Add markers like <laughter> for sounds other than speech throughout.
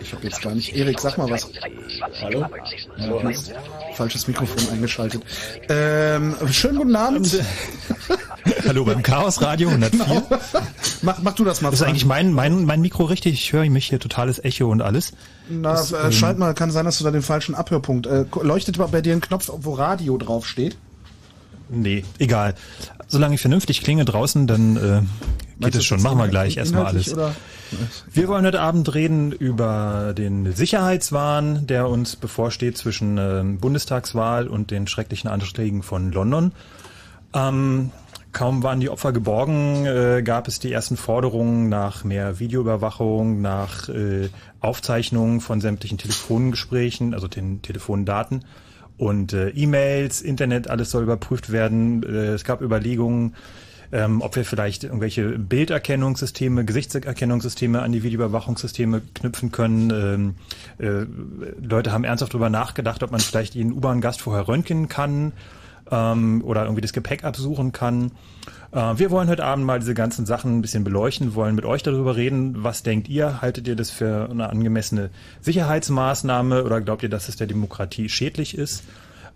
Ich habe jetzt gar nicht. Erik, sag mal was. Hallo? Ja, falsches Mikrofon eingeschaltet. Ähm, schönen guten Abend. <laughs> Hallo beim Chaos Radio <laughs> 104. mach, mach du das mal. Ist eigentlich mein, mein, mein Mikro richtig? Ich höre mich hier totales Echo und alles. Na, das, äh, ähm, schalt mal, kann sein, dass du da den falschen Abhörpunkt. Äh, leuchtet bei dir ein Knopf, wo Radio draufsteht? Nee, egal. Solange ich vernünftig klinge draußen, dann äh, geht es schon. Machen wir gleich erstmal alles. Oder? Wir wollen heute Abend reden über den Sicherheitswahn, der uns bevorsteht zwischen äh, Bundestagswahl und den schrecklichen Anschlägen von London. Ähm, kaum waren die Opfer geborgen, äh, gab es die ersten Forderungen nach mehr Videoüberwachung, nach äh, Aufzeichnungen von sämtlichen Telefongesprächen, also den Telefondaten und äh, E-Mails, Internet, alles soll überprüft werden. Äh, es gab Überlegungen, ähm, ob wir vielleicht irgendwelche Bilderkennungssysteme, Gesichtserkennungssysteme an die Videoüberwachungssysteme knüpfen können. Ähm, äh, Leute haben ernsthaft darüber nachgedacht, ob man vielleicht jeden U-Bahn-Gast vorher röntgen kann ähm, oder irgendwie das Gepäck absuchen kann. Äh, wir wollen heute Abend mal diese ganzen Sachen ein bisschen beleuchten, wollen mit euch darüber reden. Was denkt ihr? Haltet ihr das für eine angemessene Sicherheitsmaßnahme oder glaubt ihr, dass es der Demokratie schädlich ist?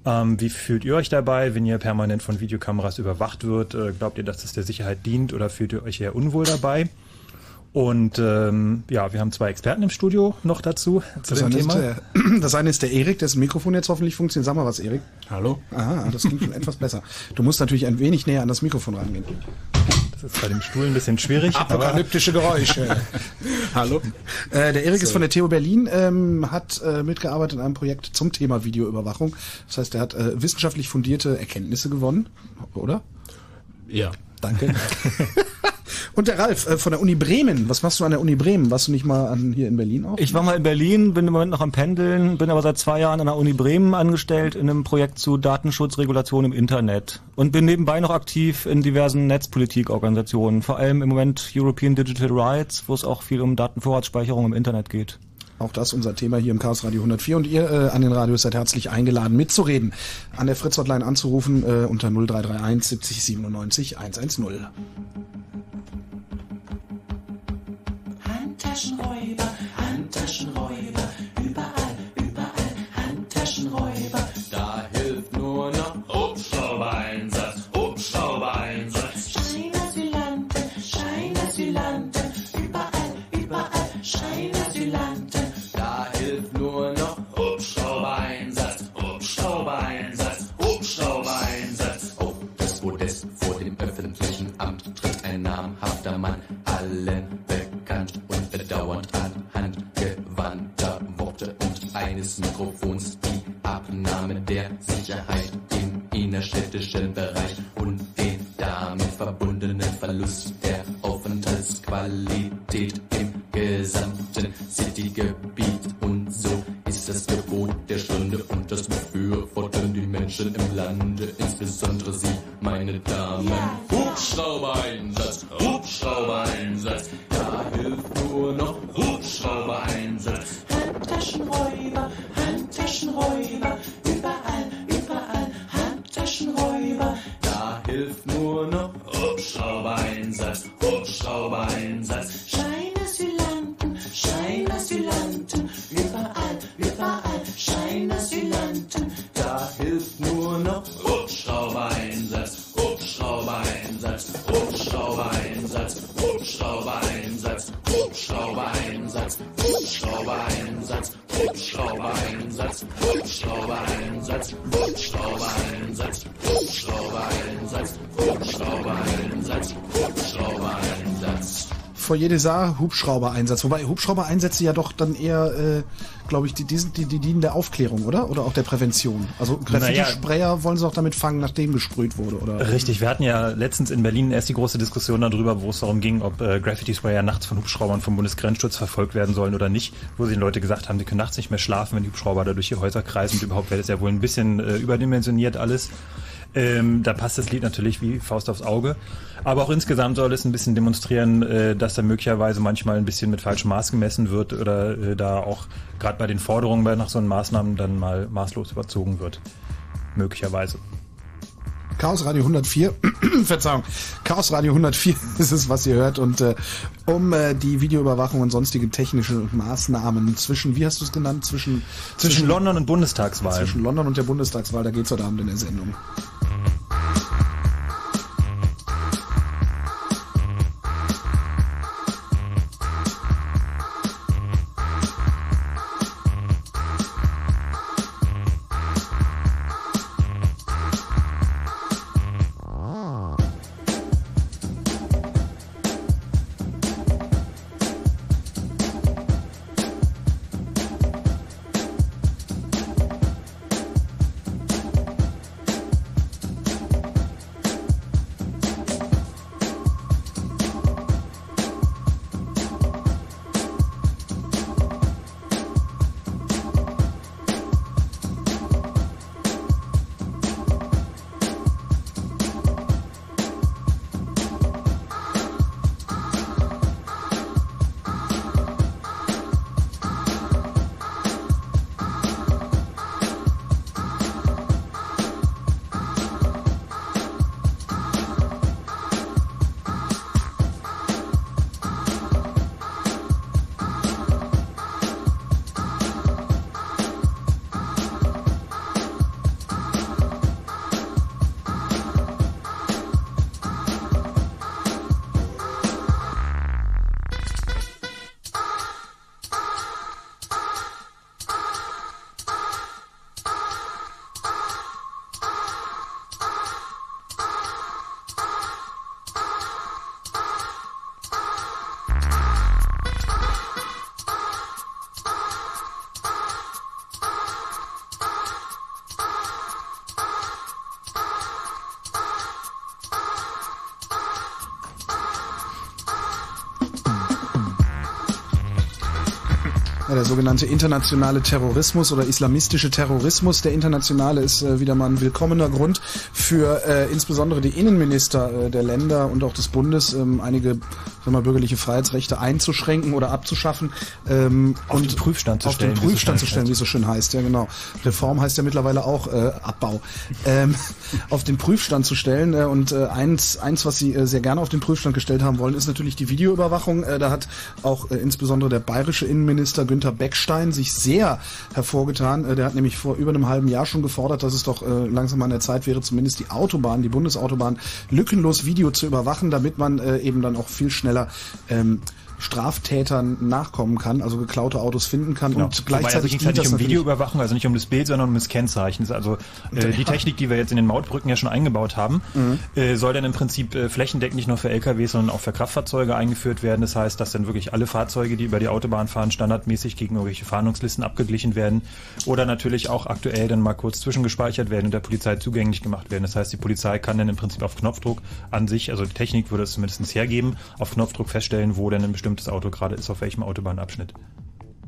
Ähm, wie fühlt ihr euch dabei, wenn ihr permanent von Videokameras überwacht wird? Äh, glaubt ihr, dass es der Sicherheit dient oder fühlt ihr euch eher unwohl dabei? Und ähm, ja, wir haben zwei Experten im Studio noch dazu zu das dem Thema. Der, <clears throat> das eine ist der Erik, dessen Mikrofon jetzt hoffentlich funktioniert. Sag mal was, Erik. Hallo. Aha, das klingt schon etwas besser. Du musst natürlich ein wenig näher an das Mikrofon rangehen. Das ist bei dem Stuhl ein bisschen schwierig. Apokalyptische Geräusche. <laughs> Hallo. Äh, der Erik so. ist von der TU Berlin, ähm, hat äh, mitgearbeitet an einem Projekt zum Thema Videoüberwachung. Das heißt, er hat äh, wissenschaftlich fundierte Erkenntnisse gewonnen, oder? Ja. Danke. <laughs> Und der Ralf äh, von der Uni Bremen. Was machst du an der Uni Bremen? Warst du nicht mal an, hier in Berlin auch? Ich war mal in Berlin, bin im Moment noch am Pendeln, bin aber seit zwei Jahren an der Uni Bremen angestellt in einem Projekt zu Datenschutzregulation im Internet und bin nebenbei noch aktiv in diversen Netzpolitikorganisationen, vor allem im Moment European Digital Rights, wo es auch viel um Datenvorratsspeicherung im Internet geht. Auch das unser Thema hier im Chaos Radio 104 und ihr äh, an den Radios seid herzlich eingeladen mitzureden, an der Fritz Hotline anzurufen äh, unter 0331 70 97 110. 是回答。Der Sicherheit im innerstädtischen Bereich und den damit verbundenen Verlust der Aufenthaltsqualität im gesamten Foyer des Arts, Hubschrauber-Einsatz. Wobei Hubschrauber-Einsätze ja doch dann eher, äh, glaube ich, die, die, die, die dienen der Aufklärung, oder? Oder auch der Prävention. Also Graffiti-Sprayer wollen sie auch damit fangen, nachdem gesprüht wurde, oder? Richtig, wir hatten ja letztens in Berlin erst die große Diskussion darüber, wo es darum ging, ob äh, Graffiti-Sprayer nachts von Hubschraubern vom Bundesgrenzschutz verfolgt werden sollen oder nicht, wo sich die Leute gesagt haben, die können nachts nicht mehr schlafen, wenn die Hubschrauber da durch die Häuser kreisen und überhaupt wäre das ja wohl ein bisschen äh, überdimensioniert alles. Ähm, da passt das Lied natürlich wie Faust aufs Auge. Aber auch insgesamt soll es ein bisschen demonstrieren, äh, dass da möglicherweise manchmal ein bisschen mit falschem Maß gemessen wird oder äh, da auch gerade bei den Forderungen nach so einen Maßnahmen dann mal maßlos überzogen wird. Möglicherweise. Chaos Radio 104, <clears throat> Verzeihung, Chaos Radio 104 <laughs> ist es, was ihr hört. Und äh, um äh, die Videoüberwachung und sonstige technische Maßnahmen zwischen, wie hast du es genannt, zwischen, Zwischen London und Bundestagswahl. zwischen London und der Bundestagswahl, da geht's heute Abend in der Sendung. Sogenannte internationale Terrorismus oder islamistische Terrorismus. Der internationale ist äh, wieder mal ein willkommener Grund für äh, insbesondere die Innenminister äh, der Länder und auch des Bundes, ähm, einige sagen wir, bürgerliche Freiheitsrechte einzuschränken oder abzuschaffen. Ähm, auf und den Prüfstand zu auf stellen. Auf den Prüfstand zu stellen, wie es so schön heißt. Ja, genau. Reform heißt ja mittlerweile auch äh, Abbau. Ähm, auf den Prüfstand zu stellen. Äh, und äh, eins, eins, was Sie äh, sehr gerne auf den Prüfstand gestellt haben wollen, ist natürlich die Videoüberwachung. Da hat auch insbesondere der bayerische Innenminister Günther Beckstein sich sehr hervorgetan. Der hat nämlich vor über einem halben Jahr schon gefordert, dass es doch langsam an der Zeit wäre, zumindest die Autobahn, die Bundesautobahn, lückenlos Video zu überwachen, damit man eben dann auch viel schneller ähm, Straftätern nachkommen kann, also geklaute Autos finden kann genau. und gleichzeitig ging es nicht um Videoüberwachung, also nicht um das Bild, sondern um das Kennzeichen. Also äh, die Technik, die wir jetzt in den Mautbrücken ja schon eingebaut haben, mhm. äh, soll dann im Prinzip äh, flächendeckend nicht nur für LKWs, sondern auch für Kraftfahrzeuge eingeführt werden. Das heißt, dass dann wirklich alle Fahrzeuge, die über die Autobahn fahren, standardmäßig gegen irgendwelche Fahndungslisten abgeglichen werden oder natürlich auch aktuell dann mal kurz zwischengespeichert werden und der Polizei zugänglich gemacht werden. Das heißt, die Polizei kann dann im Prinzip auf Knopfdruck an sich, also die Technik würde es zumindest hergeben, auf Knopfdruck feststellen, wo denn ein bestimmtes Auto gerade ist, auf welchem Autobahnabschnitt.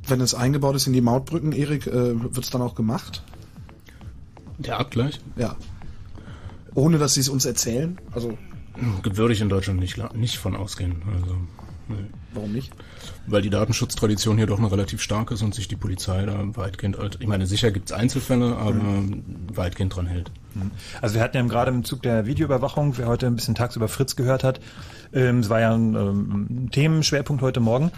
Wenn es eingebaut ist in die Mautbrücken, Erik, äh, wird es dann auch gemacht? Der Abgleich? Ja. Ohne dass Sie es uns erzählen? Also würde ich in Deutschland nicht, nicht von ausgehen. Also, nee. Warum nicht? Weil die Datenschutztradition hier doch noch relativ stark ist und sich die Polizei da weitgehend, ich meine, sicher gibt es Einzelfälle, aber mhm. weitgehend dran hält. Mhm. Also wir hatten ja gerade im Zug der Videoüberwachung, wer heute ein bisschen tagsüber Fritz gehört hat, ähm, es war ja ein ähm, Themenschwerpunkt heute Morgen.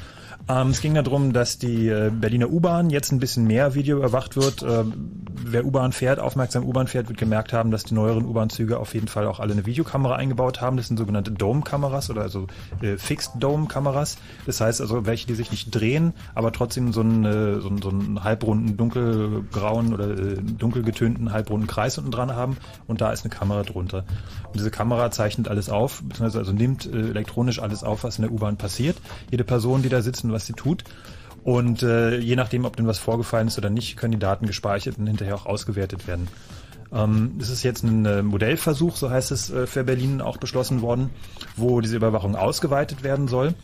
Ähm, es ging darum, dass die äh, Berliner U-Bahn jetzt ein bisschen mehr Video überwacht wird. Ähm, wer U-Bahn fährt, aufmerksam U-Bahn fährt, wird gemerkt haben, dass die neueren U-Bahn-Züge auf jeden Fall auch alle eine Videokamera eingebaut haben. Das sind sogenannte Dome-Kameras oder also äh, Fixed Dome-Kameras. Das heißt also welche, die sich nicht drehen, aber trotzdem so einen, äh, so, einen, so einen halbrunden, dunkelgrauen oder äh, dunkelgetönten halbrunden Kreis unten dran haben und da ist eine Kamera drunter. Und diese Kamera zeichnet alles auf, beziehungsweise also nimmt äh, elektronisch alles auf, was in der U-Bahn passiert. Jede Person, die da sitzt was sie tut. Und äh, je nachdem, ob denn was vorgefallen ist oder nicht, können die Daten gespeichert und hinterher auch ausgewertet werden. Ähm, es ist jetzt ein äh, Modellversuch, so heißt es äh, für Berlin auch beschlossen worden, wo diese Überwachung ausgeweitet werden soll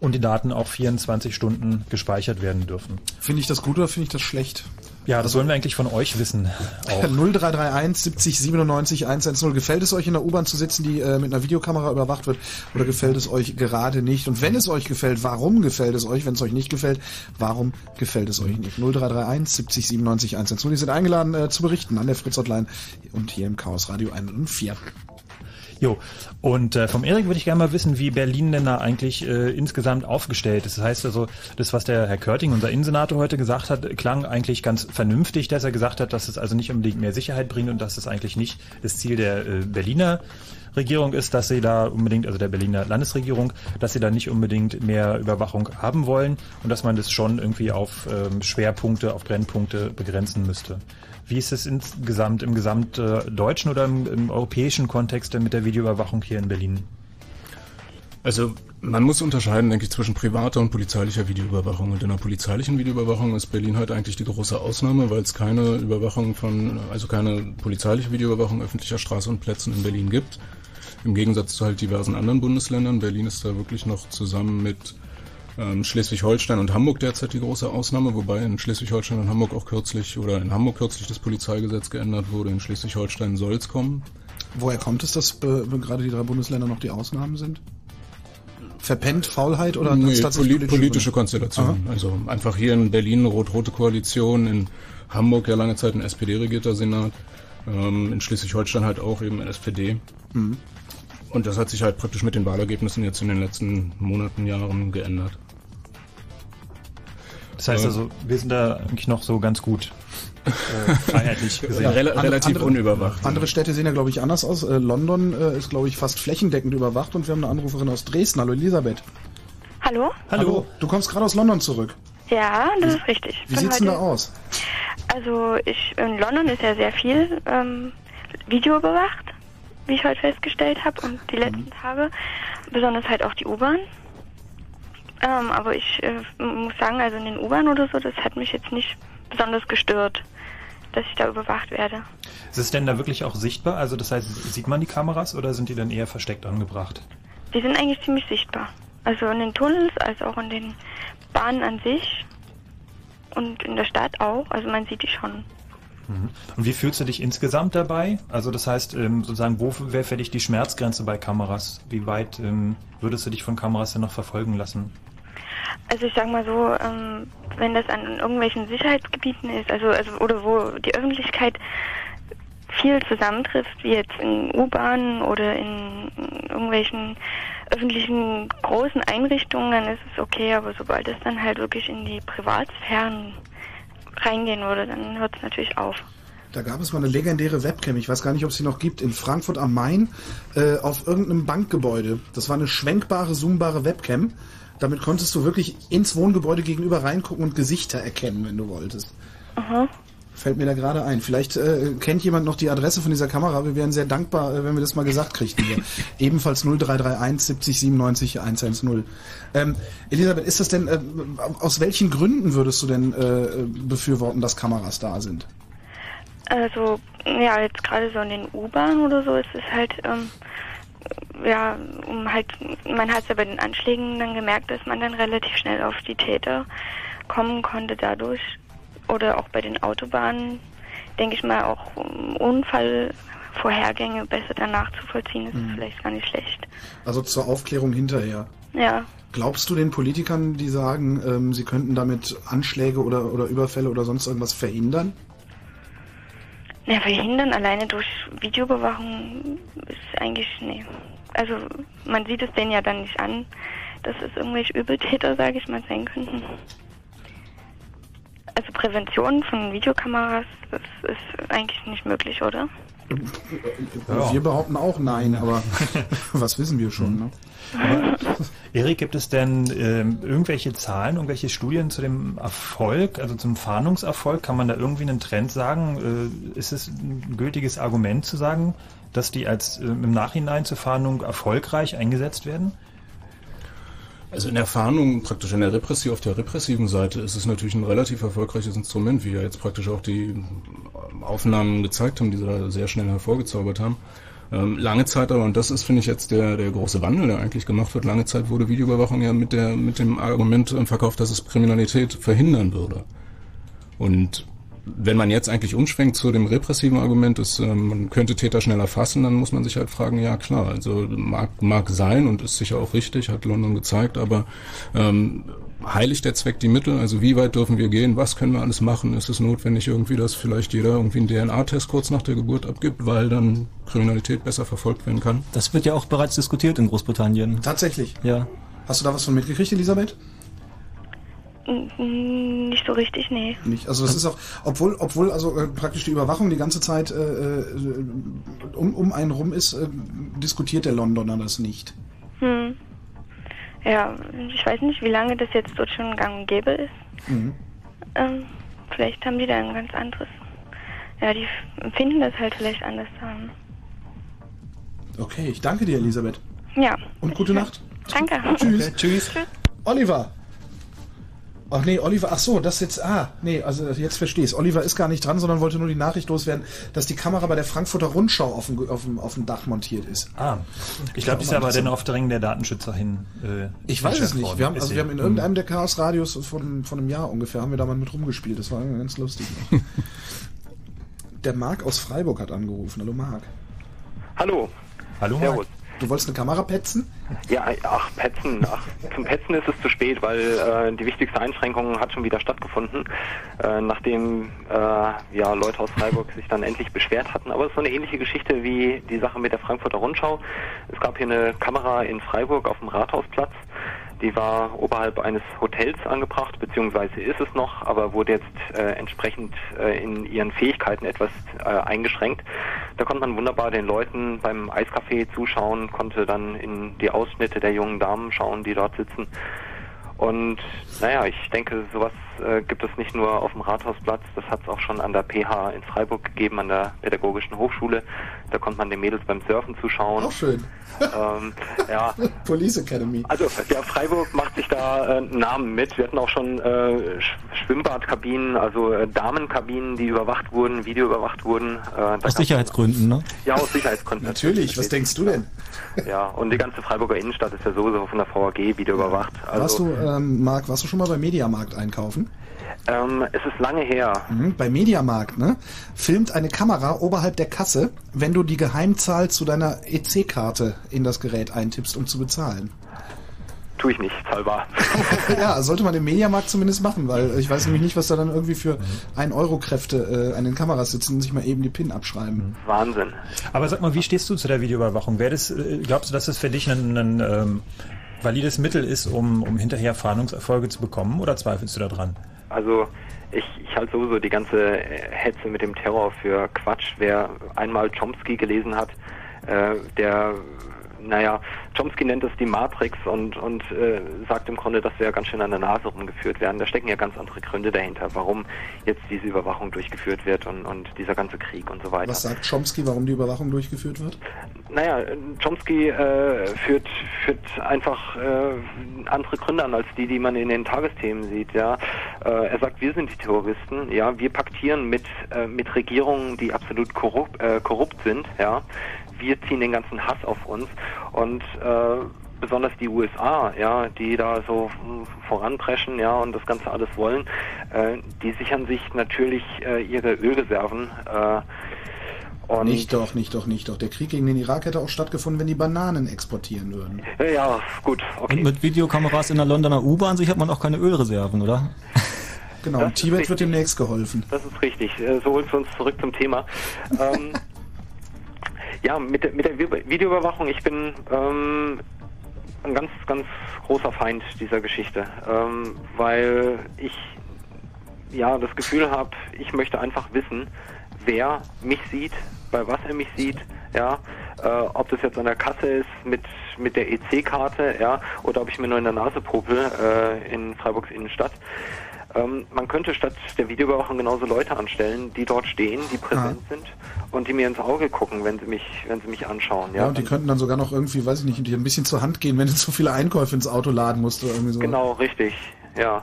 und die Daten auch 24 Stunden gespeichert werden dürfen. Finde ich das gut oder finde ich das schlecht? Ja, das wollen wir eigentlich von euch wissen. Auch. 0331 70 97 110. Gefällt es euch in der U-Bahn zu sitzen, die äh, mit einer Videokamera überwacht wird, oder gefällt es euch gerade nicht? Und wenn es euch gefällt, warum gefällt es euch? Wenn es euch nicht gefällt, warum gefällt es euch nicht? 0331 70 97 110. Die sind eingeladen äh, zu berichten an der Fritz Hotline und hier im Chaos Radio 104. Jo, und äh, vom Erik würde ich gerne mal wissen, wie Berlin denn da eigentlich äh, insgesamt aufgestellt ist. Das heißt also, das, was der Herr Körting, unser Innensenator, heute gesagt hat, klang eigentlich ganz vernünftig, dass er gesagt hat, dass es also nicht unbedingt mehr Sicherheit bringt und dass es eigentlich nicht das Ziel der äh, Berliner Regierung ist, dass sie da unbedingt, also der Berliner Landesregierung, dass sie da nicht unbedingt mehr Überwachung haben wollen und dass man das schon irgendwie auf ähm, Schwerpunkte, auf Brennpunkte begrenzen müsste. Wie ist es insgesamt im gesamtdeutschen oder im, im europäischen Kontext mit der Videoüberwachung hier in Berlin? Also man muss unterscheiden, denke ich, zwischen privater und polizeilicher Videoüberwachung. Und in der polizeilichen Videoüberwachung ist Berlin heute eigentlich die große Ausnahme, weil es keine Überwachung von, also keine polizeiliche Videoüberwachung öffentlicher Straßen und Plätzen in Berlin gibt. Im Gegensatz zu halt diversen anderen Bundesländern. Berlin ist da wirklich noch zusammen mit ähm, Schleswig-Holstein und Hamburg derzeit die große Ausnahme, wobei in Schleswig-Holstein und Hamburg auch kürzlich oder in Hamburg kürzlich das Polizeigesetz geändert wurde. In Schleswig-Holstein soll es kommen. Woher kommt es, dass äh, gerade die drei Bundesländer noch die Ausnahmen sind? Verpennt, Faulheit oder nee, tatsächlich politische, politische Konstellation. Aha. Also einfach hier in Berlin rot-rote Koalition, in Hamburg ja lange Zeit ein SPD-regierter Senat, ähm, in Schleswig-Holstein halt auch eben SPD. Mhm. Und das hat sich halt praktisch mit den Wahlergebnissen jetzt in den letzten Monaten, Jahren geändert. Das heißt also, wir sind da eigentlich noch so ganz gut äh, freiheitlich gesehen. Ja, rel relativ andere, unüberwacht. Andere Städte sehen ja, glaube ich, anders aus. Äh, London äh, ist, glaube ich, fast flächendeckend überwacht und wir haben eine Anruferin aus Dresden. Hallo Elisabeth. Hallo? Hallo. Hallo. Du kommst gerade aus London zurück. Ja, das ist richtig. Wie sieht's denn da aus? Also ich in London ist ja sehr viel ähm, Video überwacht, wie ich heute festgestellt habe und die letzten mhm. Tage, besonders halt auch die U-Bahn. Ähm, aber ich äh, muss sagen, also in den U-Bahn oder so, das hat mich jetzt nicht besonders gestört, dass ich da überwacht werde. Ist es denn da wirklich auch sichtbar? Also das heißt, sieht man die Kameras oder sind die dann eher versteckt angebracht? Die sind eigentlich ziemlich sichtbar. Also in den Tunnels als auch in den Bahnen an sich und in der Stadt auch. Also man sieht die schon. Mhm. Und wie fühlst du dich insgesamt dabei? Also das heißt, ähm, sozusagen, wo wäre für dich die Schmerzgrenze bei Kameras? Wie weit ähm, würdest du dich von Kameras denn noch verfolgen lassen? Also ich sag mal so, ähm, wenn das an irgendwelchen Sicherheitsgebieten ist, also, also oder wo die Öffentlichkeit viel zusammentrifft, wie jetzt in U-Bahnen oder in, in irgendwelchen öffentlichen großen Einrichtungen, dann ist es okay, aber sobald es dann halt wirklich in die Privatsphären reingehen würde, dann hört es natürlich auf. Da gab es mal eine legendäre Webcam, ich weiß gar nicht, ob es sie noch gibt, in Frankfurt am Main äh, auf irgendeinem Bankgebäude. Das war eine schwenkbare, zoombare Webcam. Damit konntest du wirklich ins Wohngebäude gegenüber reingucken und Gesichter erkennen, wenn du wolltest. Aha. Fällt mir da gerade ein. Vielleicht äh, kennt jemand noch die Adresse von dieser Kamera. Wir wären sehr dankbar, äh, wenn wir das mal gesagt kriegten hier. <laughs> Ebenfalls 0331 70 97 110. Ähm, Elisabeth, ist das denn, äh, aus welchen Gründen würdest du denn äh, befürworten, dass Kameras da sind? Also, ja, jetzt gerade so in den U-Bahnen oder so ist es halt, ähm, ja, um halt, man hat es ja bei den Anschlägen dann gemerkt, dass man dann relativ schnell auf die Täter kommen konnte dadurch. Oder auch bei den Autobahnen, denke ich mal, auch um Unfallvorhergänge besser danach zu vollziehen, ist Mhm. vielleicht gar nicht schlecht. Also zur Aufklärung hinterher. Ja, Glaubst du den Politikern, die sagen, ähm, sie könnten damit Anschläge oder, oder Überfälle oder sonst irgendwas verhindern? Ja, verhindern alleine durch Videoüberwachung ist eigentlich, nee. Also man sieht es denen ja dann nicht an, dass es irgendwelche Übeltäter, sage ich mal, sein könnten. Also Prävention von Videokameras, das ist eigentlich nicht möglich, oder? Ja. Wir behaupten auch nein, aber <laughs> was wissen wir schon? Ne? Erik, gibt es denn ähm, irgendwelche Zahlen, irgendwelche Studien zu dem Erfolg, also zum Fahndungserfolg? Kann man da irgendwie einen Trend sagen? Äh, ist es ein gültiges Argument zu sagen, dass die als äh, im Nachhinein zur Fahndung erfolgreich eingesetzt werden? Also in der Fahndung, praktisch in der Repression, auf der repressiven Seite ist es natürlich ein relativ erfolgreiches Instrument, wie ja jetzt praktisch auch die Aufnahmen gezeigt haben, die sie da sehr schnell hervorgezaubert haben. Ähm, lange Zeit aber, und das ist, finde ich, jetzt der, der große Wandel, der eigentlich gemacht wird, lange Zeit wurde Videoüberwachung ja mit, der, mit dem Argument ähm, verkauft, dass es Kriminalität verhindern würde. Und wenn man jetzt eigentlich umschwenkt zu dem repressiven Argument, dass ähm, man könnte Täter schneller fassen, dann muss man sich halt fragen, ja klar, also mag, mag sein und ist sicher auch richtig, hat London gezeigt, aber ähm, heiligt der Zweck die Mittel? Also wie weit dürfen wir gehen? Was können wir alles machen? Ist es notwendig irgendwie, dass vielleicht jeder irgendwie einen DNA-Test kurz nach der Geburt abgibt, weil dann Kriminalität besser verfolgt werden kann? Das wird ja auch bereits diskutiert in Großbritannien. Tatsächlich. Ja. Hast du da was von mitgekriegt, Elisabeth? Mm, Nicht so richtig, nee. Nicht. Also das ist auch, obwohl, obwohl also äh, praktisch die Überwachung die ganze Zeit äh, äh, um, um einen rum ist, äh, diskutiert der Londoner das nicht. Hm. Ja, ich weiß nicht, wie lange das jetzt dort schon gang und gäbe ist. Mhm. Ähm, vielleicht haben die da ein ganz anderes. Ja, die empfinden das halt vielleicht anders. Ähm, Okay, ich danke dir, Elisabeth. ja. Und gute Nacht. Danke. Tschüss. Tschüss. Oliver. Ach nee, Oliver, ach so, das jetzt, ah, nee, also jetzt verstehe ich Oliver ist gar nicht dran, sondern wollte nur die Nachricht loswerden, dass die Kamera bei der Frankfurter Rundschau auf dem, auf dem, auf dem Dach montiert ist. Ah, ich glaube, die ist aber dann auf Drängen der Datenschützer hin. Äh, Ich weiß es nicht. Wir haben, also wir haben in irgendeinem der Chaos-Radios von, von einem Jahr ungefähr, haben wir da mal mit rumgespielt. Das war ganz lustig. <laughs> der Marc aus Freiburg hat angerufen. Hallo Marc. Hallo. Hallo, Servus. Du wolltest eine Kamera petzen? Ja, ach, Petzen. Ach, zum Petzen ist es zu spät, weil äh, die wichtigste Einschränkung hat schon wieder stattgefunden, äh, nachdem äh, ja, Leute aus Freiburg sich dann endlich beschwert hatten. Aber es ist so eine ähnliche Geschichte wie die Sache mit der Frankfurter Rundschau. Es gab hier eine Kamera in Freiburg auf dem Rathausplatz. Die war oberhalb eines Hotels angebracht, beziehungsweise ist es noch, aber wurde jetzt äh, entsprechend äh, in ihren Fähigkeiten etwas äh, eingeschränkt. Da konnte man wunderbar den Leuten beim Eiscafé zuschauen, konnte dann in die Ausschnitte der jungen Damen schauen, die dort sitzen. Und naja, ich denke, sowas äh, gibt es nicht nur auf dem Rathausplatz, das hat es auch schon an der PH in Freiburg gegeben, an der Pädagogischen Hochschule. Da konnte man den Mädels beim Surfen zuschauen. Auch schön. Ähm, ja, <laughs> Police Academy. also ja, Freiburg macht sich da äh, einen Namen mit. Wir hatten auch schon äh, Sch Schwimmbadkabinen, also äh, Damenkabinen, die überwacht wurden, videoüberwacht wurden. Äh, Aus Sicherheitsgründen, ne? Ja, aus Sicherheitsgründen. Natürlich, was denkst du denn? Ja, und die ganze Freiburger Innenstadt ist ja sowieso von der VAG videoüberwacht. Also, warst du, ähm, Marc, warst du schon mal beim Mediamarkt einkaufen? Ähm, es ist lange her. Mhm, bei Mediamarkt, ne? Filmt eine Kamera oberhalb der Kasse, wenn du die Geheimzahl zu deiner EC-Karte in das Gerät eintippst, um zu bezahlen. Tue ich nicht, zahlbar. <laughs> ja, sollte man im Mediamarkt zumindest machen, weil ich weiß nämlich nicht, was da dann irgendwie für 1 Euro Kräfte äh, an den Kameras sitzen und sich mal eben die PIN abschreiben. Wahnsinn. Aber sag mal, wie stehst du zu der Videoüberwachung? Wäre das, äh, glaubst du, dass das für dich ein, ein ähm, valides Mittel ist, um, um hinterher Fahndungserfolge zu bekommen oder zweifelst du daran? Also ich, ich halte sowieso die ganze äh, Hetze mit dem Terror für Quatsch. Wer einmal Chomsky gelesen hat, äh, der naja, Chomsky nennt es die Matrix und, und äh, sagt im Grunde, dass wir ja ganz schön an der Nase rumgeführt werden. Da stecken ja ganz andere Gründe dahinter, warum jetzt diese Überwachung durchgeführt wird und, und dieser ganze Krieg und so weiter. Was sagt Chomsky, warum die Überwachung durchgeführt wird? Naja, Chomsky äh, führt, führt einfach äh, andere Gründe an als die, die man in den Tagesthemen sieht. Ja, äh, Er sagt, wir sind die Terroristen. Ja, Wir paktieren mit, äh, mit Regierungen, die absolut korrupt, äh, korrupt sind. Ja, Wir ziehen den ganzen Hass auf uns und äh, besonders die USA, ja, die da so voranpreschen, ja, und das Ganze alles wollen, äh, die sichern sich natürlich äh, ihre Ölreserven. Äh, und nicht doch, nicht doch, nicht doch. Der Krieg gegen den Irak hätte auch stattgefunden, wenn die Bananen exportieren würden. Ja, gut, okay. Und mit Videokameras in der Londoner U-Bahn sichert man auch keine Ölreserven, oder? Genau, das Tibet wird demnächst geholfen. Das ist richtig. Äh, so holst du uns zurück zum Thema. ähm, <laughs> ja, mit der, mit der Videoüberwachung, ich bin ähm, ein ganz, ganz großer Feind dieser Geschichte, ähm, weil ich ja das Gefühl habe, ich möchte einfach wissen, wer mich sieht, bei was er mich sieht, ja, äh, ob das jetzt an der Kasse ist mit mit der EC-Karte, ja, oder ob ich mir nur in der Nase popel äh, in Freiburgs Innenstadt. Ähm, man könnte statt der Videoüberwachung genauso Leute anstellen, die dort stehen, die präsent ja. sind und die mir ins Auge gucken, wenn sie mich, wenn sie mich anschauen. Ja, ja und die könnten dann sogar noch irgendwie, weiß ich nicht, dir ein bisschen zur Hand gehen, wenn du zu viele Einkäufe ins Auto laden musst oder irgendwie so. Genau, richtig, ja.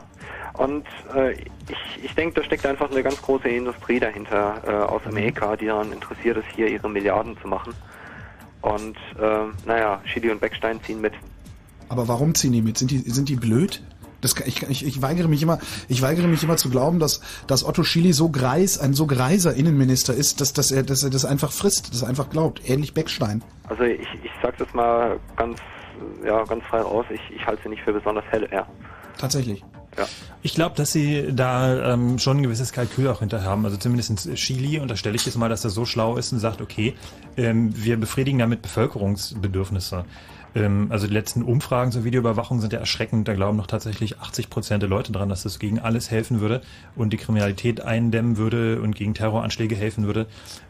Und äh, ich, ich denke, da steckt einfach eine ganz große Industrie dahinter äh, aus. Amerika, die daran interessiert ist, hier ihre Milliarden zu machen. Und äh, naja, Chili und Beckstein ziehen mit. Aber warum ziehen die mit? Sind die, sind die blöd? Das, ich, ich, ich weigere mich immer, ich weigere mich immer zu glauben, dass, dass Otto Schily so greis, ein so greiser Innenminister ist, dass, dass er, dass er das einfach frisst, das einfach glaubt. Ähnlich Beckstein. Also ich, ich sag das mal ganz, ja, ganz frei raus. Ich, ich halte sie nicht für besonders hell, ja. Tatsächlich. Ja. Ich glaube, dass sie da ähm, schon ein gewisses Kalkül auch hinter haben. Also zumindest in Chili unterstelle ich jetzt mal, dass er so schlau ist und sagt, okay, ähm, wir befriedigen damit Bevölkerungsbedürfnisse. Ähm, also die letzten Umfragen zur Videoüberwachung sind ja erschreckend. Da glauben noch tatsächlich 80 Prozent der Leute dran, dass das gegen alles helfen würde und die Kriminalität eindämmen würde und gegen Terroranschläge helfen würde.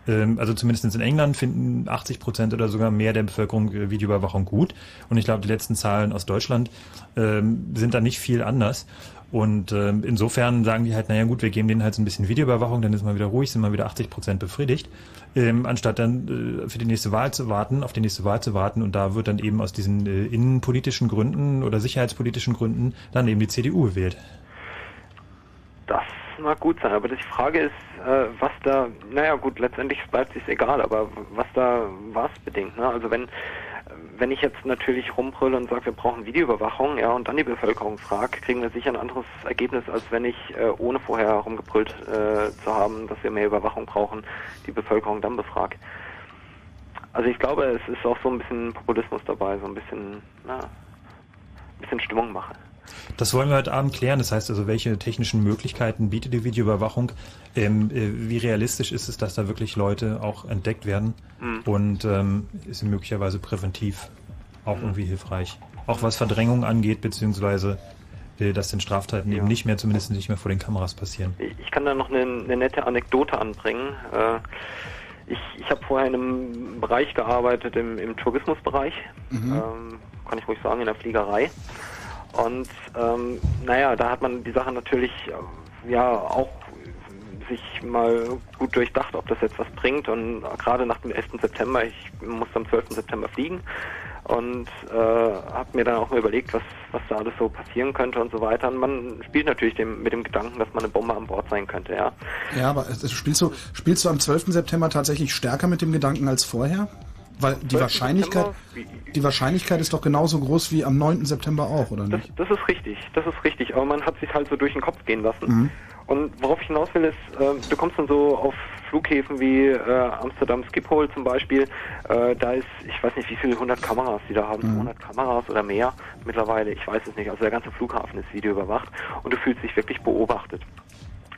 Ähm, also zumindest in England finden 80 Prozent oder sogar mehr der Bevölkerung äh, Videoüberwachung gut. Und ich glaube, die letzten Zahlen aus Deutschland ähm, sind da nicht viel anders. Und ähm, insofern sagen die halt, naja gut, wir geben denen halt so ein bisschen Videoüberwachung, dann ist mal wieder ruhig, sind mal wieder 80 Prozent befriedigt ähm, anstatt dann äh, für die nächste Wahl zu warten, auf die nächste Wahl zu warten. Und da wird dann eben aus diesen äh, innenpolitischen Gründen oder sicherheitspolitischen Gründen dann eben die CDU gewählt. Das mag gut sein, aber die Frage ist, äh, was da, naja gut, letztendlich bleibt es egal, aber was da was bedingt. Ne? Also wenn wenn ich jetzt natürlich rumbrülle und sage, wir brauchen Videoüberwachung, ja, und dann die Bevölkerung frage, kriegen wir sicher ein anderes Ergebnis, als wenn ich, äh, ohne vorher rumgebrüllt äh, zu haben, dass wir mehr Überwachung brauchen, die Bevölkerung dann befragt. Also ich glaube, es ist auch so ein bisschen Populismus dabei, so ein bisschen, na, ein bisschen Stimmung machen. Das wollen wir heute Abend klären. Das heißt also, welche technischen Möglichkeiten bietet die Videoüberwachung? Ähm, äh, wie realistisch ist es, dass da wirklich Leute auch entdeckt werden? Mhm. Und ähm, ist sie möglicherweise präventiv auch mhm. irgendwie hilfreich? Auch was Verdrängung angeht, beziehungsweise äh, dass den Straftaten ja. eben nicht mehr, zumindest nicht mehr vor den Kameras passieren. Ich kann da noch eine, eine nette Anekdote anbringen. Äh, ich, ich habe vorher in einem Bereich gearbeitet, im, im Tourismusbereich, mhm. ähm, kann ich ruhig sagen, in der Fliegerei. Und ähm, naja, da hat man die Sache natürlich äh, ja auch sich mal gut durchdacht, ob das jetzt was bringt. Und gerade nach dem 11. September, ich musste am 12. September fliegen und äh, habe mir dann auch mal überlegt, was, was da alles so passieren könnte und so weiter. Und man spielt natürlich dem, mit dem Gedanken, dass man eine Bombe an Bord sein könnte, ja. Ja, aber spielst du, spielst du am 12. September tatsächlich stärker mit dem Gedanken als vorher? Weil die 12. Wahrscheinlichkeit, die Wahrscheinlichkeit ist doch genauso groß wie am 9. September auch, oder Das, nicht? das ist richtig, das ist richtig. Aber man hat sich halt so durch den Kopf gehen lassen. Mhm. Und worauf ich hinaus will, ist, äh, du kommst dann so auf Flughäfen wie äh, Amsterdam Schiphol zum Beispiel. Äh, da ist, ich weiß nicht, wie viele 100 Kameras die da haben, 200 Kameras oder mehr mittlerweile. Ich weiß es nicht. Also der ganze Flughafen ist videoüberwacht und du fühlst dich wirklich beobachtet.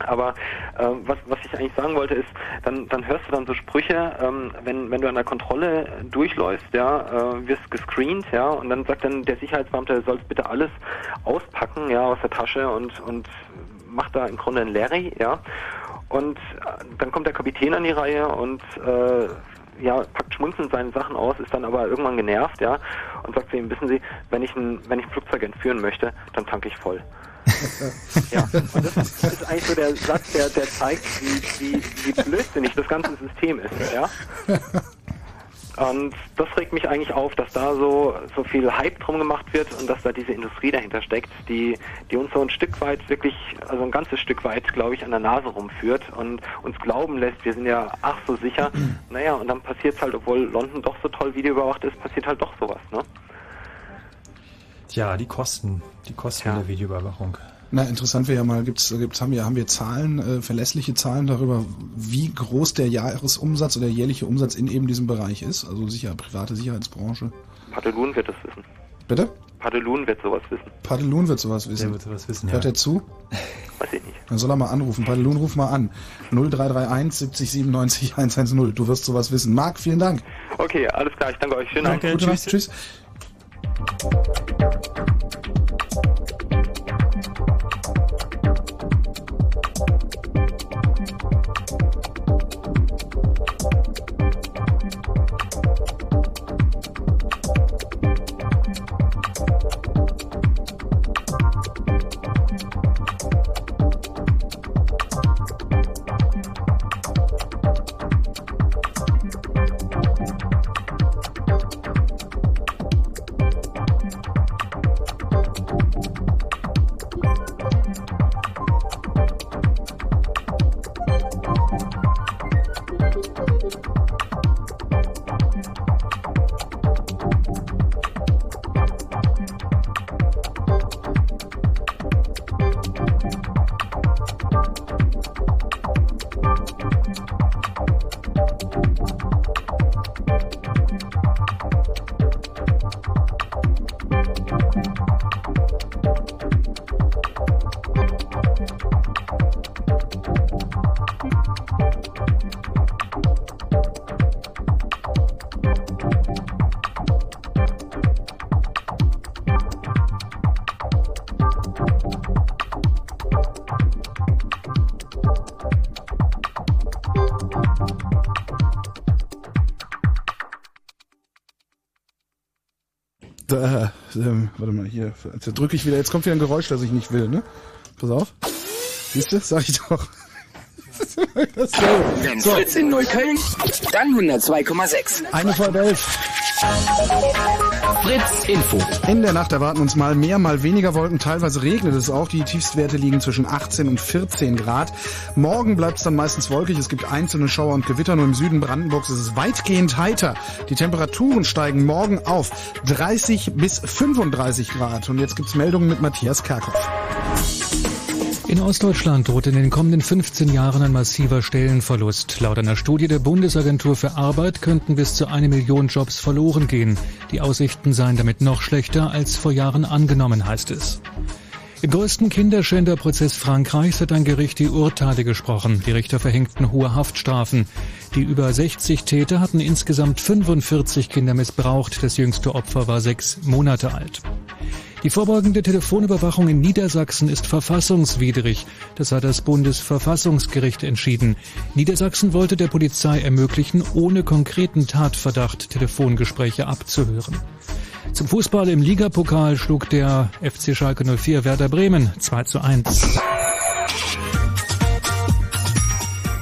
Aber ähm, was, was ich eigentlich sagen wollte ist, dann, dann hörst du dann so Sprüche, ähm, wenn, wenn du an der Kontrolle durchläufst, ja, äh, wirst gescreent, ja, und dann sagt dann der Sicherheitsbeamte, sollst bitte alles auspacken, ja, aus der Tasche und, und macht da im Grunde ein Larry, ja. Und äh, dann kommt der Kapitän an die Reihe und äh, ja, packt schmunzelnd seine Sachen aus, ist dann aber irgendwann genervt, ja, und sagt zu ihm, wissen Sie, wenn ich ein, wenn ich ein Flugzeug entführen möchte, dann tanke ich voll. <laughs> ja, und das ist, das ist eigentlich so der Satz, der, der zeigt, wie, wie, wie blödsinnig das ganze System ist, ja. Und das regt mich eigentlich auf, dass da so, so viel Hype drum gemacht wird und dass da diese Industrie dahinter steckt, die, die uns so ein Stück weit wirklich, also ein ganzes Stück weit, glaube ich, an der Nase rumführt und uns glauben lässt, wir sind ja ach so sicher. <clears throat> Naja, und dann passiert es halt, obwohl London doch so toll videoüberwacht ist, passiert halt doch sowas, ne? Ja, die Kosten, die Kosten Ja. der Videoüberwachung. Na, interessant wäre ja mal, gibt's, gibt's, haben wir, haben wir Zahlen, äh, verlässliche Zahlen darüber, wie groß der Jahresumsatz oder jährliche Umsatz in eben diesem Bereich ist? Also sicher, private Sicherheitsbranche. Padelun wird das wissen. Bitte? Padelun wird sowas wissen. Padelun wird sowas wissen. Der wird sowas wissen, ja. Hört er zu? <laughs> Weiß ich nicht. Dann soll er mal anrufen. Padelun, ruf mal an. 0331 70 97 110. Du wirst sowas wissen. Marc, vielen Dank. Okay, alles klar, ich danke euch. Schönen Gute tschüss. Nacht. Tschüss. Thank you. Warte mal, hier. Jetzt drücke ich wieder. Jetzt kommt wieder ein Geräusch, das ich nicht will, ne? Pass auf. Siehst du? Sag ich doch. <laughs> Wenn So, Fritz in Neukölln, dann 102,6. eine vor elf. Fritz Info. In der Nacht erwarten uns mal mehr, mal weniger Wolken. Teilweise regnet es auch. Die Tiefstwerte liegen zwischen 18 und 14 Grad. Morgen bleibt es dann meistens wolkig. Es gibt einzelne Schauer und Gewitter. Nur im Süden Brandenburgs ist es weitgehend heiter. Die Temperaturen steigen morgen auf 30 bis 35 Grad. Und jetzt gibt's Meldungen mit Matthias Kerkhoff. In Ostdeutschland droht in den kommenden 15 Jahren ein massiver Stellenverlust. Laut einer Studie der Bundesagentur für Arbeit könnten bis zu eine Million Jobs verloren gehen. Die Aussichten seien damit noch schlechter als vor Jahren angenommen, heißt es. Im größten Kinderschänderprozess Frankreichs hat ein Gericht die Urteile gesprochen. Die Richter verhängten hohe Haftstrafen. Die über 60 Täter hatten insgesamt 45 Kinder missbraucht. Das jüngste Opfer war sechs Monate alt. Die vorbeugende Telefonüberwachung in Niedersachsen ist verfassungswidrig. Das hat das Bundesverfassungsgericht entschieden. Niedersachsen wollte der Polizei ermöglichen, ohne konkreten Tatverdacht Telefongespräche abzuhören. Zum Fußball im Ligapokal schlug der FC Schalke 04 Werder Bremen 2 zu 1.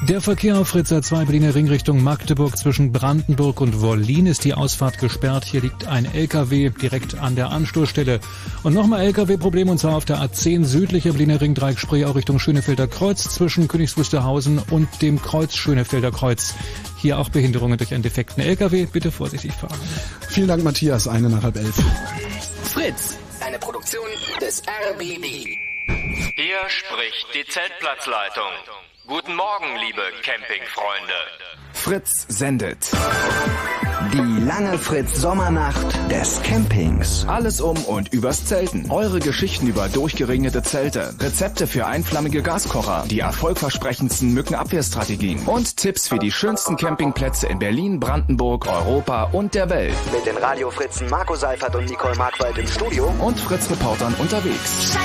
Der Verkehr auf Fritz A2 Berliner Ring Richtung Magdeburg zwischen Brandenburg und Wollin ist die Ausfahrt gesperrt. Hier liegt ein LKW direkt an der Anstoßstelle. Und nochmal LKW-Problem und zwar auf der A10 südlicher Berliner Ring Dreieck Spree auch Richtung Schönefelder Kreuz zwischen Königs Wusterhausen und dem Kreuz Schönefelder Kreuz. Hier auch Behinderungen durch einen defekten LKW. Bitte vorsichtig fahren. Vielen Dank, Matthias. Eine nach halb elf. Fritz, eine Produktion des RBB. Hier spricht die Zeltplatzleitung. Guten Morgen, liebe Campingfreunde. Fritz sendet. Die lange Fritz Sommernacht des Campings. Alles um und übers Zelten. Eure Geschichten über durchgeregnete Zelte, Rezepte für einflammige Gaskocher, die erfolgversprechendsten Mückenabwehrstrategien und Tipps für die schönsten Campingplätze in Berlin, Brandenburg, Europa und der Welt. Mit den Radiofritzen Marco Seifert und Nicole Markwald im Studio und Fritz-Reportern unterwegs.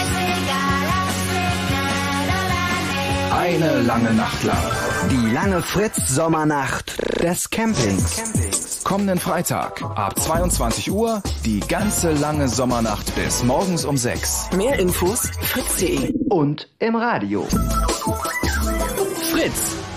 Eine lange Nacht lang. Die lange Fritz Sommernacht des Campings. Kommenden Freitag ab 22 Uhr die ganze lange Sommernacht bis morgens um 6. Mehr Infos fritz.de Und im Radio. Fritz.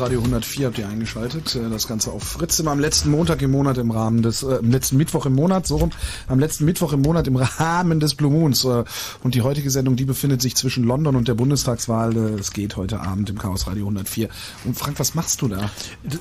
Radio 104 habt ihr eingeschaltet. Äh, Das Ganze auf Fritz immer am letzten Montag im Monat im Rahmen des, äh, am letzten Mittwoch im Monat, so rum, am letzten Mittwoch im Monat im Rahmen des Blue Moons. Äh, Und die heutige Sendung, die befindet sich zwischen London und der Bundestagswahl. Äh, Es geht heute Abend im Chaos Radio 104. Und Frank, was machst du da?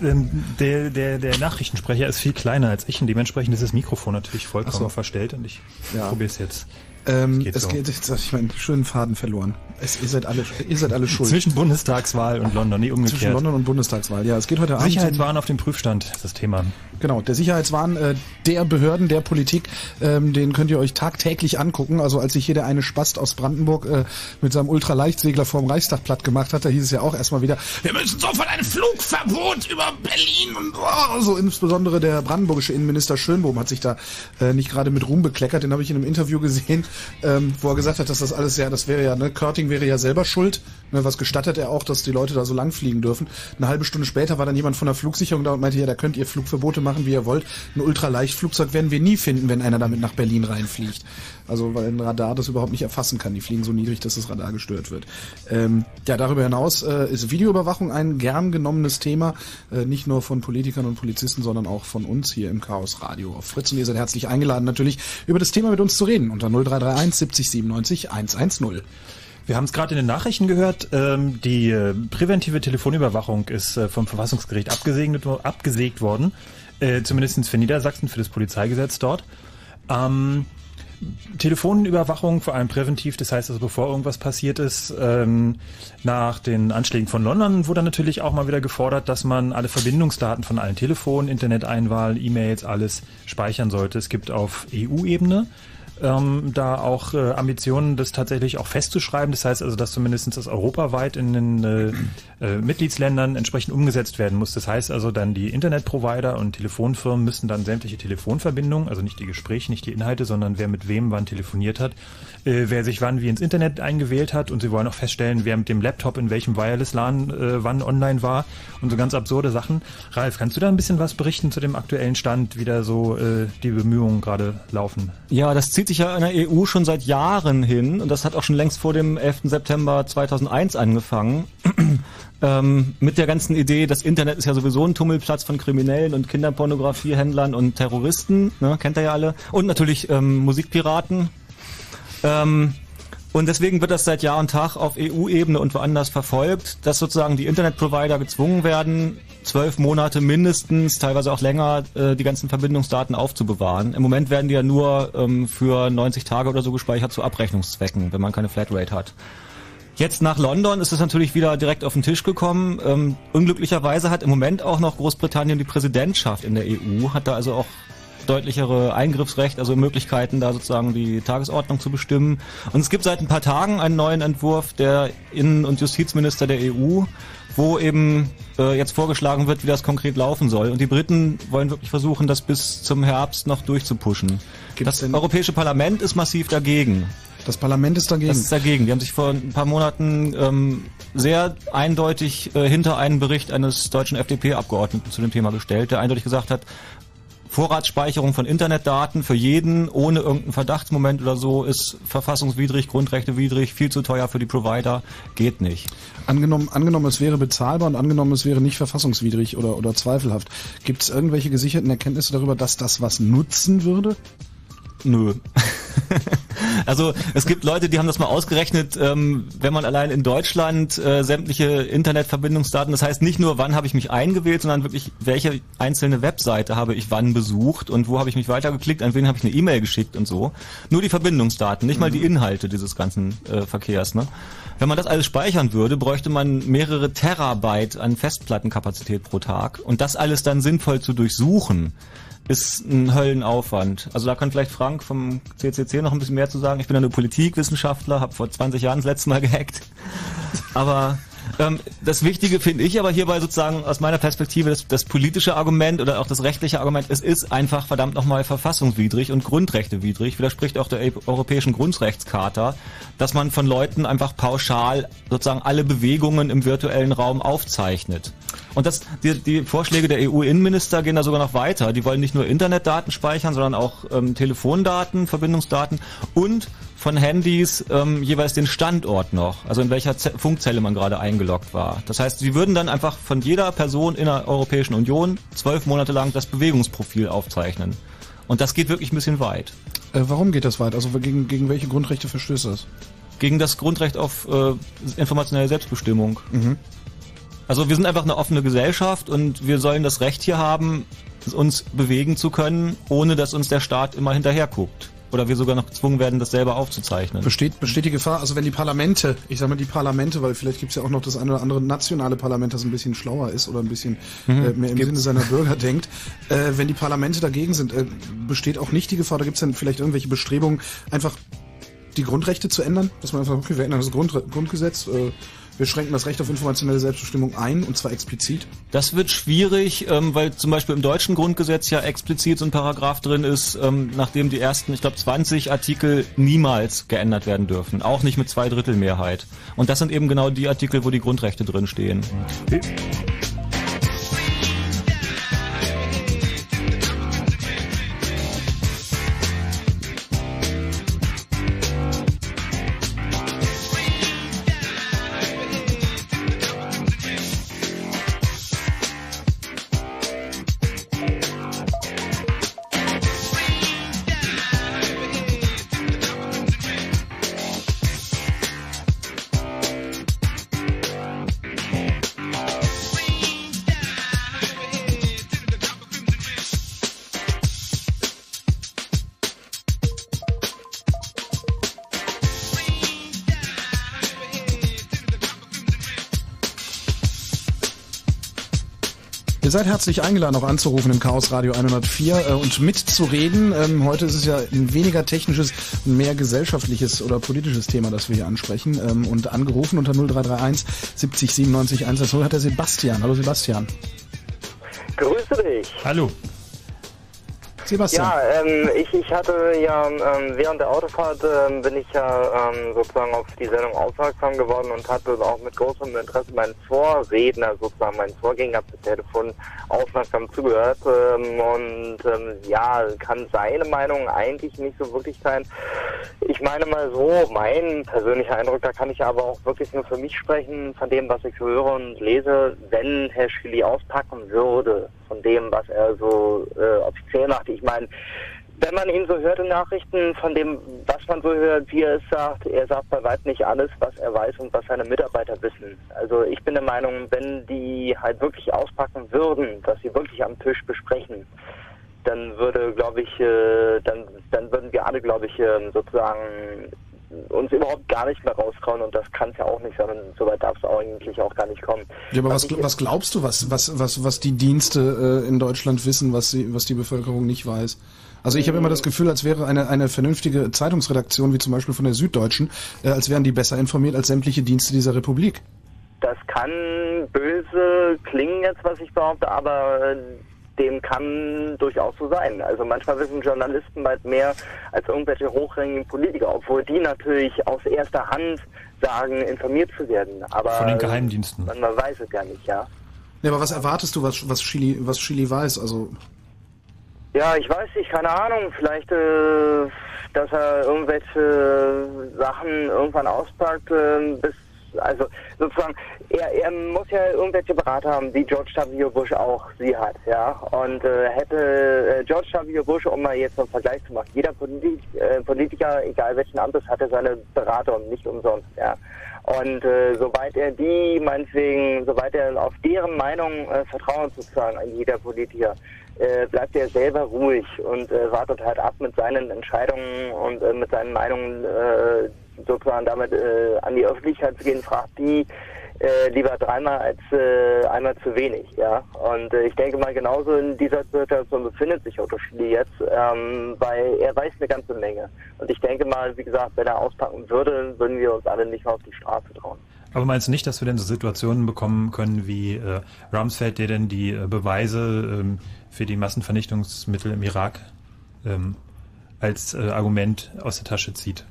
Ähm, Der, der, der Nachrichtensprecher ist viel kleiner als ich und dementsprechend ist das Mikrofon natürlich vollkommen so. verstellt und ich Ja. probiere es jetzt. Ähm, Geht es so. geht, jetzt habe ich meinen schönen Faden verloren. Es, ihr seid alle, ihr seid alle schuld. Zwischen Bundestagswahl und London, nee, umgekehrt. Zwischen London und Bundestagswahl. Ja, es geht heute Abend. Sicherheitswahn auf dem Prüfstand ist das Thema. Genau, der Sicherheitswahn äh, der Behörden, der Politik, ähm, den könnt ihr euch tagtäglich angucken. Also als sich hier der eine Spast aus Brandenburg äh, mit seinem Ultraleihtsegler vorm Reichstag platt gemacht hat, da hieß es ja auch erstmal wieder, wir müssen sofort ein Flugverbot über Berlin und oh, so insbesondere der brandenburgische Innenminister Schönbohm hat sich da äh, nicht gerade mit Ruhm bekleckert. Den habe ich in einem Interview gesehen, ähm, wo er gesagt hat, dass das alles ja, das wäre ja, ne, Körting wäre ja selber schuld. Ne, was gestattet er auch, dass die Leute da so lang fliegen dürfen. Eine halbe Stunde später war dann jemand von der Flugsicherung da und meinte, ja, da könnt ihr Flugverbote machen, wie ihr wollt. Ein Ultraleichtflugzeug werden wir nie finden, wenn einer damit nach Berlin reinfliegt. Also weil ein Radar das überhaupt nicht erfassen kann. Die fliegen so niedrig, dass das Radar gestört wird. Ähm, ja, darüber hinaus äh, ist Videoüberwachung ein gern genommenes Thema, äh, nicht nur von Politikern und Polizisten, sondern auch von uns hier im Chaos Radio auf Fritz. Und ihr seid herzlich eingeladen, natürlich über das Thema mit uns zu reden unter 0331 70 97 110. Wir haben es gerade in den Nachrichten gehört, ähm, die äh, präventive Telefonüberwachung ist äh, vom Verfassungsgericht abgesegnet, abgesägt worden, äh, zumindest für Niedersachsen, für das Polizeigesetz dort. Ähm, Telefonüberwachung, vor allem präventiv, das heißt also bevor irgendwas passiert ist, ähm, nach den Anschlägen von London wurde natürlich auch mal wieder gefordert, dass man alle Verbindungsdaten von allen Telefonen, Interneteinwahl, E-Mails, alles speichern sollte. Es gibt auf EU-Ebene ähm, da auch äh, Ambitionen, das tatsächlich auch festzuschreiben. Das heißt also, dass zumindest das europaweit in den äh, äh, Mitgliedsländern entsprechend umgesetzt werden muss. Das heißt also, dann die Internetprovider und Telefonfirmen müssen dann sämtliche Telefonverbindungen, also nicht die Gespräche, nicht die Inhalte, sondern wer mit wem wann telefoniert hat, äh, wer sich wann wie ins Internet eingewählt hat und sie wollen auch feststellen, wer mit dem Laptop in welchem Wireless-LAN äh, wann online war und so ganz absurde Sachen. Ralf, kannst du da ein bisschen was berichten zu dem aktuellen Stand, wie da so äh, die Bemühungen gerade laufen? Ja, das zieht sich ja in der EU schon seit Jahren hin und das hat auch schon längst vor dem 11. September 2001 angefangen. <clears throat> ähm, mit der ganzen Idee, das Internet ist ja sowieso ein Tummelplatz von Kriminellen und Kinderpornografiehändlern und Terroristen, ne, kennt ihr ja alle. Und natürlich ähm, Musikpiraten. Ähm, und deswegen wird das seit Jahr und Tag auf EU-Ebene und woanders verfolgt, dass sozusagen die Internetprovider gezwungen werden, zwölf Monate mindestens, teilweise auch länger, äh, die ganzen Verbindungsdaten aufzubewahren. Im Moment werden die ja nur ähm, für 90 Tage oder so gespeichert zu Abrechnungszwecken, wenn man keine Flatrate hat. Jetzt nach London ist es natürlich wieder direkt auf den Tisch gekommen. Ähm, unglücklicherweise hat im Moment auch noch Großbritannien die Präsidentschaft in der EU, hat da also auch deutlichere Eingriffsrecht, also Möglichkeiten, da sozusagen die Tagesordnung zu bestimmen. Und es gibt seit ein paar Tagen einen neuen Entwurf der Innen- und Justizminister der EU, wo eben äh, jetzt vorgeschlagen wird, wie das konkret laufen soll. Und die Briten wollen wirklich versuchen, das bis zum Herbst noch durchzupushen. Gibt's das Europäische Parlament ist massiv dagegen. Das Parlament ist dagegen. Das ist dagegen. Die haben sich vor ein paar Monaten ähm, sehr eindeutig äh, hinter einen Bericht eines deutschen FDP-Abgeordneten zu dem Thema gestellt, der eindeutig gesagt hat, Vorratsspeicherung von Internetdaten für jeden ohne irgendeinen Verdachtsmoment oder so ist verfassungswidrig, grundrechtewidrig, viel zu teuer für die Provider, geht nicht. Angenommen, angenommen, es wäre bezahlbar und angenommen, es wäre nicht verfassungswidrig oder, oder zweifelhaft. Gibt es irgendwelche gesicherten Erkenntnisse darüber, dass das was nutzen würde? Nö. <laughs> Also es gibt Leute, die haben das mal ausgerechnet, ähm, wenn man allein in Deutschland äh, sämtliche Internetverbindungsdaten, das heißt nicht nur, wann habe ich mich eingewählt, sondern wirklich, welche einzelne Webseite habe ich wann besucht und wo habe ich mich weitergeklickt, an wen habe ich eine E-Mail geschickt und so. Nur die Verbindungsdaten, nicht mal die Inhalte dieses ganzen äh, Verkehrs. Ne? Wenn man das alles speichern würde, bräuchte man mehrere Terabyte an Festplattenkapazität pro Tag und das alles dann sinnvoll zu durchsuchen ist ein Höllenaufwand. Also da kann vielleicht Frank vom CCC noch ein bisschen mehr zu sagen. Ich bin ja nur Politikwissenschaftler, habe vor 20 Jahren das letzte Mal gehackt. Aber ähm, das Wichtige finde ich aber hierbei sozusagen aus meiner Perspektive das, das politische Argument oder auch das rechtliche Argument, es ist einfach verdammt nochmal verfassungswidrig und grundrechtewidrig, widerspricht auch der Eu- Europäischen Grundrechtscharta, dass man von Leuten einfach pauschal sozusagen alle Bewegungen im virtuellen Raum aufzeichnet. Und das, die, die Vorschläge der EU-Innenminister gehen da sogar noch weiter. Die wollen nicht nur Internetdaten speichern, sondern auch ähm, Telefondaten, Verbindungsdaten und von Handys ähm, jeweils den Standort noch, also in welcher Z Funkzelle man gerade eingeloggt war. Das heißt, sie würden dann einfach von jeder Person in der Europäischen Union zwölf Monate lang das Bewegungsprofil aufzeichnen. Und das geht wirklich ein bisschen weit. Äh, warum geht das weit? Also gegen, gegen welche Grundrechte verstößt das? Gegen das Grundrecht auf äh, informationelle Selbstbestimmung. Also wir sind einfach eine offene Gesellschaft und wir sollen das Recht hier haben, uns bewegen zu können, ohne dass uns der Staat immer hinterher guckt. Oder wir sogar noch gezwungen werden, das selber aufzuzeichnen. Besteht, besteht die Gefahr, also wenn die Parlamente, ich sag mal die Parlamente, weil vielleicht gibt es ja auch noch das eine oder andere nationale Parlament, das ein bisschen schlauer ist oder ein bisschen Mhm. äh, mehr im. Sinne seiner Bürger <laughs> denkt, äh, wenn die Parlamente dagegen sind, äh, besteht auch nicht die Gefahr, da gibt es dann vielleicht irgendwelche Bestrebungen, einfach die Grundrechte zu ändern, dass man einfach, okay, wir ändern das Grund, Grundgesetz, äh, wir schränken das Recht auf informationelle Selbstbestimmung ein, und zwar explizit. Das wird schwierig, ähm, weil zum Beispiel im deutschen Grundgesetz ja explizit so ein Paragraph drin ist, ähm, nachdem die ersten, ich glaube, 20 Artikel niemals geändert werden dürfen. Auch nicht mit Zweidrittelmehrheit. Und das sind eben genau die Artikel, wo die Grundrechte drin stehen. Ihr seid herzlich eingeladen, auch anzurufen im Chaos Radio 104 äh, und mitzureden. Ähm, heute ist es ja ein weniger technisches, mehr gesellschaftliches oder politisches Thema, das wir hier ansprechen. Ähm, und angerufen unter 0331 70 97 110 hat der Sebastian. Hallo Sebastian. Grüße dich. Hallo. Sebastian. Ja, ähm, ich, ich hatte ja ähm, während der Autofahrt ähm, bin ich ja ähm, sozusagen auf die Sendung aufmerksam geworden und hatte auch mit großem Interesse meinen Vorredner, sozusagen meinen Vorgänger per Telefon aufmerksam zugehört. Ähm, und ähm, ja, kann seine Meinung eigentlich nicht so wirklich sein. Ich meine mal so, mein persönlicher Eindruck, da kann ich aber auch wirklich nur für mich sprechen, von dem, was ich höre und lese, wenn Herr Schilly auspacken würde, von dem, was er so äh, offiziell macht. Ich meine, wenn man ihn so hört in Nachrichten, von dem, was man so hört, wie er es sagt, er sagt bei weitem nicht alles, was er weiß und was seine Mitarbeiter wissen. Also ich bin der Meinung, wenn die halt wirklich auspacken würden, dass sie wirklich am Tisch besprechen, dann würde, glaube ich, äh, dann, dann würden wir alle, glaube ich, ähm, sozusagen uns überhaupt gar nicht mehr raustrauen und das kann es ja auch nicht sein und soweit darf es eigentlich auch gar nicht kommen. Ja, aber was, ich- was glaubst du, was, was, was, was die Dienste äh, in Deutschland wissen, was, sie, was die Bevölkerung nicht weiß? Also ich habe immer das Gefühl, als wäre eine, eine vernünftige Zeitungsredaktion, wie zum Beispiel von der Süddeutschen, äh, als wären die besser informiert als sämtliche Dienste dieser Republik. Das kann böse klingen jetzt, was ich behaupte, aber äh, dem kann durchaus so sein. Also manchmal wissen Journalisten weit mehr als irgendwelche hochrangigen Politiker, obwohl die natürlich aus erster Hand sagen, informiert zu werden. Aber Von den Geheimdiensten. Man, man weiß es ja nicht, ja. Ja, aber was erwartest du, was, was, Chili, was Chili weiß? Also Ja, ich weiß nicht, keine Ahnung. Vielleicht, äh, dass er irgendwelche Sachen irgendwann auspackt, äh, bis, also sozusagen, er, er muss ja irgendwelche Berater haben, wie George W. Bush auch sie hat, ja. Und äh, hätte äh, George W. Bush, um mal jetzt einen Vergleich zu machen, jeder Polit äh, Politiker, egal welchen Amtes, hatte seine Berater und nicht umsonst, ja. Und äh, soweit er die, meinetwegen, soweit er auf deren Meinung äh, vertrauen sozusagen an jeder Politiker, äh, bleibt er selber ruhig und äh, wartet halt ab mit seinen Entscheidungen und äh, mit seinen Meinungen äh, sozusagen damit äh, an die Öffentlichkeit zu gehen, fragt die äh, lieber dreimal als äh, einmal zu wenig, ja. Und äh, ich denke mal, genauso in dieser Situation befindet sich Otto Schily jetzt, ähm, weil er weiß eine ganze Menge. Und ich denke mal, wie gesagt, wenn er auspacken würde, würden wir uns alle nicht mehr auf die Straße trauen. Aber meinst du nicht, dass wir denn so Situationen bekommen können wie äh, Rumsfeld, der denn die äh, Beweise ähm, für die Massenvernichtungsmittel im Irak ähm, als äh, Argument aus der Tasche zieht?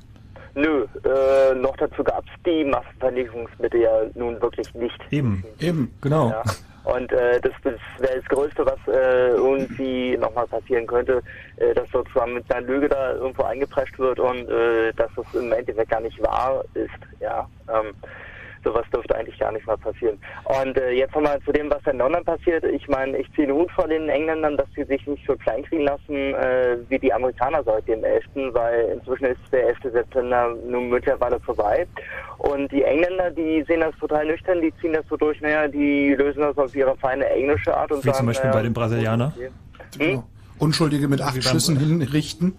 Nö, äh, noch dazu gab es die Massenvernichtungsmittel ja nun wirklich nicht. Eben. Eben, genau. Ja. Und äh, das, das wäre das Größte, was äh, irgendwie nochmal passieren könnte, äh, dass sozusagen mit einer Lüge da irgendwo eingeprescht wird und äh, dass das im Endeffekt gar nicht wahr ist. Ja, ähm, sowas dürfte eigentlich gar nicht mal passieren. Und äh, jetzt nochmal zu dem, was in London passiert. Ich meine, ich ziehe den Hut vor den Engländern, dass sie sich nicht so klein kriegen lassen äh, wie die Amerikaner seit dem 11., weil inzwischen ist der 11. September nun mittlerweile vorbei. Und die Engländer, die sehen das total nüchtern, die ziehen das so durch, naja, die lösen das auf ihre feine englische Art und Wie sagen, zum Beispiel naja, bei den Brasilianern. Hm? Unschuldige mit acht Schüssen hinrichten.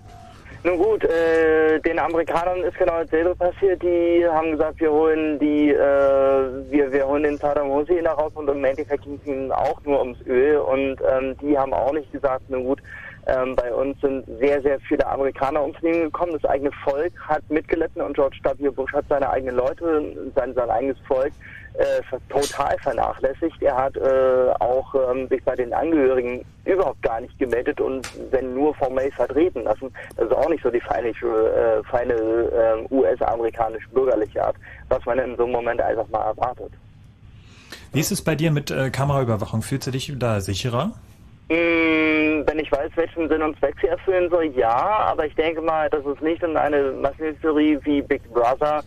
Nun gut, äh, den Amerikanern ist genau dasselbe passiert. Die haben gesagt, wir holen die, äh, wir, wir holen den Saddam Hussein raus und im Endeffekt ging es ihnen auch nur ums Öl und ähm, die haben auch nicht gesagt, nun gut, ähm, bei uns sind sehr, sehr viele Amerikaner ums Leben gekommen. Das eigene Volk hat mitgelitten und George W. Bush hat seine eigenen Leute, sein, sein eigenes Volk äh, total vernachlässigt. Er hat äh, auch ähm, sich bei den Angehörigen überhaupt gar nicht gemeldet und wenn nur formell vertreten lassen. Das ist auch nicht so die feine, äh, feine äh, US-amerikanisch-bürgerliche Art, was man in so einem Moment einfach mal erwartet. Wie ist es bei dir mit äh, Kameraüberwachung? Fühlst du dich da sicherer? Mm, Wenn ich weiß, welchen Sinn und Zweck sie erfüllen soll, ja, aber ich denke mal, dass es nicht in eine Massenhysterie wie Big Brother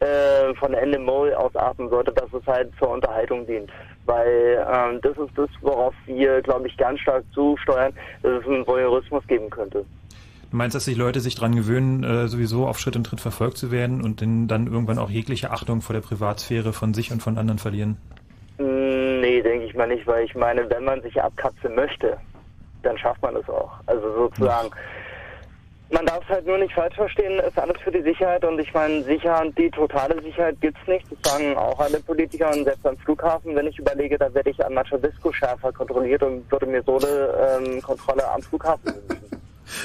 äh, von Ende Mole ausarten sollte, dass es halt zur Unterhaltung dient. Weil ähm, das ist das, worauf wir, glaube ich, ganz stark zusteuern, dass es einen Voyeurismus geben könnte. Du meinst, dass sich Leute sich dran gewöhnen, äh, sowieso auf Schritt und Tritt verfolgt zu werden und dann, dann irgendwann auch jegliche Achtung vor der Privatsphäre von sich und von anderen verlieren? Mm, Nee, denke ich mal nicht, weil ich meine, wenn man sich abkapseln möchte, dann schafft man es auch. Also sozusagen. Man darf es halt nur nicht falsch verstehen, ist alles für die Sicherheit und ich meine, Sicherheit, die totale Sicherheit gibt's nicht. Das sagen auch alle Politiker und selbst am Flughafen, wenn ich überlege, da werde ich an Machadisco schärfer kontrolliert und würde mir so eine ähm, Kontrolle am Flughafen wünschen.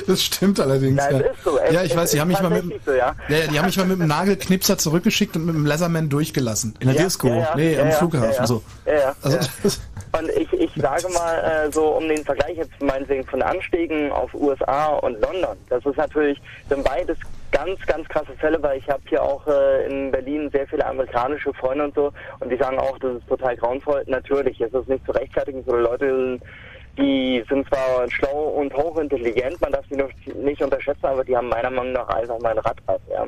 Das stimmt allerdings. Na, es ja. ist so. Es- ja, ich es weiß, die ist haben mich mal mit, so, ja. ja, die haben mich mal mit dem Nagelknipser zurückgeschickt und mit dem Laserman durchgelassen. In der Ja, Disco. ja, ja, nee, am Flughafen. Ja, ja. So. Also. Und ich, ich sage mal äh, so, um den Vergleich jetzt meinetwegen von Anstiegen auf USA und London, das ist natürlich, sind beides ganz, ganz krasse Fälle, weil ich habe hier auch äh, in Berlin sehr viele amerikanische Freunde und so und die sagen auch, das ist total grauenvoll. Natürlich ist es nicht zu rechtfertigen für Leute, die sind zwar schlau und hochintelligent, man darf sie nicht unterschätzen, aber die haben meiner Meinung nach einfach mal ein Rad ab, ja.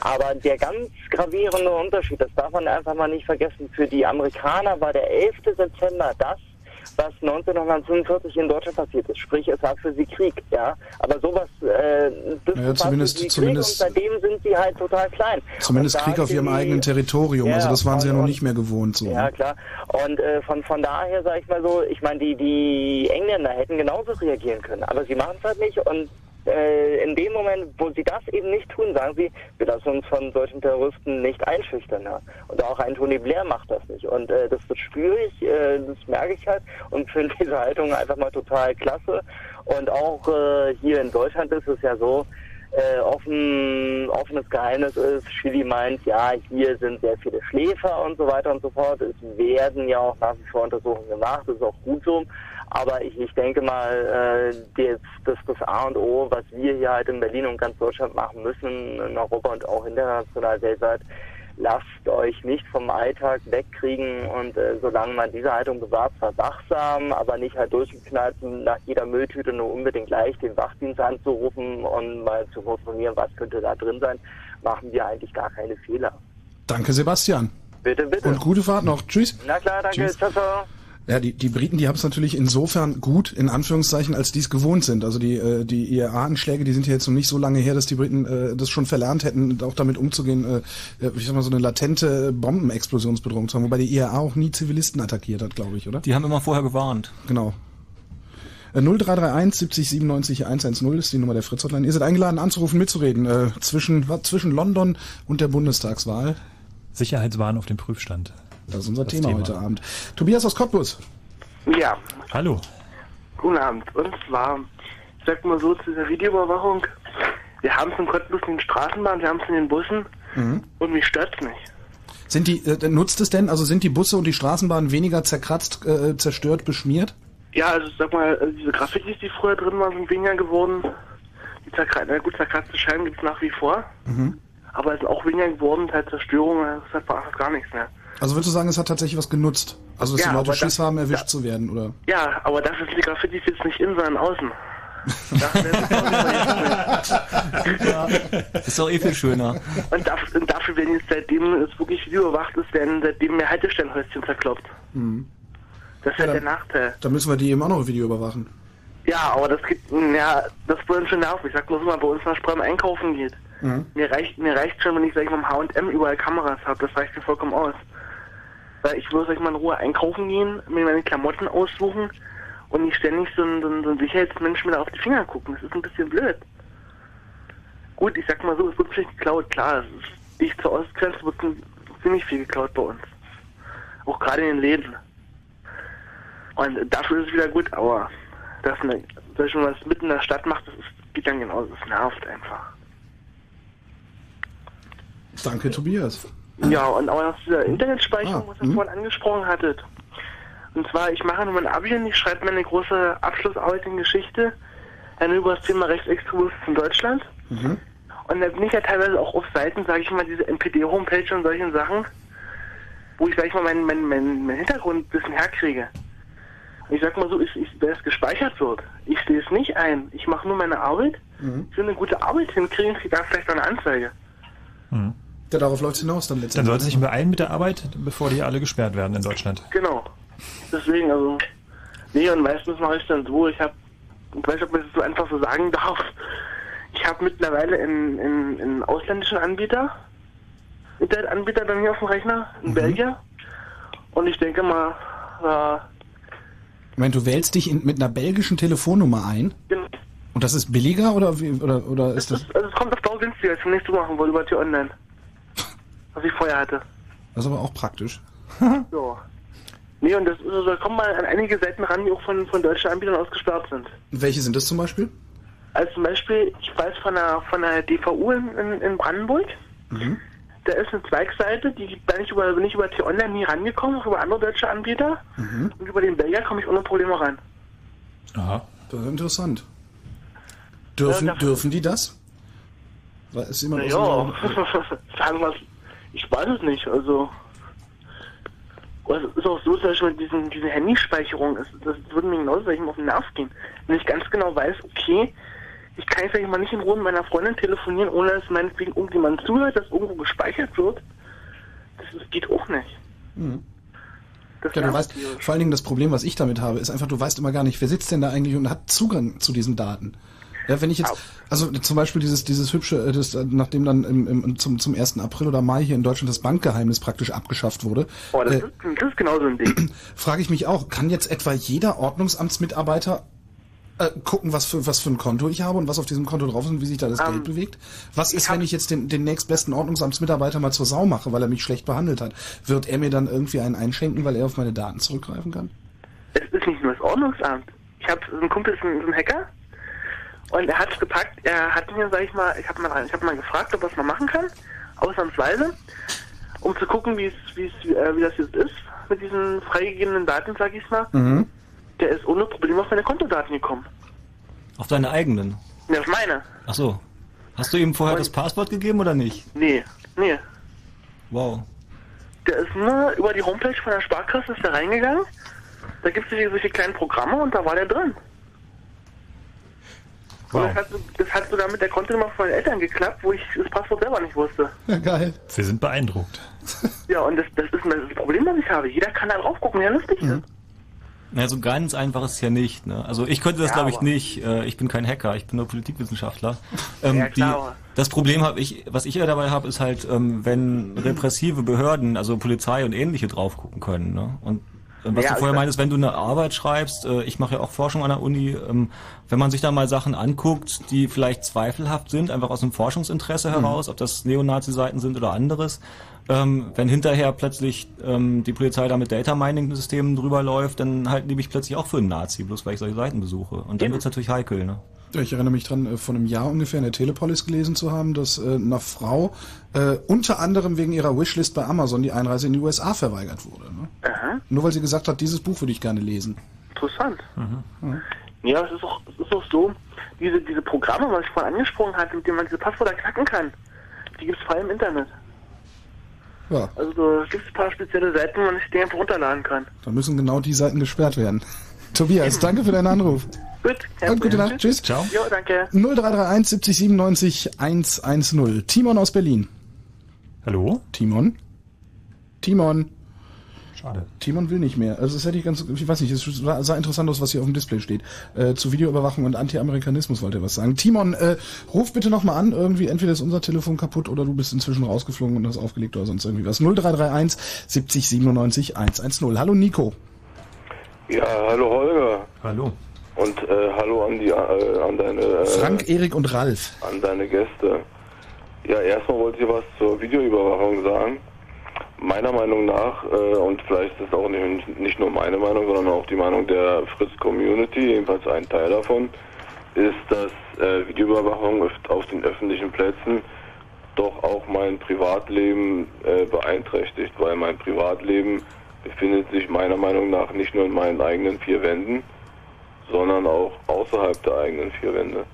Aber der ganz gravierende Unterschied, das darf man einfach mal nicht vergessen, für die Amerikaner war der 11. September das, was 1945 in Deutschland passiert ist. Sprich, es war für sie Krieg, ja. Aber sowas, äh, das Ja, zumindest- für sie zumindest- Krieg und seitdem sind sie halt total klein. Zumindest Krieg auf ihrem die- eigenen Territorium. Ja, also das waren sie ja noch nicht mehr gewohnt. So. ja, klar. Und äh, von, von daher sage ich mal so, ich meine, die, die Engländer hätten genauso reagieren können, aber sie machen es halt nicht und äh, in dem Moment, wo sie das eben nicht tun, sagen sie, wir lassen uns von solchen Terroristen nicht einschüchtern. Ja. Und auch ein Tony Blair macht das nicht. Und äh, das wird schwierig, äh, das merke ich halt und finde diese Haltung einfach mal total klasse. Und auch äh, hier in Deutschland ist es ja so, äh, offen, offenes Geheimnis ist, Chili meint, ja, hier sind sehr viele Schläfer und so weiter und so fort. Es werden ja auch nach wie vor Untersuchungen gemacht, das ist auch gut so. Aber ich, ich denke mal, äh, das, das, das A und O, was wir hier halt in Berlin und ganz Deutschland machen müssen, in Europa und auch international weltweit, lasst euch nicht vom Alltag wegkriegen und äh, solange man diese Haltung bewahrt, zwar wachsam, aber nicht halt durchgeknallt nach jeder Mülltüte nur unbedingt gleich den Wachdienst anzurufen und mal zu kontrollieren, was könnte da drin sein, machen wir eigentlich gar keine Fehler. Danke, Sebastian. Bitte, bitte. Und gute Fahrt noch. Tschüss. Na klar, danke. Tschüss. Ciao, ciao. Ja, die, die Briten, die haben es natürlich insofern gut, in Anführungszeichen, als die es gewohnt sind. Also die, äh, die IRA-Anschläge, die sind ja jetzt noch nicht so lange her, dass die Briten äh, das schon verlernt hätten, auch damit umzugehen, äh, ich sag mal, so eine latente Bombenexplosionsbedrohung zu haben. Wobei die IRA auch nie Zivilisten attackiert hat, glaube ich, oder? Die haben immer vorher gewarnt. Genau. Äh, 0331 70 97 110 ist die Nummer der Fritz-Hotline. Ihr seid eingeladen anzurufen, mitzureden, äh, zwischen, zwischen London und der Bundestagswahl. Sicherheitswahn auf dem Prüfstand. Das ist unser Das Thema, Thema. heute Abend. Tobias aus Cottbus. Ja, Hallo. guten Abend. Und zwar, ich sag mal so zu dieser Videoüberwachung. Wir haben es in Cottbus in den Straßenbahnen, wir haben es in den Bussen Mhm. und mich stört's nicht. Sind die, äh, nutzt es denn, also sind die Busse und die Straßenbahnen weniger zerkratzt, äh, zerstört, beschmiert? Ja, also sag mal, also diese Graffitis, die früher drin waren, sind weniger geworden. Die zerkra na gut, zerkratzte Scheiben gibt's nach wie vor, Mhm. aber es sind auch weniger geworden, halt Zerstörung, das ist einfach gar nichts mehr. Also würdest du sagen, es hat tatsächlich was genutzt? Also dass Ja, die Leute Schiss das- haben, erwischt zu werden, oder? Ja, aber dafür sind die Graffitis jetzt nicht innen, sondern außen. <laughs> Ist doch eh viel schöner. Und, dafür, und dafür werden jetzt seitdem es wirklich Video überwacht ist, werden seitdem mehr Haltestellenhäuschen zerkloppt. Mhm. Das ist halt der Nachteil. Da müssen wir die eben auch noch Video überwachen. Ja, aber das gibt, ja, das wird schon nervig. Ich sag nur so mal, bei uns nach Sprem einkaufen geht. Mhm. Mir reicht, mir reicht schon, wenn ich, sag ich mal, im H&M überall Kameras habe. Das reicht mir vollkommen aus. Weil ich sag ich mal, in Ruhe einkaufen gehen, mir meine Klamotten aussuchen und nicht ständig so ein, so ein, so ein Sicherheitsmensch mir da auf die Finger gucken. Das ist ein bisschen blöd. Gut, ich sag mal so, es wird vielleicht geklaut, klar. Nicht zur Ostgrenze wird ziemlich viel geklaut bei uns. Auch gerade in den Läden. Und dafür ist es wieder gut, aber dass man was mitten in der Stadt macht, das ist, geht dann genauso. Das nervt einfach. Danke, Tobias. Ja, und auch noch dieser Internetspeicherung, Ah, was ihr vorhin angesprochen hattet. Und zwar, ich mache nun mein Abi und ich schreibe meine große Abschlussarbeit in Geschichte eine über das Thema Rechtsextremismus in Deutschland. Mhm. Und da bin ich ja teilweise auch auf Seiten, sage ich mal, diese NPD-Homepage und solchen Sachen, wo ich, sag ich mal, meinen mein, mein, mein Hintergrund ein bisschen herkriege. Und ich sag mal so, ich, ich, wenn es gespeichert wird, ich sehe es nicht ein. Ich mache nur meine Arbeit, Mhm. ich will eine gute Arbeit hinkriegen, kriege da vielleicht eine Anzeige. Ja, darauf läuft hinaus dann letztendlich. Dann sollte sich beeilen mit der Arbeit, bevor die alle gesperrt werden in Deutschland. Genau. Deswegen, also, nee, und meistens mache ich dann so, ich habe, ich weiß nicht, ob man das so einfach so sagen darf, ich habe mittlerweile einen, ausländischen Anbieter, Internetanbieter bei mir auf dem Rechner, in Belgien, und ich denke mal, äh, Moment, du wählst dich in, mit einer belgischen Telefonnummer ein? Genau. Und das ist billiger oder wie, oder, oder ist das? also es kommt auf Dauer günstiger, als wenn ich so machen wollte über T-Online. Was ich vorher hatte. Das ist aber auch praktisch. <laughs> Ja. Nee, und das also, da kommen mal an einige Seiten ran, die auch von, von deutschen Anbietern ausgesperrt sind. Welche sind das zum Beispiel? Also zum Beispiel, ich weiß von der, von der DVU in, in, in Brandenburg, Mhm. da ist eine Zweigseite, die bin ich über, bin ich über T-Online nie rangekommen, auch über andere deutsche Anbieter. Mhm. Und über den Belgier komme ich ohne Probleme ran. Aha. Das ist interessant. Dürfen, Ja, dürfen die das? Weil ist immer Ja, <laughs> sagen wir ich weiß es nicht, also. Also, Es ist auch so, zum Beispiel mit diesen, diese Handyspeicherung, es- das würde mir genauso ich mal, auf den Nerv gehen. Wenn ich ganz genau weiß, okay, ich kann jetzt ich mal nicht in Ruhe mit meiner Freundin telefonieren, ohne dass meinetwegen irgendjemand zuhört, dass irgendwo gespeichert wird. Das, das geht auch nicht. Mhm. Ja, du weißt, vor allen Dingen das Problem, was ich damit habe, ist einfach, du weißt immer gar nicht, wer sitzt denn da eigentlich und hat Zugang zu diesen Daten. Ja, wenn ich jetzt, also zum Beispiel dieses, dieses hübsche, äh, das, äh, nachdem dann im, im, zum, zum 1. April oder Mai hier in Deutschland das Bankgeheimnis praktisch abgeschafft wurde, Oh, das, äh, ist, das ist genau so ein Ding. <clears throat> frage ich mich auch, kann jetzt etwa jeder Ordnungsamtsmitarbeiter äh, gucken, was für, was für ein Konto ich habe und was auf diesem Konto drauf ist und wie sich da das Ähm, Geld bewegt? Was ist, wenn ich jetzt den, den nächstbesten Ordnungsamtsmitarbeiter mal zur Sau mache, weil er mich schlecht behandelt hat? Wird er mir dann irgendwie einen einschenken, weil er auf meine Daten zurückgreifen kann? Es ist nicht nur das Ordnungsamt. Ich habe so einen Kumpel, ist ein, so ein Hacker, und er hat's gepackt. Er hat mir, sag ich mal, ich habe mal, ich habe mal gefragt, ob es mal machen kann, ausnahmsweise, um zu gucken, wie es, wie es, äh, wie das jetzt ist mit diesen freigegebenen Daten, sag ich mal. Mhm. Der ist ohne Probleme auf meine Kontodaten gekommen. Auf deine eigenen. Ne, auf meine. Ach so. Hast du ihm vorher das Passwort gegeben oder nicht? Nee, nee. Wow. Der ist nur über die Homepage von der Sparkasse ist der reingegangen. Da gibt es solche kleinen Programme und da war der drin. Und das hat, so- das hat sogar mit der Kontonummer von meinen Eltern geklappt, wo ich das Passwort selber nicht wusste. Ja, geil. Wir sind beeindruckt. Ja, und das, das ist das Problem, das ich habe. Jeder kann da drauf gucken, ja lustig ist. Na, so ganz einfach ist es ja nicht. Ne? Also ich könnte das Ja, glaube ich nicht. Äh, ich bin kein Hacker, ich bin nur Politikwissenschaftler. Ähm, Ja, klar, die, das Problem habe ich, was ich ja dabei habe, ist halt, ähm, wenn repressive Behörden, also Polizei und ähnliche drauf gucken können. Ne? Und was Ja, du vorher also- meintest, wenn du eine Arbeit schreibst, äh, ich mache ja auch Forschung an der Uni, ähm, wenn man sich da mal Sachen anguckt, die vielleicht zweifelhaft sind, einfach aus einem Forschungsinteresse Mhm. heraus, ob das Neonazi-Seiten sind oder anderes, ähm, wenn hinterher plötzlich ähm, die Polizei da mit Data Mining Systemen drüber läuft, dann halten die mich plötzlich auch für einen Nazi, bloß weil ich solche Seiten besuche. Und dann wird's natürlich heikel, ne? Ja, ich erinnere mich dran, äh, vor einem Jahr ungefähr in der Telepolis gelesen zu haben, dass äh, einer Frau äh, unter anderem wegen ihrer Wishlist bei Amazon die Einreise in die USA verweigert wurde. Ne? Aha, Nur weil sie gesagt hat, dieses Buch würde ich gerne lesen. interessant. Mhm. Ja, es ist auch, es ist auch so, diese, diese Programme, was ich vorhin angesprochen hatte, mit denen man diese Passwörter knacken kann, die gibt es frei im Internet. Ja. Also da gibt es ein paar spezielle Seiten, wo man sich den einfach runterladen kann. Da müssen genau die Seiten gesperrt werden. Tobias, danke für deinen Anruf. Gut, Und gute. Nacht. Tschüss. Ciao. Jo, danke. 0331 70 97 110. Timon aus Berlin. Hallo? Timon? Timon? Schade. Timon will nicht mehr. Also das hätte ich ganz, ich weiß nicht, es sah, sah interessant aus, was hier auf dem Display steht. Äh, zu Videoüberwachung und Anti-Amerikanismus wollte er was sagen. Timon, äh, ruf bitte nochmal an. Irgendwie, entweder ist unser Telefon kaputt oder du bist inzwischen rausgeflogen und hast aufgelegt oder sonst irgendwie was. 0331 70 97 110. Hallo Nico. Ja, hallo Holger. Hallo. Und äh, hallo an die äh, an deine äh, Frank, Erik und Ralf. an deine Gäste. Ja, erstmal wollte ich was zur Videoüberwachung sagen. Meiner Meinung nach, äh, und vielleicht ist es auch nicht, nicht nur meine Meinung, sondern auch die Meinung der Fritz Community, jedenfalls ein Teil davon, ist, dass äh, Videoüberwachung auf den öffentlichen Plätzen doch auch mein Privatleben äh, beeinträchtigt, weil mein Privatleben befindet sich meiner Meinung nach nicht nur in meinen eigenen vier Wänden, sondern auch außerhalb der eigenen vier Wände.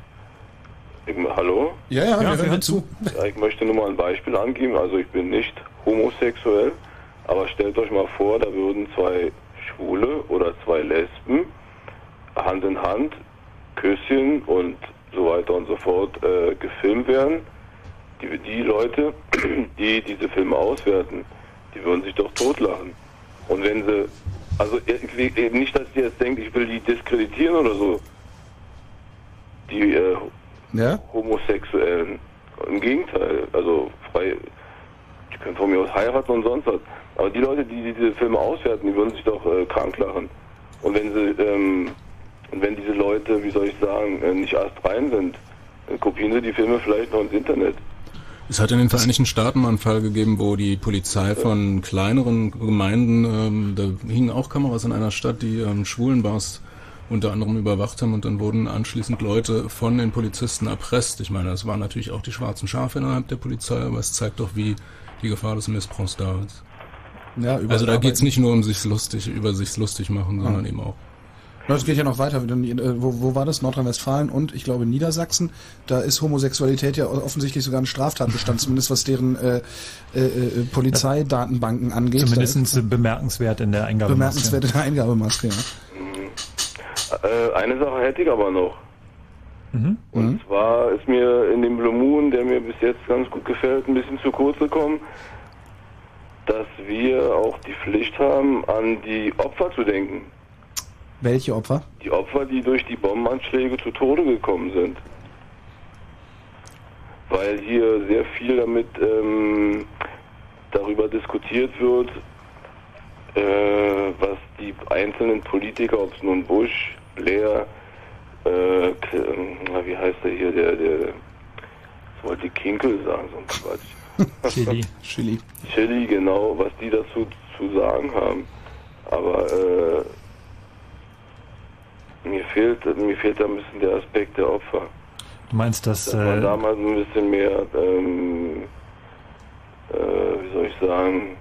Ich, hallo? Ja, ja, wir hören zu. Ja, ich möchte nur mal ein Beispiel angeben. Also ich bin nicht homosexuell, aber stellt euch mal vor, da würden zwei Schwule oder zwei Lesben Hand in Hand, Küsschen und so weiter und so fort äh, gefilmt werden. Die, die Leute, <clears throat> die diese Filme auswerten, die würden sich doch totlachen. Und wenn sie, also eben nicht, dass ihr jetzt denkt, ich will die diskreditieren oder so. Die äh, Ja? Homosexuellen. Im Gegenteil, also frei, die können von mir aus heiraten und sonst was. Aber die Leute, die diese Filme auswerten, die würden sich doch äh, krank lachen. Und wenn sie, ähm, und wenn diese Leute, wie soll ich sagen, äh, nicht erst rein sind, dann kopieren sie die Filme vielleicht noch ins Internet. Es hat in den Vereinigten Staaten mal einen Fall gegeben, wo die Polizei von kleineren Gemeinden, ähm, da hingen auch Kameras in einer Stadt, die ähm, Schwulenbars unter anderem überwacht haben und dann wurden anschließend Leute von den Polizisten erpresst. Ich meine, das waren natürlich auch die schwarzen Schafe innerhalb der Polizei, aber es zeigt doch, wie die Gefahr des Missbrauchs da ist. Ja, also da Arbeit- geht's nicht nur um sich lustig, über sich lustig machen, sondern Ah. eben auch. Na, Es geht ja noch weiter. Äh, Wo, wo war das? Nordrhein-Westfalen und ich glaube Niedersachsen. Da ist Homosexualität ja offensichtlich sogar ein Straftatbestand, <laughs> zumindest was deren äh, äh, äh, Polizeidatenbanken angeht. Zumindest bemerkenswert in der ist Eingabe. bemerkenswert in der Eingabemaske. Ja. Äh, eine Sache hätte ich aber noch. Mhm. Und zwar ist mir in dem Blue Moon, der mir bis jetzt ganz gut gefällt, ein bisschen zu kurz gekommen, dass wir auch die Pflicht haben, an die Opfer zu denken. Welche Opfer? Die Opfer, die durch die Bombenanschläge zu Tode gekommen sind. Weil hier sehr viel damit ähm, darüber diskutiert wird, äh, was die einzelnen Politiker, ob es nun Bush, Blair, äh, wie heißt der hier, der, der, was wollte ich Kinkel sagen, so ein Quatsch. <laughs> Chili. Chili. Chili, genau, was die dazu zu sagen haben. Aber äh, mir fehlt mir fehlt da ein bisschen der Aspekt der Opfer. Du meinst, dass Dass man äh, damals ein bisschen mehr, ähm, äh, wie soll ich sagen,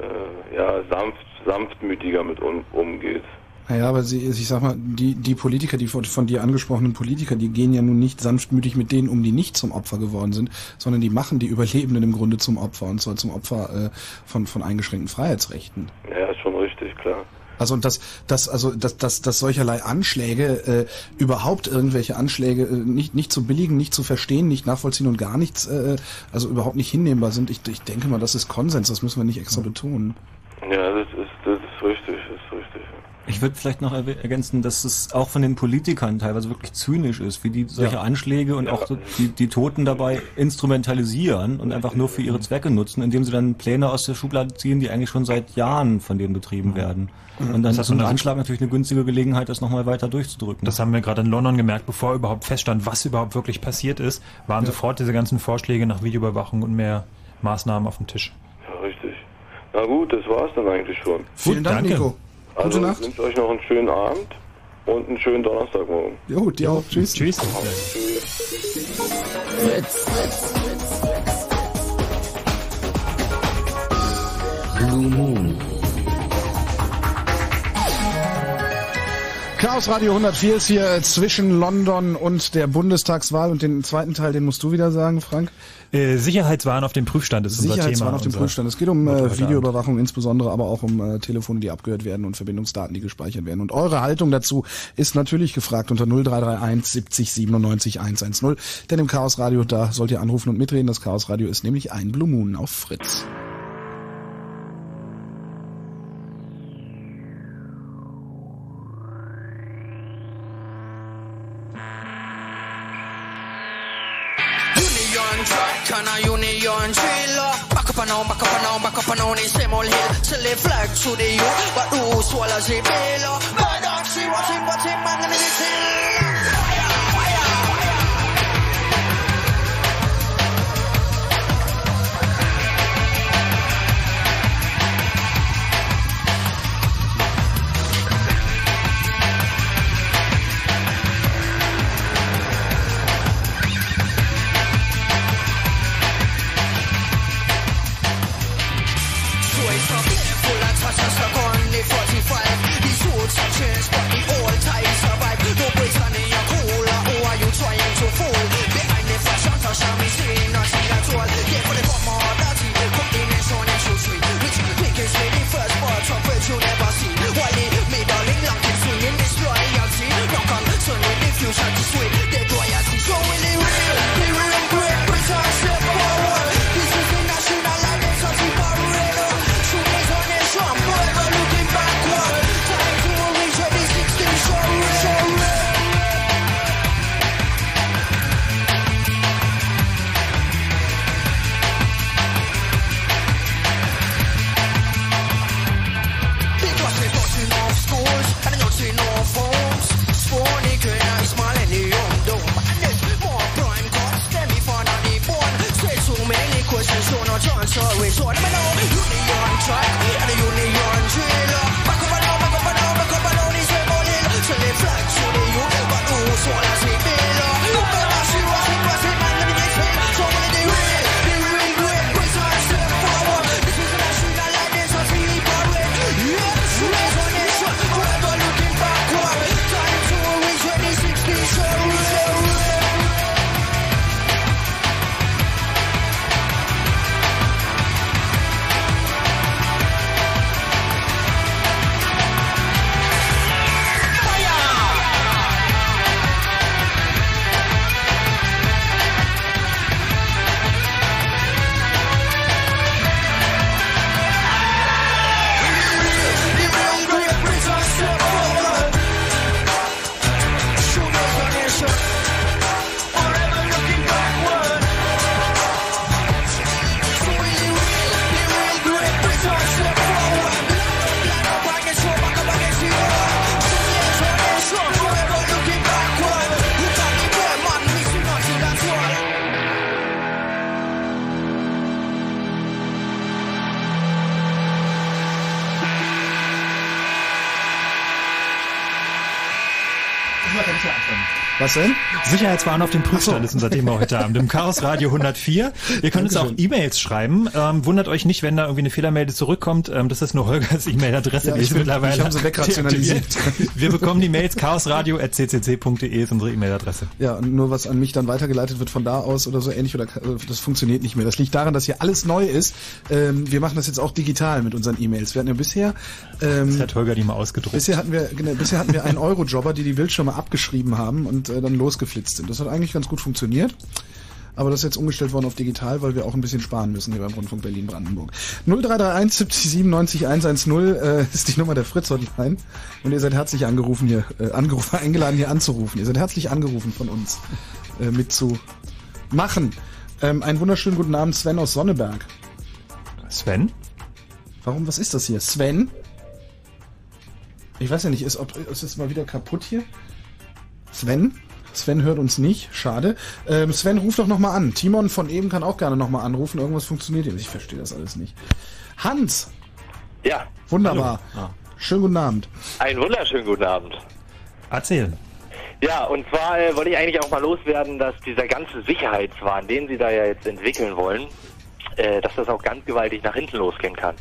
äh, ja, sanft, sanftmütiger mit um, umgeht. Naja, aber sie, ich sag mal, die, die Politiker, die von, von dir angesprochenen Politiker, die gehen ja nun nicht sanftmütig mit denen um, die nicht zum Opfer geworden sind, sondern die machen die Überlebenden im Grunde zum Opfer und zwar zum Opfer äh, von, von eingeschränkten Freiheitsrechten. Ja, ist schon richtig, klar. Also und dass, dass also dass, dass, dass solcherlei Anschläge äh, überhaupt irgendwelche Anschläge äh, nicht nicht zu billigen, nicht zu verstehen, nicht nachvollziehen und gar nichts, äh, also überhaupt nicht hinnehmbar sind. Ich, ich denke mal, das ist Konsens. Das müssen wir nicht extra betonen. Ja, das ist, das ist richtig, das ist richtig. Ich würde vielleicht noch ergänzen, dass es auch von den Politikern teilweise wirklich zynisch ist, wie die solche Ja. Anschläge und auch so die, die Toten dabei instrumentalisieren und einfach nur für ihre Zwecke nutzen, indem sie dann Pläne aus der Schublade ziehen, die eigentlich schon seit Jahren von denen betrieben werden. Und dann Das ist hat so ein Anschlag natürlich eine günstige Gelegenheit, das nochmal weiter durchzudrücken. Das haben wir gerade in London gemerkt, bevor überhaupt feststand, was überhaupt wirklich passiert ist, waren Ja. sofort diese ganzen Vorschläge nach Videoüberwachung und mehr Maßnahmen auf dem Tisch. Ja, richtig. Na gut, das war's dann eigentlich schon. Vielen Dank, danke. Nico. Gute Also Nacht. ich wünsche euch noch einen schönen Abend und einen schönen Donnerstagmorgen. Jo, dir auch. Tschüss. Tschüss. Blue Moon. Chaos Radio 104 ist hier äh, zwischen London und der Bundestagswahl und den zweiten Teil, den musst du wieder sagen, Frank. Äh, Sicherheitswahn auf dem Prüfstand ist unser Thema. Sicherheitswahn auf dem Prüfstand. Es geht um äh, Videoüberwachung insbesondere, aber auch um äh, Telefone, die abgehört werden und Verbindungsdaten, die gespeichert werden. Und eure Haltung dazu ist natürlich gefragt unter 0331 70 97 110. Denn im Chaos Radio, da sollt ihr anrufen und mitreden. Das Chaos Radio ist nämlich ein Blue Moon auf Fritz. Union trailer. Back up and on, back up and on, back up and on the same old hill. Till they flag to the youth, but who swallows the bail? Bad what him, what him, man, and it's hill. Denn? Sicherheitswahn auf dem Prüfstand ist unser Thema heute Abend im Chaos Radio 104. Ihr könnt uns auch E-Mails schreiben. Ähm, wundert euch nicht, wenn da irgendwie eine Fehlermeldung zurückkommt. Ähm, das ist nur Holgers E-Mail-Adresse, Ja, die ich bin- mittlerweile ich hab sie wegrationalisiert. Wir bekommen die Mails chaosradio.ccc.de ist unsere E-Mail-Adresse. Ja, und nur was an mich dann weitergeleitet wird von da aus oder so ähnlich, oder äh, das funktioniert nicht mehr. Das liegt daran, dass hier alles neu ist. Ähm, wir machen das jetzt auch digital mit unseren E-Mails. Wir hatten ja bisher, ähm, Das hat Holger die mal ausgedruckt. bisher hatten wir, genau, bisher hatten wir einen Euro-Jobber, die die Bildschirme abgeschrieben haben und äh, dann losgeflitzt sind. Das hat eigentlich ganz gut funktioniert. Aber das ist jetzt umgestellt worden auf digital, weil wir auch ein bisschen sparen müssen hier beim Rundfunk Berlin-Brandenburg. 0331 70 97 110 äh, ist die Nummer der Fritz-Hotline. Und ihr seid herzlich angerufen hier, äh, angerufen, <laughs> eingeladen hier anzurufen. Ihr seid herzlich angerufen von uns äh, mitzumachen. Ähm, einen wunderschönen guten Abend, Sven aus Sonneberg. Sven? Warum, was ist das hier? Sven? Ich weiß ja nicht, ist, ob, ist das mal wieder kaputt hier? Sven? Sven hört uns nicht, schade. Ähm, Sven, ruf doch nochmal an. Timon von eben kann auch gerne nochmal anrufen. Irgendwas funktioniert hier. Ich verstehe das alles nicht. Hans! Ja. Wunderbar. Hallo. Schönen guten Abend. Einen wunderschönen guten Abend. Erzählen. Ja, und zwar äh, wollte ich eigentlich auch mal loswerden, dass dieser ganze Sicherheitswahn, den Sie da ja jetzt entwickeln wollen, äh, dass das auch ganz gewaltig nach hinten losgehen kann.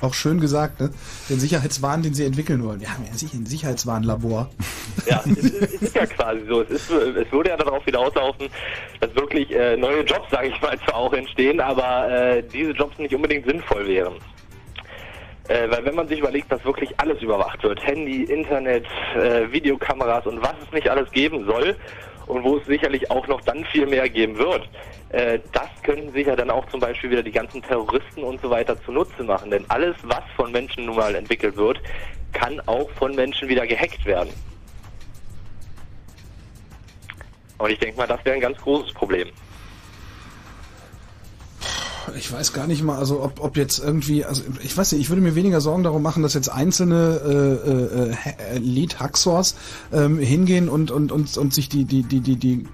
Auch schön gesagt, ne? Den Sicherheitswahn, den sie entwickeln wollen. Wir haben ja ein Sicherheitswarnlabor. Ja, es ist ja quasi so. Es, ist, es würde ja darauf hinauslaufen, dass wirklich äh, neue Jobs, sage ich mal, zwar auch entstehen, aber äh, diese Jobs nicht unbedingt sinnvoll wären. Äh, weil wenn man sich überlegt, dass wirklich alles überwacht wird, Handy, Internet, äh, Videokameras und was es nicht alles geben soll und wo es sicherlich auch noch dann viel mehr geben wird, äh, das könnten sich ja dann auch zum Beispiel wieder die ganzen Terroristen und so weiter zunutze machen. Denn alles, was von Menschen nun mal entwickelt wird, kann auch von Menschen wieder gehackt werden. Und ich denke mal, das wäre ein ganz großes Problem. Ich weiß gar nicht mal, also ob, ob jetzt irgendwie, also ich weiß nicht, ich würde mir weniger Sorgen darum machen, dass jetzt einzelne äh, äh, äh, Lead-Hacksource ähm, hingehen und, und, und, und sich die, die, die, die, die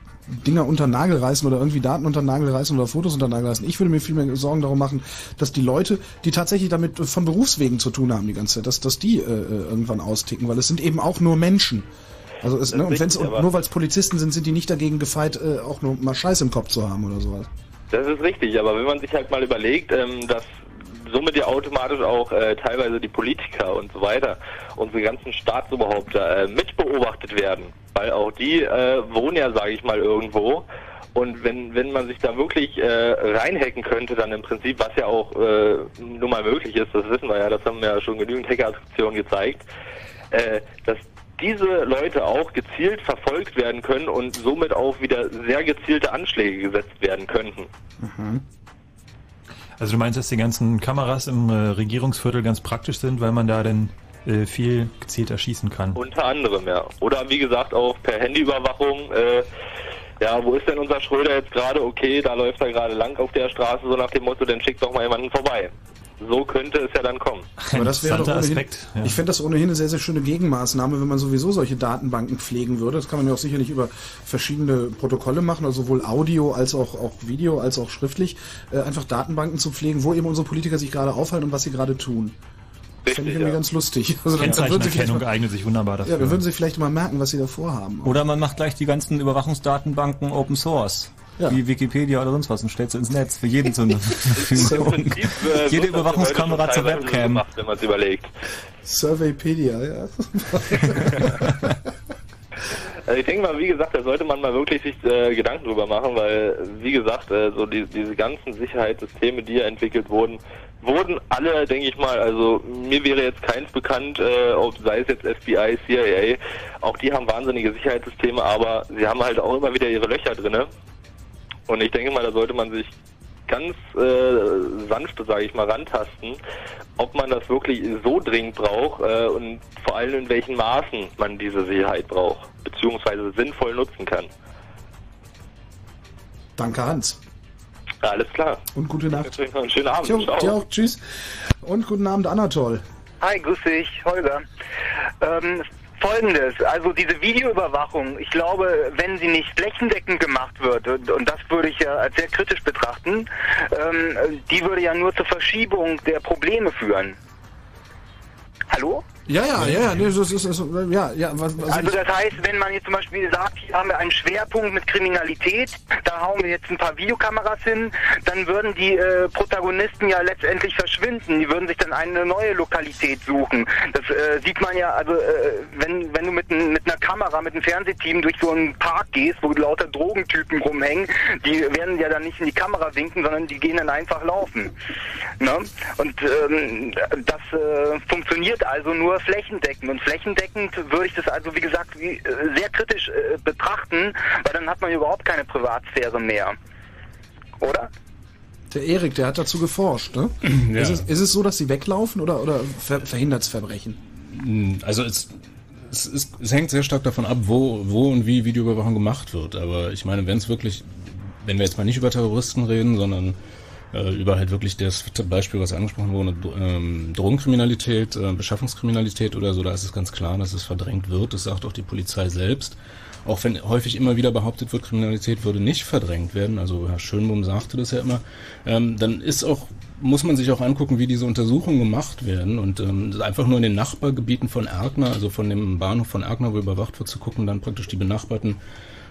Dinger unter Nagel reißen oder irgendwie Daten unter Nagel reißen oder Fotos unter Nagel reißen. Ich würde mir viel mehr Sorgen darum machen, dass die Leute, die tatsächlich damit von Berufswegen zu tun haben die ganze Zeit, dass, dass die äh, äh irgendwann austicken, weil es sind eben auch nur Menschen. Also es, ne, und, wenn's, und nur weil es Polizisten sind, sind die nicht dagegen gefeit, äh, auch nur mal Scheiß im Kopf zu haben oder sowas. Das ist richtig, aber wenn man sich halt mal überlegt, ähm, dass somit ja automatisch auch äh, teilweise die Politiker und so weiter, unsere ganzen Staatsoberhäupter äh, mitbeobachtet werden, weil auch die äh, wohnen ja, sage ich mal, irgendwo. Und wenn, wenn man sich da wirklich äh, reinhacken könnte, dann im Prinzip, was ja auch äh, nun mal möglich ist, das wissen wir ja, das haben ja schon genügend Hackeraktionen gezeigt, äh, dass diese Leute auch gezielt verfolgt werden können und somit auch wieder sehr gezielte Anschläge gesetzt werden könnten. Mhm. Also du meinst, dass die ganzen Kameras im äh, Regierungsviertel ganz praktisch sind, weil man da dann äh, viel gezielt erschießen kann? Unter anderem, ja. Oder wie gesagt auch per Handyüberwachung. Äh, ja, wo ist denn unser Schröder jetzt gerade? Okay, da läuft er gerade lang auf der Straße, so nach dem Motto, dann schickt doch mal jemanden vorbei so könnte es ja dann kommen. Aber das wäre doch ohnehin, Aspekt, ja. Ich fände das ohnehin eine sehr, sehr schöne Gegenmaßnahme, wenn man sowieso solche Datenbanken pflegen würde. Das kann man ja auch sicherlich über verschiedene Protokolle machen, also sowohl Audio als auch, auch Video als auch schriftlich, äh, einfach Datenbanken zu pflegen, wo eben unsere Politiker sich gerade aufhalten und was sie gerade tun. Das fände ich irgendwie ja. ganz lustig. Also Kennzeichenerkennung eignet sich wunderbar dafür. Ja, wir würden sich vielleicht mal merken, was sie da vorhaben. Oder man macht gleich die ganzen Überwachungsdatenbanken Open Source. Ja. Wie Wikipedia oder sonst was und stellt sie ins Netz für jeden zur Verfügung. <laughs> äh, <laughs> Jede Überwachungskamera zur Webcam. Gemacht, wenn man es überlegt. Surveypedia, ja. <laughs> Also ich denke mal, wie gesagt, da sollte man mal wirklich sich äh, Gedanken drüber machen, weil, wie gesagt, äh, so die, diese ganzen Sicherheitssysteme, die ja entwickelt wurden, wurden alle, denke ich mal, also mir wäre jetzt keins bekannt, äh, ob sei es jetzt FBI, CIA, auch die haben wahnsinnige Sicherheitssysteme, aber sie haben halt auch immer wieder ihre Löcher drinne. Und ich denke mal, da sollte man sich ganz äh, sanft, sage ich mal, rantasten, ob man das wirklich so dringend braucht äh, und vor allem in welchen Maßen man diese Sicherheit braucht, beziehungsweise sinnvoll nutzen kann. Danke, Hans. Ja, alles klar. Und gute Nacht. Einen schönen Abend. Jo, dir auch. Tschüss. Und guten Abend, Anatol. Hi, grüß dich, Holger. Ähm, Folgendes, also diese Videoüberwachung, ich glaube, wenn sie nicht flächendeckend gemacht wird, und das würde ich ja als sehr kritisch betrachten, ähm, die würde ja nur zur Verschiebung der Probleme führen. Hallo? Ja, ja, ja, nee, das ist, das, ja, ja. Was, was also das heißt, wenn man jetzt zum Beispiel sagt, hier haben wir einen Schwerpunkt mit Kriminalität, da hauen wir jetzt ein paar Videokameras hin, dann würden die äh, Protagonisten ja letztendlich verschwinden. Die würden sich dann eine neue Lokalität suchen. Das äh, sieht man ja, also äh, wenn wenn du mit, mit einer Kamera, mit einem Fernsehteam durch so einen Park gehst, wo lauter Drogentypen rumhängen, die werden ja dann nicht in die Kamera winken, sondern die gehen dann einfach laufen. Ne? Und ähm, das äh, funktioniert also nur nur flächendeckend. Und flächendeckend würde ich das also, wie gesagt, wie, äh, sehr kritisch äh, betrachten, weil dann hat man überhaupt keine Privatsphäre mehr. Oder? Der Erik, der hat dazu geforscht, ne? <clears throat> Ja. Ist, es, ist es so, dass sie weglaufen oder, oder ver verhindert es Verbrechen? Hm, also es, es, ist, es hängt sehr stark davon ab, wo, wo und wie Videoüberwachung gemacht wird. Aber ich meine, wenn es wirklich, wenn wir jetzt mal nicht über Terroristen reden, sondern äh, über halt wirklich das Beispiel, was angesprochen wurde, ähm, Drogenkriminalität, äh, Beschaffungskriminalität oder so, da ist es ganz klar, dass es verdrängt wird. Das sagt auch die Polizei selbst. Auch wenn häufig immer wieder behauptet wird, Kriminalität würde nicht verdrängt werden, also Herr Schönbohm sagte das ja immer, ähm, dann ist auch muss man sich auch angucken, wie diese Untersuchungen gemacht werden und ähm, einfach nur in den Nachbargebieten von Erkner, also von dem Bahnhof von Erkner, wo überwacht wird, zu gucken, dann praktisch die benachbarten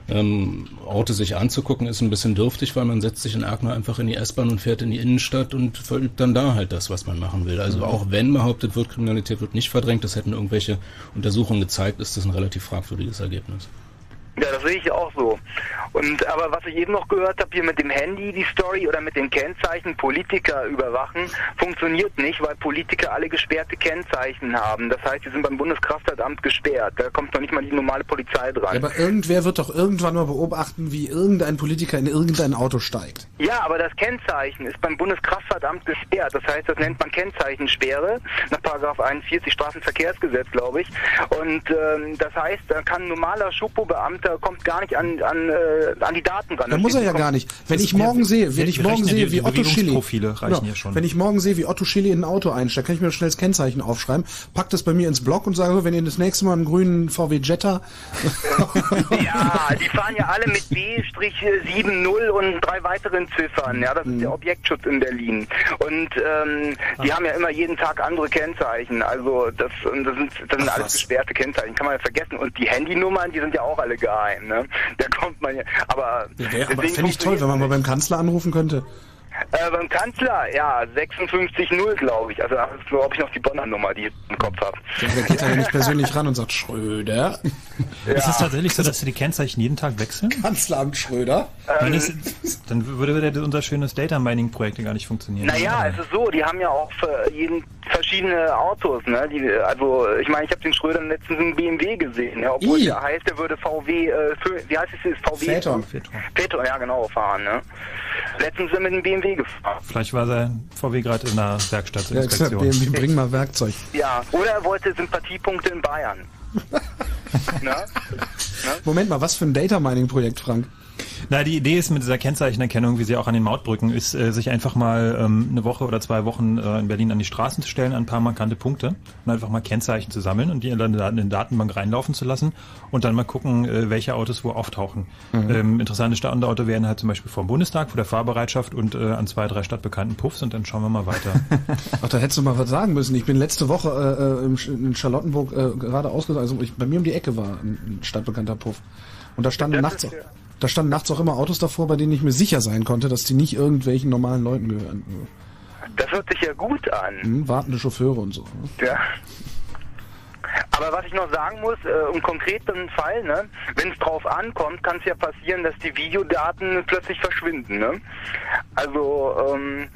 Ähm, Orte sich anzugucken ist ein bisschen dürftig, weil man setzt sich in Erkner einfach in die S-Bahn und fährt in die Innenstadt und verübt dann da halt das, was man machen will. Also Mhm. auch wenn behauptet wird, Kriminalität wird nicht verdrängt, das hätten irgendwelche Untersuchungen gezeigt, ist das ein relativ fragwürdiges Ergebnis. Ja, das sehe ich auch so. Und aber was ich eben noch gehört habe hier mit dem Handy, die Story oder mit den Kennzeichen Politiker überwachen, funktioniert nicht, weil Politiker alle gesperrte Kennzeichen haben. Das heißt, die sind beim Bundeskraftfahrtamt gesperrt. Da kommt noch nicht mal die normale Polizei dran. Ja, aber irgendwer wird doch irgendwann mal beobachten, wie irgendein Politiker in irgendein Auto steigt. Ja, aber das Kennzeichen ist beim Bundeskraftfahrtamt gesperrt. Das heißt, das nennt man Kennzeichensperre nach Paragraph 41 Straßenverkehrsgesetz, glaube ich. Und ähm, das heißt, da kann ein normaler Schupo-Beamter kommt gar nicht an, an, äh, an die Daten ran. Da muss er ja gar nicht. Wenn ich morgen sehe, wenn ich morgen sehe, wie Otto Schilly, reichen Genau. wenn ich morgen sehe, wie Otto Schilly in ein Auto einsteigt, kann ich mir schnell das Kennzeichen aufschreiben, pack das bei mir ins Blog und sage, wenn ihr das nächste Mal einen grünen VW Jetta, <laughs> Ja, die fahren ja alle mit B-70 und drei weiteren Ziffern. Ja, das ist der Objektschutz in Berlin. Und ähm, die haben ja immer jeden Tag andere Kennzeichen. Also das, das sind, das sind alles gesperrte Kennzeichen, kann man ja vergessen. Und die Handynummern, die sind ja auch alle geheim. Ne? Da kommt man ja. Aber, wäre aber fände ich toll, wenn man mal beim Kanzler anrufen könnte. Äh, beim Kanzler, ja, 56-0, glaube ich. Also das glaube ich, noch die Bonner Nummer, die ich im Kopf habe. Der geht da ja nicht persönlich ran und sagt, Schröder. Ist es tatsächlich so, dass sie die Kennzeichen jeden Tag wechseln? Kanzleramt Schröder. Wenn es, dann würde unser schönes Data Mining Projekt ja gar nicht funktionieren. Naja, es ist so, die haben ja auch für jeden verschiedene Autos, ne? Die, also ich meine, ich habe den Schröder letztens in BMW gesehen, ja, obwohl Ih. der heißt, der würde VW, äh, für, wie heißt es, VW? Phaeton. Phaeton, ja genau, fahren, ne? Letztens mit dem BMW gefahren. Vielleicht war sein VW gerade in einer Werkstatt Ja, gesagt, Inspektion. BMW, bring mal Werkzeug. Ja, oder er wollte Sympathiepunkte in Bayern. <laughs> ne? Moment mal, was für ein Data Mining Projekt, Frank? Na, die Idee ist mit dieser Kennzeichenerkennung, wie sie auch an den Mautbrücken ist, äh, sich einfach mal ähm, eine Woche oder zwei Wochen äh, in Berlin an die Straßen zu stellen, an ein paar markante Punkte und einfach mal Kennzeichen zu sammeln und die in die in die Datenbank reinlaufen zu lassen und dann mal gucken, äh, welche Autos wo auftauchen. Mhm. Ähm, interessante Standorte wären halt zum Beispiel vor dem Bundestag, vor der Fahrbereitschaft und äh, an zwei, drei stadtbekannten Puffs und dann schauen wir mal weiter. <laughs> Ach, da hättest du mal was sagen müssen. Ich bin letzte Woche äh, äh, in Charlottenburg äh, gerade ausgesucht, also ich, bei mir um die Ecke war ein, ein stadtbekannter Puff. Und da standen nachts, auch, da standen nachts auch immer Autos davor, bei denen ich mir sicher sein konnte, dass die nicht irgendwelchen normalen Leuten gehören. Das hört sich ja gut an. Hm, wartende Chauffeure und so. ne? Ja. Aber was ich noch sagen muss, äh, im konkreten Fall, ne, wenn es drauf ankommt, kann es ja passieren, dass die Videodaten plötzlich verschwinden. Ne? Also ähm,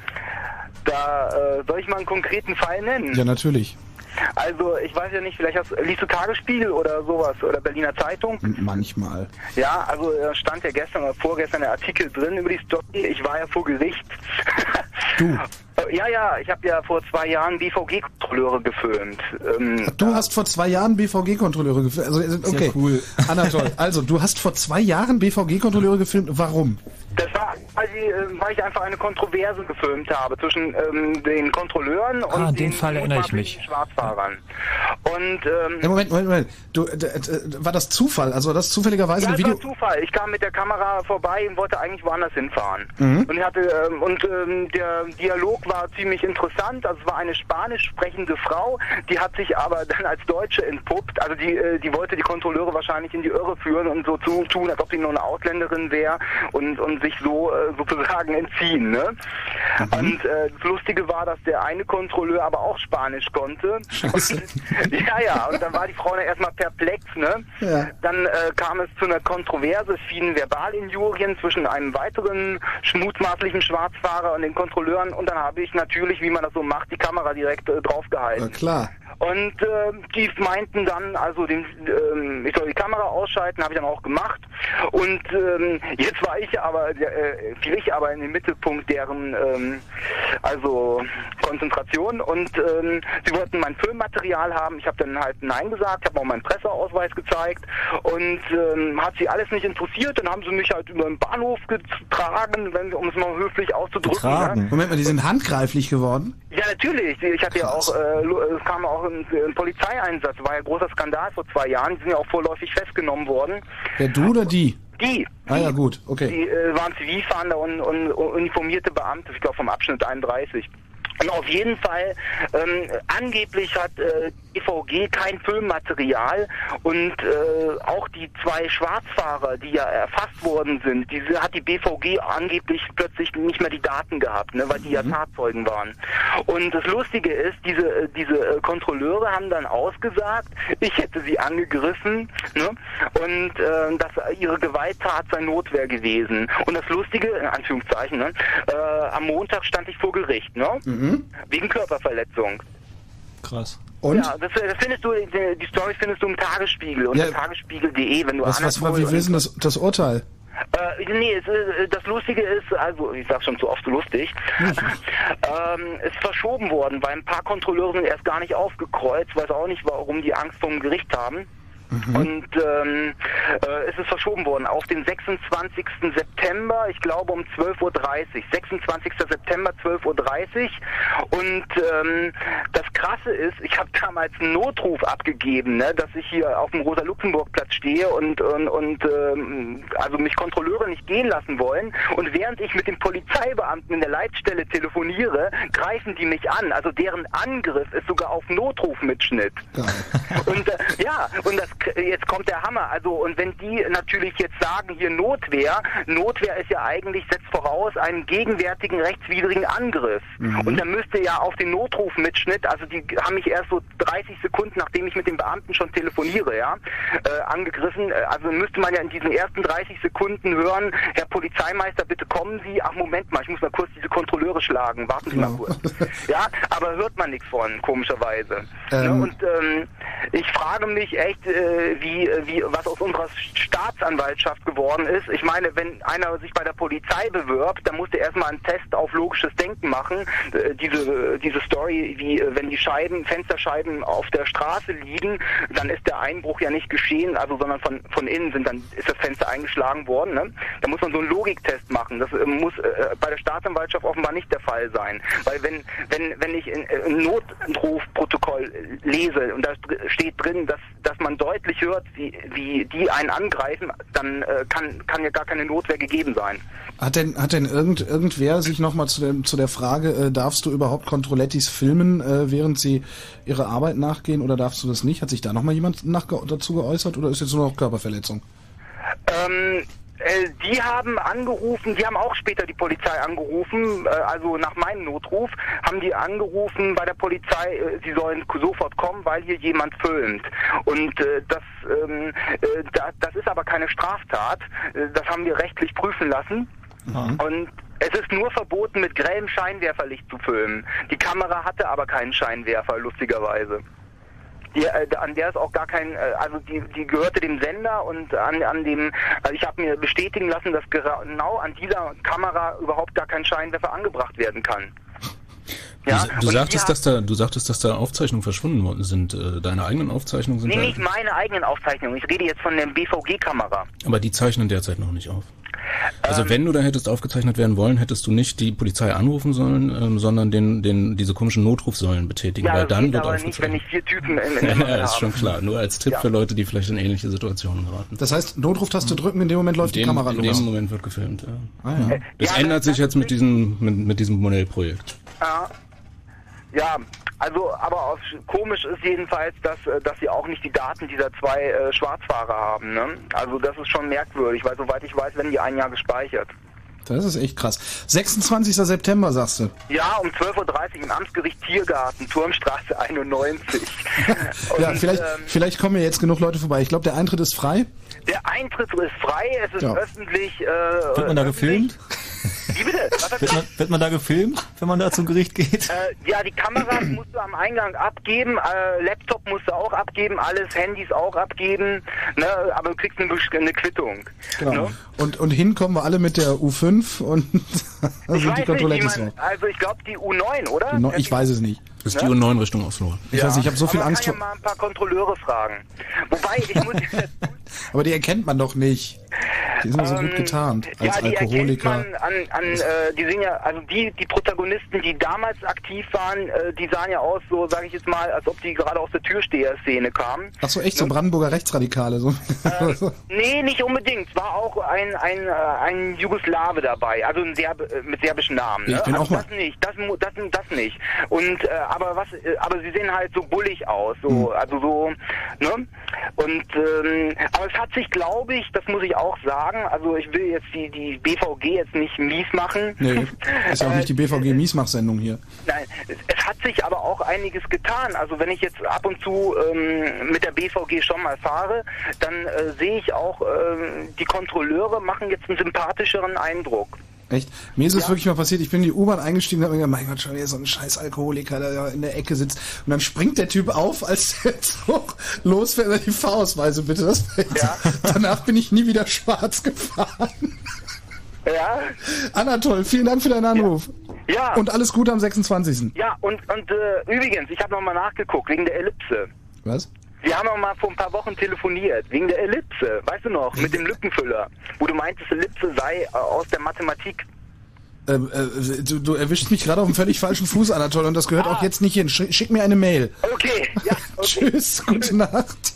da äh, soll ich mal einen konkreten Fall nennen. Ja, natürlich. Also ich weiß ja nicht, vielleicht hast, liest du Tagesspiegel oder sowas oder Berliner Zeitung? Manchmal. Ja, also äh, stand ja gestern oder vorgestern der Artikel drin über die Story. Ich war ja vor Gericht. Du. <laughs> Äh, Ja, ja, ich habe ja vor zwei Jahren BVG-Kontrolleure gefilmt. Ähm, Du hast vor zwei Jahren BVG-Kontrolleure gefilmt. Also, äh, okay. cool. <laughs> Anatol, also du hast vor zwei Jahren BVG-Kontrolleure gefilmt. Warum? Das war, weil, sie, äh, weil ich einfach eine Kontroverse gefilmt habe zwischen ähm, den Kontrolleuren und Ah, den den Fall erinnere ich mich. Schwarzfahrern. Und ähm, Ja, Moment, Moment, Moment. Du, war das Zufall? Also war das zufälligerweise ja, ein Video? war Zufall. Ich kam mit der Kamera vorbei und wollte eigentlich woanders hinfahren. Mhm. Und ich hatte ähm, und ähm, der Dialog war ziemlich interessant. Also es war eine spanisch sprechende Frau, die hat sich aber dann als Deutsche entpuppt. Also die äh, die wollte die Kontrolleure wahrscheinlich in die Irre führen und so zu tun, als ob sie nur eine Ausländerin wäre und und sich so äh, sozusagen entziehen. Ne? Und äh, das Lustige war, dass der eine Kontrolleur aber auch Spanisch konnte. Scheiße. Und, ja, ja. Und dann war die Frau dann erstmal perplex. Ne? Ja. Dann äh, kam es zu einer Kontroverse, es fielen Verbalinjurien zwischen einem weiteren mutmaßlichen Schwarzfahrer und den Kontrolleuren und dann habe ich natürlich, wie man das so macht, die Kamera direkt äh, draufgehalten. Na klar. Und äh, die meinten dann, also den, ähm, ich soll die Kamera ausschalten, habe ich dann auch gemacht. Und ähm, jetzt war ich aber, äh, fiel ich aber in den Mittelpunkt deren ähm, also Konzentration und ähm, sie wollten mein Filmmaterial haben. Ich habe dann halt Nein gesagt, habe auch meinen Presseausweis gezeigt und ähm, hat sie alles nicht interessiert. Dann haben sie mich halt über den Bahnhof getragen, wenn, um es mal höflich auszudrücken. Ne? Moment mal, die sind handgreiflich geworden? Ja, natürlich. Ich hatte ja auch, äh, es kam auch ein, ein Polizeieinsatz, war ja ein großer Skandal vor zwei Jahren. Die sind ja auch vorläufig festgenommen worden. Der du oder die? Die. Ah ja, gut, okay. Die äh, waren Zivilfahrende und, und, und uniformierte Beamte, ich glaube vom Abschnitt 31. Und auf jeden Fall, ähm, angeblich hat äh, BVG kein Filmmaterial und äh, auch die zwei Schwarzfahrer, die ja erfasst worden sind, diese hat die BVG angeblich plötzlich nicht mehr die Daten gehabt, ne, weil die ja Tatzeugen waren. Und das Lustige ist, diese äh, diese äh, Kontrolleure haben dann ausgesagt, ich hätte sie angegriffen, ne, und äh, dass ihre Gewalttat sei Notwehr gewesen. Und das Lustige, in Anführungszeichen, ne, äh, am Montag stand ich vor Gericht, ne, wegen Körperverletzung. Krass. Und? Ja, das, das findest du, die, die Story findest du im Tagesspiegel unter Ja. tagesspiegel.de, wenn du Was, was war, wie wissen das, das Urteil? Äh, nee, es, äh, das Lustige ist, also ich sag schon zu oft so lustig, <laughs> ähm, ist verschoben worden, weil ein paar Kontrolleure sind erst gar nicht aufgekreuzt, weiß auch nicht, warum die Angst vor dem Gericht haben. Und ähm, äh, es ist verschoben worden auf den 26. September, ich glaube um 12.30 Uhr. 26. September 12.30 Uhr. Und ähm, das Krasse ist, ich habe damals einen Notruf abgegeben, ne, dass ich hier auf dem Rosa-Luxemburg-Platz stehe und, und, und ähm, also mich Kontrolleure nicht gehen lassen wollen. Und während ich mit dem Polizeibeamten in der Leitstelle telefoniere, greifen die mich an. Also deren Angriff ist sogar auf Notrufmitschnitt. Und äh, ja, und das jetzt kommt der Hammer. Also und wenn die natürlich jetzt sagen hier Notwehr, Notwehr ist ja eigentlich setzt voraus einen gegenwärtigen rechtswidrigen Angriff. Mhm. Und dann müsste ja auf den Notrufmitschnitt, also die haben mich erst so 30 Sekunden, nachdem ich mit dem Beamten schon telefoniere, ja, äh, angegriffen. Äh, Also müsste man ja in diesen ersten 30 Sekunden hören, Herr Polizeimeister, bitte kommen Sie. Ach Moment mal, ich muss mal kurz diese Kontrolleure schlagen. Warten Sie mal kurz. Ja, aber hört man nichts von, komischerweise. Ähm. Ne? Und ähm, ich frage mich echt, äh, äh, wie, was aus unserer Staatsanwaltschaft geworden ist. Ich meine, wenn einer sich bei der Polizei bewirbt, dann muss der erstmal einen Test auf logisches Denken machen. Äh, diese, äh, diese Story, wie äh, wenn die Scheiben, Fensterscheiben auf der Straße liegen, dann ist der Einbruch ja nicht geschehen, also sondern von, von innen sind dann ist das Fenster eingeschlagen worden. Ne? Da muss man so einen Logiktest machen. Das äh, muss äh, bei der Staatsanwaltschaft offenbar nicht der Fall sein. Weil wenn, wenn, wenn ich ein, äh, Notrufprotokoll lese und da steht drin, dass, dass man deutlich hört, wie, wie die einen angreifen, dann äh, kann, kann ja gar keine Notwehr gegeben sein. Hat denn, hat denn irgend, irgendwer sich nochmal zu, dem- zu der Frage, äh, darfst du überhaupt Controlettis filmen, äh, während sie ihre Arbeit nachgehen oder darfst du das nicht? Hat sich da nochmal jemand nach, dazu geäußert oder ist jetzt nur noch Körperverletzung? Ähm, äh, die haben angerufen, die haben auch später die Polizei angerufen, äh, also nach meinem Notruf haben die angerufen bei der Polizei, äh, sie sollen sofort kommen, weil hier jemand filmt. Und äh, das, ähm, äh, da, das ist aber keine Straftat, äh, das haben wir rechtlich prüfen lassen. Und es ist nur verboten, mit grellem Scheinwerferlicht zu filmen. Die Kamera hatte aber keinen Scheinwerfer, lustigerweise. Die, äh, an der ist auch gar kein, äh, also die, die gehörte dem Sender und an, an dem, also ich habe mir bestätigen lassen, dass genau an dieser Kamera überhaupt gar kein Scheinwerfer angebracht werden kann. Ja, du, du, sagtest, dass da, du sagtest, dass da Aufzeichnungen verschwunden worden sind. Äh, Deine eigenen Aufzeichnungen sind Nee, nicht meine eigenen Aufzeichnungen. Ich rede jetzt von der BVG-Kamera. aber die zeichnen derzeit noch nicht auf. Also Ähm, wenn du da hättest aufgezeichnet werden wollen, hättest du nicht die Polizei anrufen sollen, ähm, sondern den, den, diese komischen Notrufsäulen betätigen, Ja, weil das dann wird aber nicht, wenn ich vier Typen in, <laughs> in Ja, ist schon klar. Nur als Tipp Ja. für Leute, die vielleicht in ähnliche Situationen geraten. Das heißt, Notruftaste drücken, in dem Moment läuft in die dem, Kamera in los. dem Moment wird gefilmt. Ja. Ah, ja. Das Ja, ändert sich jetzt mit diesem, mit, mit diesem Modellprojekt. Ja, ja, also aber aus, komisch ist jedenfalls, dass, äh, dass sie auch nicht die Daten dieser zwei äh, Schwarzfahrer haben. Ne? Also das ist schon merkwürdig, weil soweit ich weiß, werden die ein Jahr gespeichert. Das ist echt krass. 26. September, sagst du. Ja, um 12.30 Uhr im Amtsgericht Tiergarten, Turmstraße <laughs> 91. <laughs> ja, Und, vielleicht, ähm, vielleicht kommen ja jetzt genug Leute vorbei. Ich glaube, der Eintritt ist frei. der Eintritt ist frei, es ist Ja. öffentlich. Äh, Wird man da gefilmt? <laughs> Wie bitte? Wird man, wird man da gefilmt, wenn man da zum Gericht geht? Äh, ja, die Kameras <clears throat> musst du am Eingang abgeben, äh, Laptop musst du auch abgeben, alles, Handys auch abgeben, ne, aber du kriegst eine, eine Quittung. Genau. Ne? Und, und hin kommen wir alle mit der U5 und <laughs> Ich also die auch. also ich glaube die U9, oder? Die Neu- Ich weiß es nicht. Das ist die U9 Richtung Oslo. Ich weiß nicht, ich habe so viel aber Angst kann vor. ja mal ein paar Kontrolleure fragen. Wobei, ich muss <laughs> Aber die erkennt man doch nicht. Die sind so gut getarnt als ja, die Alkoholiker. an, an äh, die sind ja, also die, die Protagonisten, die damals aktiv waren, äh, die sahen ja aus, so sage ich jetzt mal, als ob die gerade aus der Türsteher-Szene kamen. Ach so, echt so Brandenburger Rechtsradikale. So. <laughs> Nee, nicht unbedingt. Es war auch ein, ein, äh, ein Jugoslawe dabei, also ein Serb, äh, mit serbischen Namen. Ich ne? bin also auch mal- das nicht, das, das, das nicht. Und äh, aber was, äh, aber sie sehen halt so bullig aus, so, Hm. also so, ne? Und ähm, aber es hat sich, glaube ich, das muss ich auch sagen, also ich will jetzt die die BVG jetzt nicht mies machen. Nee, <laughs> ist ja auch nicht die BVG Miesmach-Sendung hier. Nein, es, hat sich aber auch einiges getan. Also wenn ich jetzt ab und zu ähm, mit der BVG schon mal fahre, dann äh, sehe ich auch, ähm, die Kontrolleure machen jetzt einen sympathischeren Eindruck. Echt? Mir ist es wirklich mal passiert, ich bin in die U-Bahn eingestiegen und hab mir gedacht, mein Gott, schon wieder so ein scheiß Alkoholiker, der in der Ecke sitzt. Und dann springt der Typ auf, als <laughs> der Zug losfährt, die Fahrausweise bitte. Das jetzt, Danach bin ich nie wieder schwarz gefahren. Ja? Anatol, vielen Dank für deinen Anruf. Ja. Und alles Gute am 26. Ja, und, und äh, übrigens, ich habe nochmal nachgeguckt, wegen der Ellipse. Was? Wir haben noch mal vor ein paar Wochen telefoniert, wegen der Ellipse, weißt du noch, mit dem Lückenfüller, wo du meintest, Ellipse sei äh, aus der Mathematik. Ähm, äh, du, du erwischst mich gerade auf einem völlig falschen Fuß, Anatol, und das gehört auch jetzt nicht hin. Schick, schick mir eine Mail. Okay, ja, <laughs> Tschüss, gute Nacht.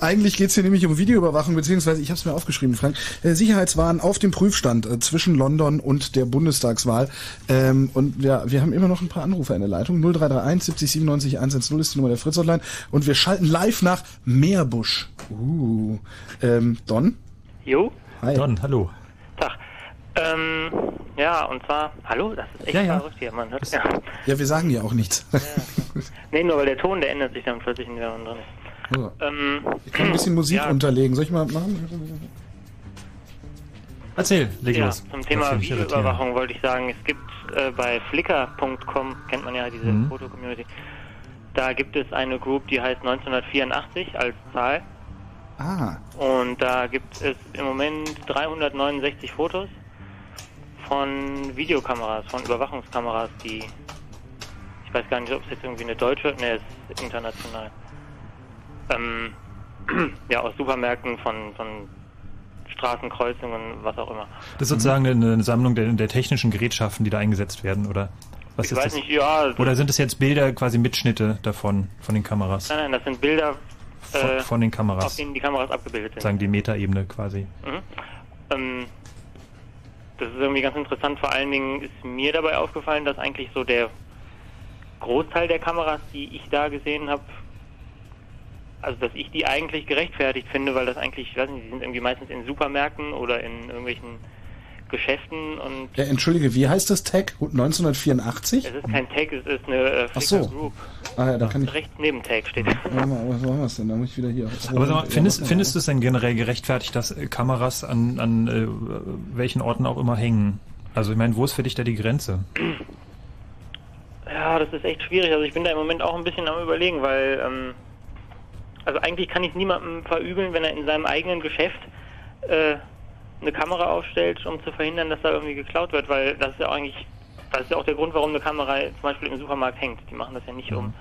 Eigentlich geht's hier nämlich um Videoüberwachung, beziehungsweise ich habe es mir aufgeschrieben, Frank. Äh, Sicherheitswahn auf dem Prüfstand äh, zwischen London und der Bundestagswahl. Ähm, und wir, wir haben immer noch ein paar Anrufer in der Leitung. 0331 70 97 110 ist die Nummer der Fritz Online. Und wir schalten live nach Meerbusch. Uh. Ähm, Don? Jo. Hi. Don, hallo. Ähm, ja, und zwar, hallo, das ist echt Ja, ja. verrückt hier, man hört ja. Ja, wir sagen ja auch nichts. Nee, nur weil der Ton, der ändert sich dann plötzlich, wenn man drin ist. Ja. Ähm, Ich kann ein bisschen Musik ja, unterlegen. Soll ich mal machen? Erzähl, leg ja, los. Zum Thema. Videoüberwachung wollte ich sagen, es gibt äh, bei flickr.com, kennt man ja diese Mhm. Foto-Community, da gibt es eine Group, die heißt 1984 als Zahl. Ah. Und da gibt es im Moment 369 Fotos von Videokameras, von Überwachungskameras, die ich weiß gar nicht, ob es jetzt irgendwie eine deutsche, ne, es ist international. Ähm, <clears throat> ja, aus Supermärkten, von, von Straßenkreuzungen, was auch immer. Das ist sozusagen eine, Sammlung der, der technischen Gerätschaften, die da eingesetzt werden, oder? Was Ich ist weiß das? nicht, ja, also- Oder sind es jetzt Bilder, quasi Mitschnitte davon, von den Kameras? Nein, nein, das sind Bilder, Von, äh, von den Kameras. auf denen die Kameras abgebildet sind. Sagen die Metaebene quasi. Mhm. Ähm, das ist irgendwie ganz interessant. Vor allen Dingen ist mir dabei aufgefallen, dass eigentlich so der Großteil der Kameras, die ich da gesehen habe, also dass ich die eigentlich gerechtfertigt finde, weil das eigentlich, ich weiß nicht, die sind irgendwie meistens in Supermärkten oder in irgendwelchen Geschäften und Ja, entschuldige, wie heißt das Tag? 1984? es ist kein Tag, es ist eine äh, Ach so. Flickr Group. Ah ja, da kann ich... Rechts neben Tag steht. Warte mal, was war das denn? Da muss ich wieder hier... Aber sag mal, findest, findest du es denn generell gerechtfertigt, dass äh, Kameras an, an äh, welchen Orten auch immer hängen? Also ich meine, wo ist für dich da die Grenze? Ja, das ist echt schwierig. Also ich bin da im Moment auch ein bisschen am überlegen, weil ähm, also eigentlich kann ich niemandem verübeln, wenn er in seinem eigenen Geschäft äh, eine Kamera aufstellt, um zu verhindern, dass da irgendwie geklaut wird, weil das ist ja eigentlich das ist ja auch der Grund, warum eine Kamera zum Beispiel im Supermarkt hängt. Die machen das ja nicht um.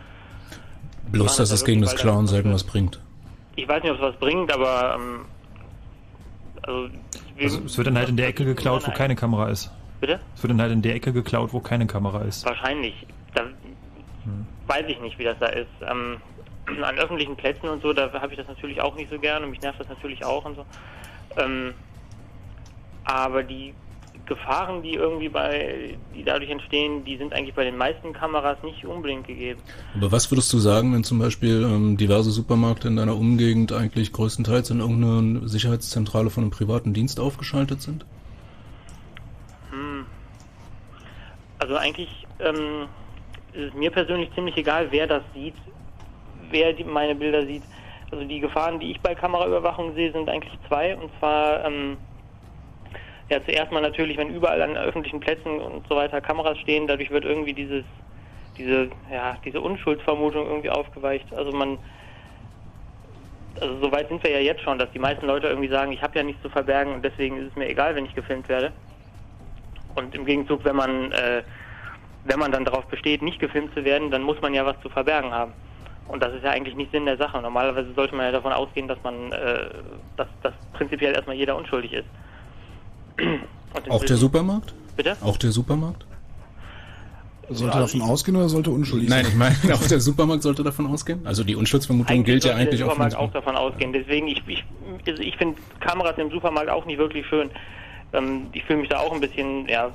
Bloß, dass es gegen das Klauen selten was bringt. Ich weiß nicht, ob es was bringt, aber ähm, also, wir, Also es wird dann halt in der Ecke geklaut, wo keine Kamera ist. Bitte? Es wird dann halt in der Ecke geklaut, wo keine Kamera ist. Wahrscheinlich. Da weiß ich nicht, wie das da ist. Ähm, an öffentlichen Plätzen und so, da habe ich das natürlich auch nicht so gern und mich nervt das natürlich auch und so. Ähm, aber die Gefahren, die irgendwie bei, die dadurch entstehen, die sind eigentlich bei den meisten Kameras nicht unbedingt gegeben. Aber was würdest du sagen, wenn zum Beispiel ähm, diverse Supermärkte in deiner Umgegend eigentlich größtenteils in irgendeine Sicherheitszentrale von einem privaten Dienst aufgeschaltet sind? Hm. Also eigentlich ähm, ist es mir persönlich ziemlich egal, wer das sieht, wer die, meine Bilder sieht. Also die Gefahren, die ich bei Kameraüberwachung sehe, sind eigentlich zwei. Und zwar ähm, ja zuerst mal natürlich, wenn überall an öffentlichen Plätzen und so weiter Kameras stehen, dadurch wird irgendwie dieses diese ja diese Unschuldsvermutung irgendwie aufgeweicht. Also man also so weit sind wir ja jetzt schon, dass die meisten Leute irgendwie sagen, ich habe ja nichts zu verbergen und deswegen ist es mir egal, wenn ich gefilmt werde. Und im Gegenzug, wenn man äh, wenn man dann darauf besteht, nicht gefilmt zu werden, dann muss man ja was zu verbergen haben. Und das ist ja eigentlich nicht Sinn der Sache. Normalerweise sollte man ja davon ausgehen, dass man, äh, dass, dass prinzipiell erstmal jeder unschuldig ist. Auch der Supermarkt? Bitte? Auch der Supermarkt? Sollte davon ausgehen oder sollte unschuldig Nein, sein? ich meine, auch der Supermarkt sollte davon ausgehen. Also die Unschuldsvermutung gilt ja eigentlich der Supermarkt auch davon ausgehen. Deswegen, ich, ich, also ich finde Kameras im Supermarkt auch nicht wirklich schön. Ähm, ich fühle mich da auch ein bisschen, ja,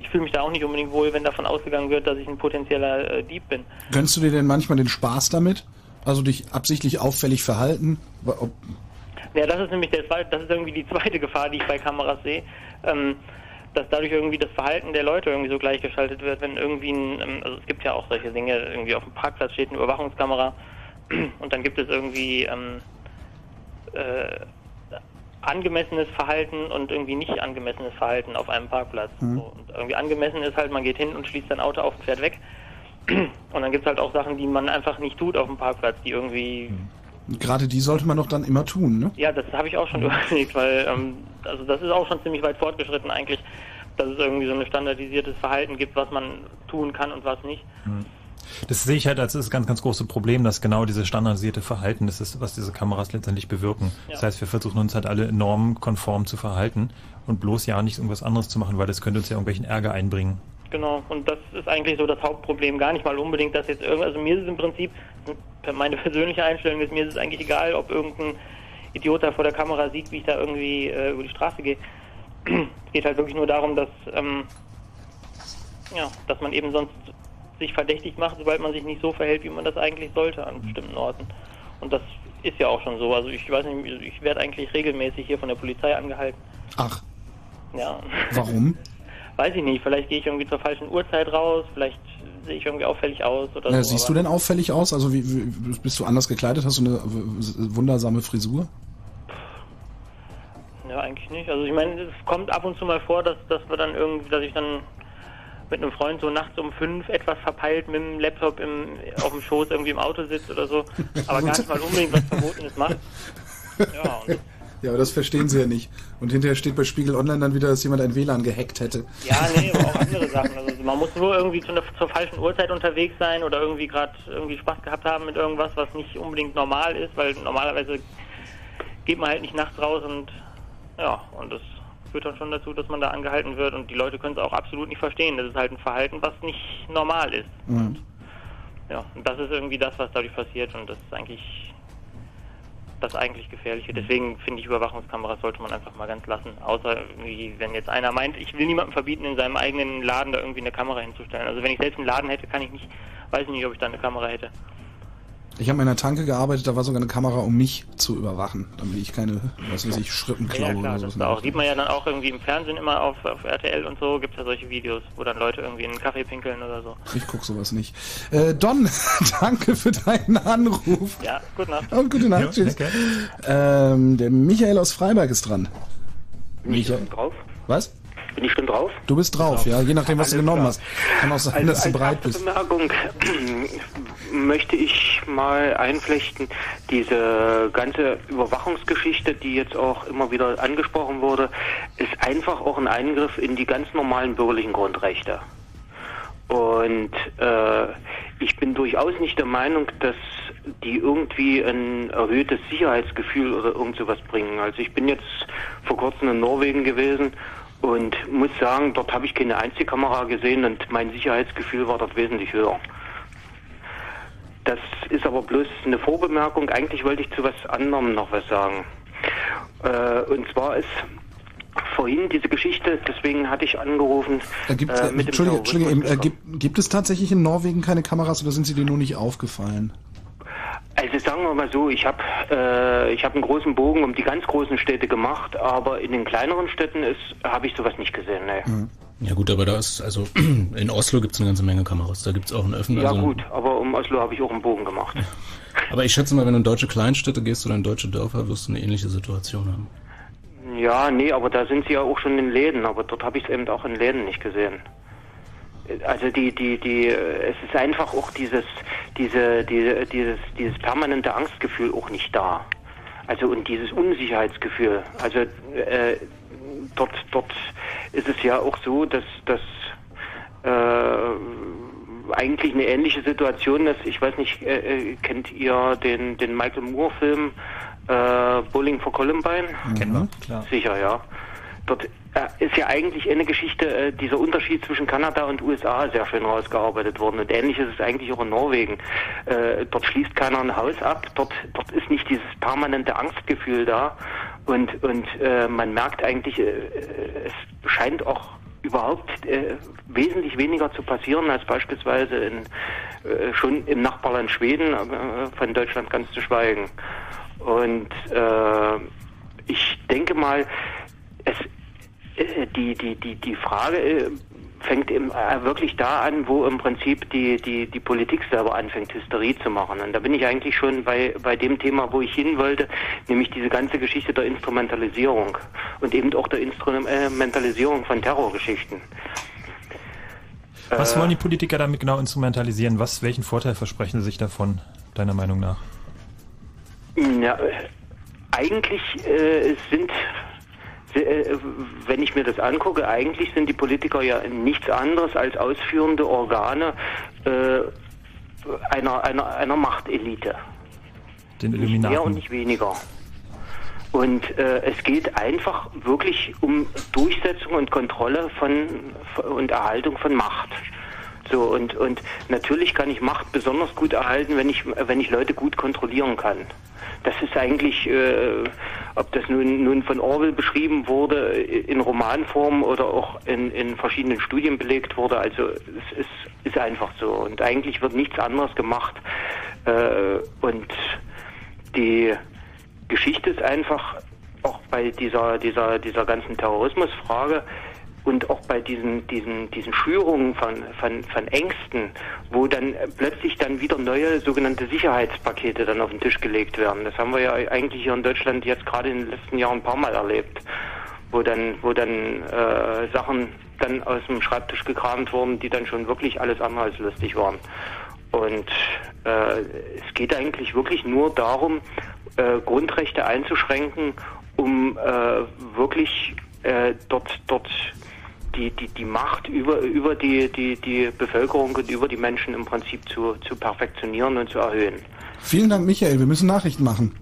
ich fühle mich da auch nicht unbedingt wohl, wenn davon ausgegangen wird, dass ich ein potenzieller äh, Dieb bin. Gönnst du dir denn manchmal den Spaß damit? Also dich absichtlich auffällig verhalten? Ob, Ja, das ist nämlich der zweite, das ist irgendwie die zweite Gefahr, die ich bei Kameras sehe, ähm, dass dadurch irgendwie das Verhalten der Leute irgendwie so gleichgeschaltet wird, wenn irgendwie ein, ähm, also es gibt ja auch solche Dinge, irgendwie auf dem Parkplatz steht eine Überwachungskamera <clears throat> und dann gibt es irgendwie ähm, äh, angemessenes Verhalten und irgendwie nicht angemessenes Verhalten auf einem Parkplatz. Mhm. So, und irgendwie angemessen ist halt, man geht hin und schließt sein Auto auf und fährt weg. <clears throat> Und dann gibt es halt auch Sachen, die man einfach nicht tut auf dem Parkplatz, die irgendwie gerade die sollte man doch dann immer tun, ne? ja, das habe ich auch schon <laughs> überlegt, weil ähm, also das ist auch schon ziemlich weit fortgeschritten eigentlich, dass es irgendwie so ein standardisiertes Verhalten gibt, was man tun kann und was nicht. Das sehe ich halt als das ganz, ganz große Problem, dass genau dieses standardisierte Verhalten das ist, was diese Kameras letztendlich bewirken. Das Ja. heißt, wir versuchen uns halt alle normkonform zu verhalten und bloß ja nicht irgendwas anderes zu machen, weil das könnte uns ja irgendwelchen Ärger einbringen. Genau, und das ist eigentlich so das Hauptproblem. Gar nicht mal unbedingt, dass jetzt irgend, also mir ist es im Prinzip, meine persönliche Einstellung ist, mir ist es eigentlich egal, ob irgendein Idiot da vor der Kamera sieht, wie ich da irgendwie äh, über die Straße gehe. es <clears throat> geht halt wirklich nur darum, dass, ähm, ja, dass man eben sonst sich verdächtig macht, sobald man sich nicht so verhält, wie man das eigentlich sollte an bestimmten Orten. Und das ist ja auch schon so. Also ich weiß nicht, ich werde eigentlich regelmäßig hier von der Polizei angehalten. Ach, Ja. warum? <laughs> Weiß ich nicht, vielleicht gehe ich irgendwie zur falschen Uhrzeit raus, vielleicht sehe ich irgendwie auffällig aus oder Na, so. siehst du denn auffällig aus? Also wie, wie, bist du anders gekleidet? Hast du eine wundersame Frisur? Ja, eigentlich nicht. Also ich meine, es kommt ab und zu mal vor, dass, dass wir dann irgendwie, dass ich dann mit einem Freund so nachts um fünf etwas verpeilt mit dem Laptop im, auf dem Schoß irgendwie im Auto sitzt oder so, <laughs> aber gar nicht mal unbedingt was Verbotenes macht. <laughs> Ja, und Ja, aber das verstehen sie ja nicht. Und hinterher steht bei Spiegel Online dann wieder, dass jemand ein WLAN gehackt hätte. Ja, nee, aber auch andere Sachen. Also man muss nur irgendwie zu einer, zur falschen Uhrzeit unterwegs sein oder irgendwie gerade irgendwie Spaß gehabt haben mit irgendwas, was nicht unbedingt normal ist, weil normalerweise geht man halt nicht nachts raus und ja, und das führt dann schon dazu, dass man da angehalten wird und die Leute können es auch absolut nicht verstehen. Das ist halt ein Verhalten, was nicht normal ist. Mhm. Ja, und das ist irgendwie das, was dadurch passiert und das ist eigentlich das eigentlich Gefährliche. Deswegen finde ich, Überwachungskameras sollte man einfach mal ganz lassen. Außer wenn jetzt einer meint, ich will niemandem verbieten, in seinem eigenen Laden da irgendwie eine Kamera hinzustellen. Also wenn ich selbst einen Laden hätte, kann ich nicht, weiß ich nicht, ob ich da eine Kamera hätte. Ich habe in einer Tanke gearbeitet, da war sogar eine Kamera, um mich zu überwachen, damit ich keine, was weiß ich, Schrippen Ja, klaue ja, klar, oder das so. ist auch, sieht man ja dann auch irgendwie im Fernsehen immer auf, auf RTL und so, gibt es ja solche Videos, wo dann Leute irgendwie in einen Kaffee pinkeln oder so. Ich guck sowas nicht. Äh, Don, <laughs> danke für deinen Anruf. Ja, gute Nacht. Und gute Nacht, tschüss. Ähm, der Michael aus Freiberg ist dran. Michael. drauf? Was? Bin ich schon drauf? Du bist drauf, ja, je nachdem, was du Alles genommen klar. hast. Kann auch sein, Also dass du erste bist. Bemerkung <clears throat> möchte ich mal einflechten, diese ganze Überwachungsgeschichte, die jetzt auch immer wieder angesprochen wurde, ist einfach auch ein Eingriff in die ganz normalen bürgerlichen Grundrechte. Und äh, ich bin durchaus nicht der Meinung, dass die irgendwie ein erhöhtes Sicherheitsgefühl oder irgend sowas bringen. Also ich bin jetzt vor kurzem in Norwegen gewesen und muss sagen, dort habe ich keine Einzelkamera gesehen und mein Sicherheitsgefühl war dort wesentlich höher. Das ist aber bloß eine Vorbemerkung. Eigentlich wollte ich zu was anderem noch was sagen. Äh, und zwar ist vorhin diese Geschichte, deswegen hatte ich angerufen, Äh, gibt, äh, äh, Entschuldige, Entschuldige, eben, äh, gibt, gibt es tatsächlich in Norwegen keine Kameras oder sind sie dir nur nicht aufgefallen? Also sagen wir mal so, ich habe äh, ich habe einen großen Bogen um die ganz großen Städte gemacht, aber in den kleineren Städten ist habe ich sowas nicht gesehen. Nee. Ja gut, aber da ist, also <clears throat> in Oslo gibt es eine ganze Menge Kameras. Da gibt es auch einen Öffnen. Ja also, gut, aber um Oslo habe ich auch einen Bogen gemacht. Aber ich schätze mal, wenn du in deutsche Kleinstädte gehst oder in deutsche Dörfer, wirst du eine ähnliche Situation haben. Ja, nee, aber da sind sie ja auch schon in Läden, aber dort habe ich es eben auch in Läden nicht gesehen. Also die, die, die, es ist einfach auch dieses, diese, diese, dieses, dieses permanente Angstgefühl auch nicht da. Also und dieses Unsicherheitsgefühl. Also äh, dort, dort ist es ja auch so, dass, dass äh, eigentlich eine ähnliche Situation, dass ich weiß nicht, äh, äh, kennt ihr den den Michael Moore Film äh, Bowling for Columbine? Kennen wir, klar. Sicher, ja. Dort ist ja eigentlich eine Geschichte, äh, dieser Unterschied zwischen Kanada und USA sehr schön rausgearbeitet worden. Und ähnlich ist es eigentlich auch in Norwegen. Äh, dort schließt keiner ein Haus ab, dort, dort ist nicht dieses permanente Angstgefühl da. Und, und äh, man merkt eigentlich, äh, es scheint auch überhaupt äh, wesentlich weniger zu passieren als beispielsweise in, äh, schon im Nachbarland Schweden, äh, von Deutschland ganz zu schweigen. Und äh, ich denke mal, es, äh, die, die, die, die Frage äh, fängt im, äh, wirklich da an, wo im Prinzip die, die, die Politik selber anfängt, Hysterie zu machen. Und da bin ich eigentlich schon bei, bei dem Thema, wo ich hin wollte, nämlich diese ganze Geschichte der Instrumentalisierung und eben auch der Instrumentalisierung von Terrorgeschichten. Was Äh, wollen die Politiker damit genau instrumentalisieren? Was, welchen Vorteil versprechen sie sich davon, deiner Meinung nach? Ja, eigentlich äh, sind, wenn ich mir das angucke, eigentlich sind die Politiker ja nichts anderes als ausführende Organe äh, einer, einer, einer Machtelite. Den Nicht mehr und nicht weniger. Und äh, es geht einfach wirklich um Durchsetzung und Kontrolle von und Erhaltung von Macht. So und und natürlich kann ich Macht besonders gut erhalten, wenn ich wenn ich Leute gut kontrollieren kann. Das ist eigentlich, äh, ob das nun nun von Orwell beschrieben wurde in Romanform oder auch in, in verschiedenen Studien belegt wurde. Also es ist ist einfach so und eigentlich wird nichts anderes gemacht äh, und die Geschichte ist einfach auch bei dieser dieser dieser ganzen Terrorismusfrage und auch bei diesen diesen diesen Schürungen von von von Ängsten, wo dann plötzlich dann wieder neue sogenannte Sicherheitspakete dann auf den Tisch gelegt werden. Das haben wir ja eigentlich hier in Deutschland jetzt gerade in den letzten Jahren ein paar Mal erlebt, wo dann wo dann äh, Sachen dann aus dem Schreibtisch gekramt wurden, die dann schon wirklich alles andere als lustig waren. Und äh, es geht eigentlich wirklich nur darum, äh, Grundrechte einzuschränken, um äh, wirklich äh, dort dort die, die, die Macht über, über die, die, die Bevölkerung und über die Menschen im Prinzip zu, zu perfektionieren und zu erhöhen. Vielen Dank, Michael. Wir müssen Nachrichten machen.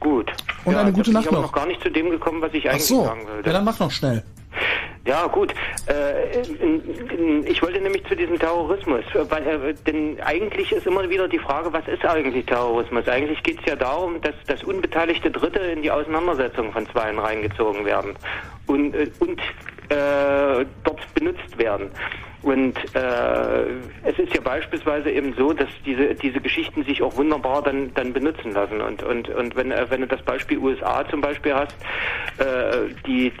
Gut. Und ja, eine gute bin Nacht ich aber noch. noch gar nicht zu dem gekommen, was ich eigentlich so. sagen wollte. Ja, dann mach noch schnell. Ja, gut. Äh, ich wollte nämlich zu diesem Terrorismus, weil, äh, denn eigentlich ist immer wieder die Frage, was ist eigentlich Terrorismus? Eigentlich geht es ja darum, dass, dass unbeteiligte Dritte in die Auseinandersetzung von Zweien reingezogen werden und, äh, und äh, dort benutzt werden. Und äh, es ist ja beispielsweise eben so, dass diese diese Geschichten sich auch wunderbar dann dann benutzen lassen. Und und und wenn äh, wenn du das Beispiel USA zum Beispiel hast, äh, die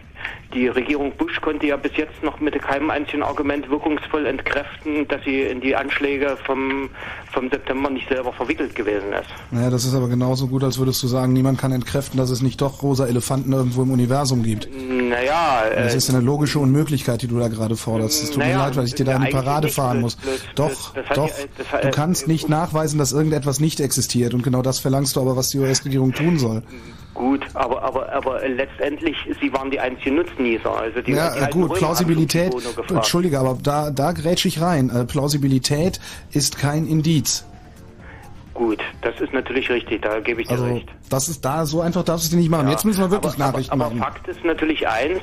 die Regierung Bush konnte ja bis jetzt noch mit keinem einzigen Argument wirkungsvoll entkräften, dass sie in die Anschläge vom vom September nicht selber verwickelt gewesen ist. Naja, das ist aber genauso gut, als würdest du sagen, niemand kann entkräften, dass es nicht doch rosa Elefanten irgendwo im Universum gibt. Naja, Das äh, ist eine logische Unmöglichkeit, die du da gerade forderst. Es tut mir Naja, leid, weil ich dir da in die eigentlich Parade fahren muss. Doch, das hat doch. das hat- Du kannst nicht nachweisen, dass irgendetwas nicht existiert. Und genau das verlangst du aber, was die US-Regierung tun soll. gut, aber aber aber letztendlich sie waren die einzigen Nutznießer. Also die, Ja, die äh, gut, Plausibilität. Entschuldige, aber da, da grätsche ich rein. Äh, Plausibilität ist kein Indiz. Gut, das ist natürlich richtig, da gebe ich dir Also, recht. Das ist da, so einfach darfst du es nicht machen. Ja, Jetzt müssen wir wirklich aber, Nachrichten aber, aber machen. Fakt ist natürlich eins,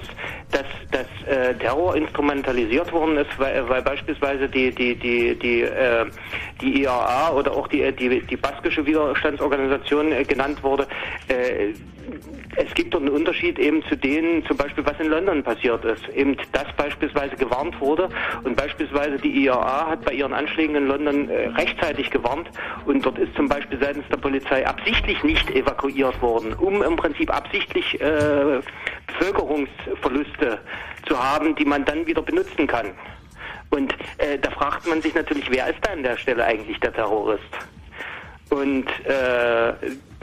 dass, dass äh, Terror instrumentalisiert worden ist, weil, weil beispielsweise die die die die äh, die IAA oder auch die die die baskische Widerstandsorganisation äh, genannt wurde. Äh, es gibt dort einen Unterschied eben zu denen, zum Beispiel was in London passiert ist. Eben, dass beispielsweise gewarnt wurde und beispielsweise die IAA hat bei ihren Anschlägen in London äh, rechtzeitig gewarnt und dort ist zum Beispiel seitens der Polizei absichtlich nicht evakuiert worden, um im Prinzip absichtlich äh, Bevölkerungsverluste zu haben, die man dann wieder benutzen kann. Und äh, da fragt man sich natürlich, wer ist da an der Stelle eigentlich der Terrorist? Und äh,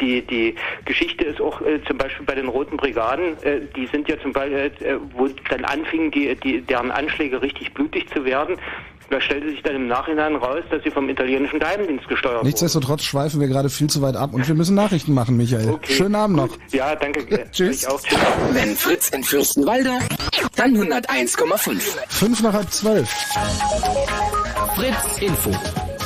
die, die Geschichte ist auch äh, zum Beispiel bei den Roten Brigaden, äh, die sind ja zum Beispiel, äh, wo dann anfingen, die, die, deren Anschläge richtig blutig zu werden. Da stellte sich dann im Nachhinein raus, dass sie vom italienischen Geheimdienst gesteuert wurden. Nichtsdestotrotz schweifen wir gerade viel zu weit ab und wir müssen Nachrichten machen, Michael. Schönen Abend noch. Ja, danke. <laughs> Tschüss. Auch. Tschüss. Wenn Fritz in Fürstenwalde, dann 101,5. Fünf nach halb zwölf. Fritz Info.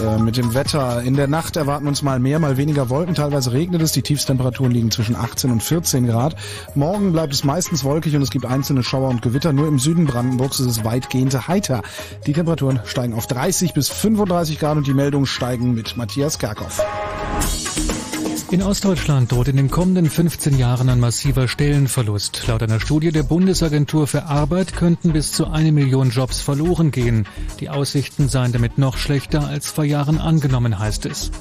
Äh, mit dem Wetter. In der Nacht erwarten uns mal mehr, mal weniger Wolken. Teilweise regnet es. Die Tiefstemperaturen liegen zwischen 18 und 14 Grad. Morgen bleibt es meistens wolkig und es gibt einzelne Schauer und Gewitter. Nur im Süden Brandenburgs ist es weitgehend heiter. Die Temperaturen steigen auf 30 bis 35 Grad und die Meldungen steigen mit Matthias Kerkhoff. In Ostdeutschland droht in den kommenden 15 Jahren ein massiver Stellenverlust. Laut einer Studie der Bundesagentur für Arbeit könnten bis zu eine Million Jobs verloren gehen. Die Aussichten seien damit noch schlechter als vor Jahren angenommen, heißt es.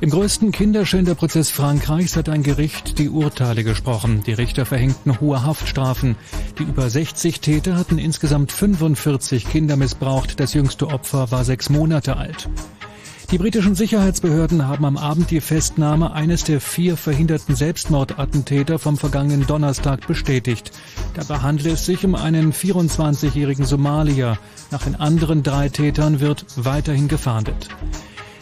Im größten Kinderschänderprozess Frankreichs hat ein Gericht die Urteile gesprochen. Die Richter verhängten hohe Haftstrafen. Die über 60 Täter hatten insgesamt 45 Kinder missbraucht. Das jüngste Opfer war sechs Monate alt. Die britischen Sicherheitsbehörden haben am Abend die Festnahme eines der vier verhinderten Selbstmordattentäter vom vergangenen Donnerstag bestätigt. Dabei handelt es sich um einen 24-jährigen Somalier. Nach den anderen drei Tätern wird weiterhin gefahndet.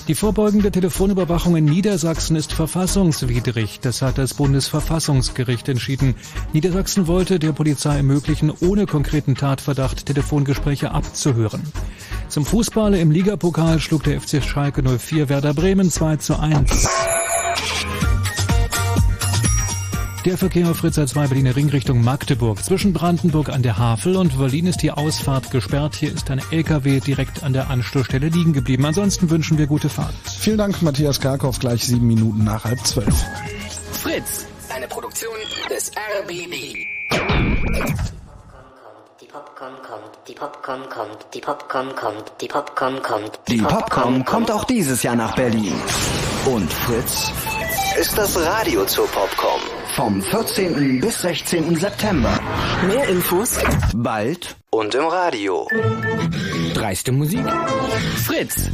Die vorbeugende Telefonüberwachung in Niedersachsen ist verfassungswidrig. Das hat das Bundesverfassungsgericht entschieden. Niedersachsen wollte der Polizei ermöglichen, ohne konkreten Tatverdacht Telefongespräche abzuhören. Zum Fußball im Ligapokal schlug der FC Schalke 04 Werder Bremen 2 zu 1. Der Verkehr auf Fritz 2 Berliner Ring Richtung Magdeburg. Zwischen Brandenburg an der Havel und Berlin ist die Ausfahrt gesperrt. Hier ist ein LKW direkt an der Anstoßstelle liegen geblieben. Ansonsten wünschen wir gute Fahrt. Vielen Dank, Matthias Karkow. Gleich sieben Minuten nach halb zwölf. Fritz, eine Produktion des RBB. Die Popcorn kommt, die Popcorn kommt, die Popcorn kommt, die Popcorn kommt. Die Popcorn kommt auch dieses Jahr nach Berlin. Und Fritz ist das Radio zur Popcorn. Vom 14. bis 16. September. Mehr Infos Bald und im Radio. Dreiste Musik. Fritz.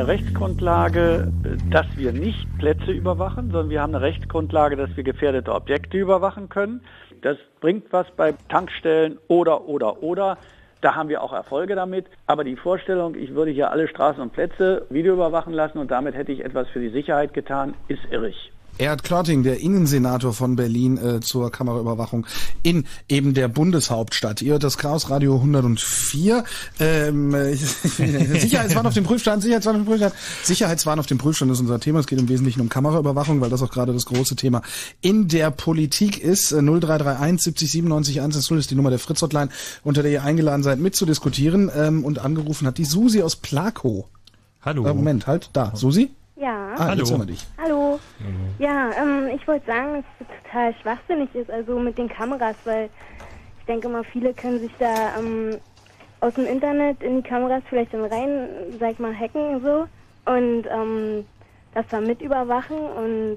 Eine Rechtsgrundlage, dass wir nicht Plätze überwachen, sondern wir haben eine Rechtsgrundlage, dass wir gefährdete Objekte überwachen können. Das bringt was bei Tankstellen oder, oder, oder. Da haben wir auch Erfolge damit. Aber die Vorstellung, ich würde hier alle Straßen und Plätze Video überwachen lassen und damit hätte ich etwas für die Sicherheit getan, ist irrig. Erd Klotting, der Innensenator von Berlin äh, zur Kameraüberwachung in eben der Bundeshauptstadt. Ihr hört das Chaos Radio 104. Ähm, <laughs> Sicherheitswahn auf dem Prüfstand, Sicherheitswahn auf dem Prüfstand. Sicherheitswahn auf dem Prüfstand ist unser Thema. Es geht im Wesentlichen um Kameraüberwachung, weil das auch gerade das große Thema in der Politik ist. 0331 70 97 110 ist die Nummer der Fritz-Hotline, unter der ihr eingeladen seid, mitzudiskutieren. Ähm, und angerufen hat die Susi aus Plakow. Hallo. Äh, Moment, halt, da. Susi? Ja. Ah, jetzt hören wir dich. Hallo. Ja, ähm, ich wollte sagen, dass es total schwachsinnig ist, also mit den Kameras, weil ich denke mal, viele können sich da ähm, aus dem Internet in die Kameras vielleicht dann rein, sag mal, hacken und so und ähm, das dann mit überwachen und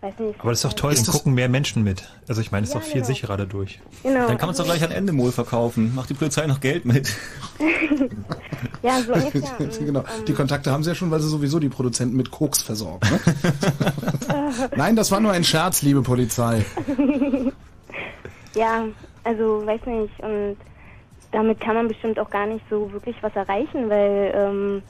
weiß nicht. Aber das ist doch toll, dann gucken mehr Menschen mit. Also ich meine, es ist doch viel sicherer dadurch. Genau. Dann kann man es doch gleich an Endemol verkaufen. Macht die Polizei noch Geld mit. <laughs> ja, so <laughs> ungefähr. genau. Die Kontakte haben sie ja schon, weil sie sowieso die Produzenten mit Koks versorgen. Ne? <laughs> Nein, das war nur ein Scherz, liebe Polizei. ja, also weiß nicht und damit kann man bestimmt auch gar nicht so wirklich was erreichen, weil ähm,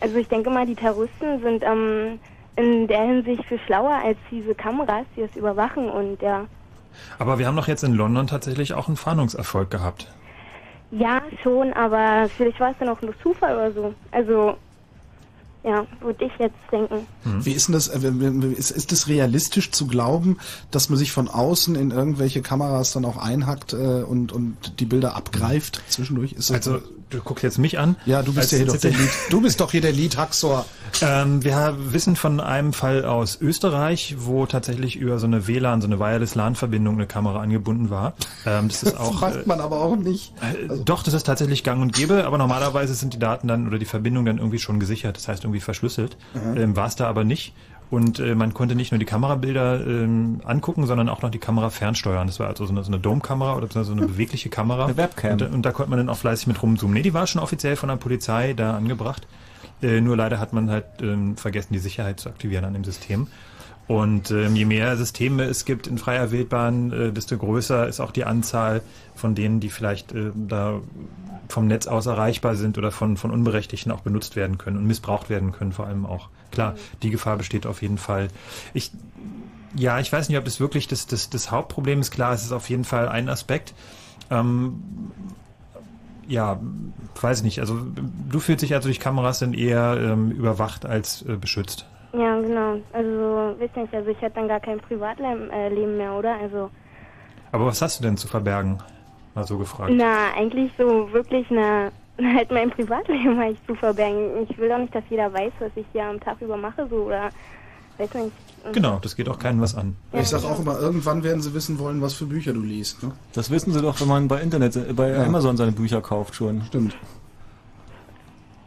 also ich denke mal, die Terroristen sind ähm, in der Hinsicht viel schlauer als diese Kameras, die das überwachen und ja. Aber wir haben doch jetzt in London tatsächlich auch einen Fahndungserfolg gehabt. Ja, schon, aber vielleicht war es dann auch nur Zufall oder so. Also, Ja, würde ich jetzt denken. Wie ist denn das, äh, ist, ist es realistisch zu glauben, dass man sich von außen in irgendwelche Kameras dann auch einhackt äh, und, und die Bilder abgreift zwischendurch? Ist das Also, du guckst jetzt mich an. Ja, du bist ja hier doch der Lead. Du bist doch hier der Lead Haxor. Ähm, wir wissen von einem Fall aus Österreich, wo tatsächlich über so eine WLAN, so eine Wireless LAN-Verbindung eine Kamera angebunden war. Ähm, das ist <laughs> auch. Fragt man aber auch nicht. Äh, Doch, das ist tatsächlich gang und gäbe, aber normalerweise sind die Daten dann oder die Verbindung dann irgendwie schon gesichert, das heißt irgendwie verschlüsselt. Mhm. Ähm, War es da aber nicht. Und äh, man konnte nicht nur die Kamerabilder ähm, angucken, sondern auch noch die Kamera fernsteuern. Das war also so eine, so eine Dome-Kamera oder so eine bewegliche Kamera. Eine Webcam. Und, da- und da konnte man dann auch fleißig mit rumzoomen. Nee, die war schon offiziell von der Polizei da angebracht. Äh, nur leider hat man halt ähm, vergessen, die Sicherheit zu aktivieren an dem System. Und ähm, je mehr Systeme es gibt in freier Wildbahn, äh, desto größer ist auch die Anzahl von denen, die vielleicht äh, da vom Netz aus erreichbar sind oder von, von Unberechtigten auch benutzt werden können und missbraucht werden können vor allem auch. Klar, die Gefahr besteht auf jeden Fall. Ich, ja, ich weiß nicht, ob das wirklich das, das, das Hauptproblem ist. Klar, es ist auf jeden Fall ein Aspekt. Ähm, ja, weiß ich nicht. Also du fühlst dich also durch Kameras dann eher ähm, überwacht als äh, beschützt. Ja, genau. Also, wisst ihr nicht, also ich hätte dann gar kein Privatleben äh, mehr, oder? Also, Aber was hast du denn zu verbergen? Mal so gefragt. na, eigentlich so wirklich, na, <laughs> halt mein Privatleben halt zu verbergen. Ich will doch nicht, dass jeder weiß, was ich hier am Tag über mache, so, oder, weiß nicht. Genau, das geht auch keinem was an. Ich sag auch immer, irgendwann werden sie wissen wollen, was für Bücher du liest. Ne? Das wissen sie doch, wenn man bei Internet, äh, bei Ja. Amazon seine Bücher kauft schon. Stimmt.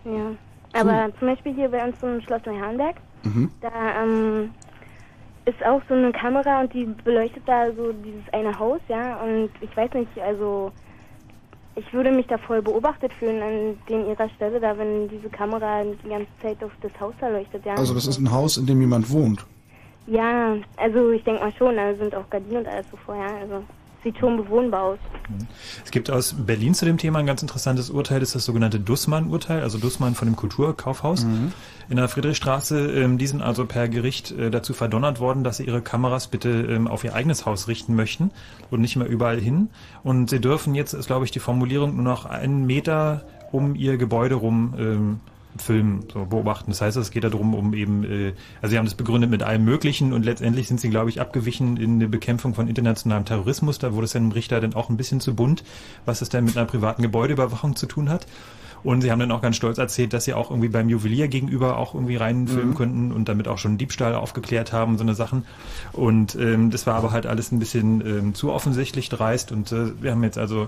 Ja. Aber zum Beispiel hier bei uns im Schloss Neuharnberg, Mhm. da ähm, ist auch so eine Kamera und die beleuchtet da so dieses eine Haus, ja. Und ich weiß nicht, also ich würde mich da voll beobachtet fühlen an den ihrer Stelle, da wenn diese Kamera die ganze Zeit auf das Haus da leuchtet, ja. Also das ist ein Haus, in dem jemand wohnt. Ja, also ich denke mal schon, da sind auch Gardinen und alles so vorher, also sieht schon bewohnbar aus. Es gibt aus Berlin zu dem Thema ein ganz interessantes Urteil, das ist das sogenannte Dussmann-Urteil, also Dussmann von dem Kulturkaufhaus in der Friedrichstraße. Ähm, die sind also per Gericht äh, dazu verdonnert worden, dass sie ihre Kameras bitte ähm, auf ihr eigenes Haus richten möchten und nicht mehr überall hin. Und sie dürfen jetzt, ist glaube ich die Formulierung, nur noch einen Meter um ihr Gebäude rum filmen, so beobachten. Das heißt, es geht darum, um eben, äh, also sie haben das begründet mit allem Möglichen und letztendlich sind sie, glaube ich, abgewichen in der Bekämpfung von internationalem Terrorismus. Da wurde es dann im Richter dann auch ein bisschen zu bunt, was es denn mit einer privaten Gebäudeüberwachung zu tun hat. Und sie haben dann auch ganz stolz erzählt, dass sie auch irgendwie beim Juwelier gegenüber auch irgendwie reinfilmen Mhm. könnten und damit auch schon Diebstahl aufgeklärt haben, so eine Sachen. Und ähm, das war aber halt alles ein bisschen ähm, zu offensichtlich dreist und äh, wir haben jetzt also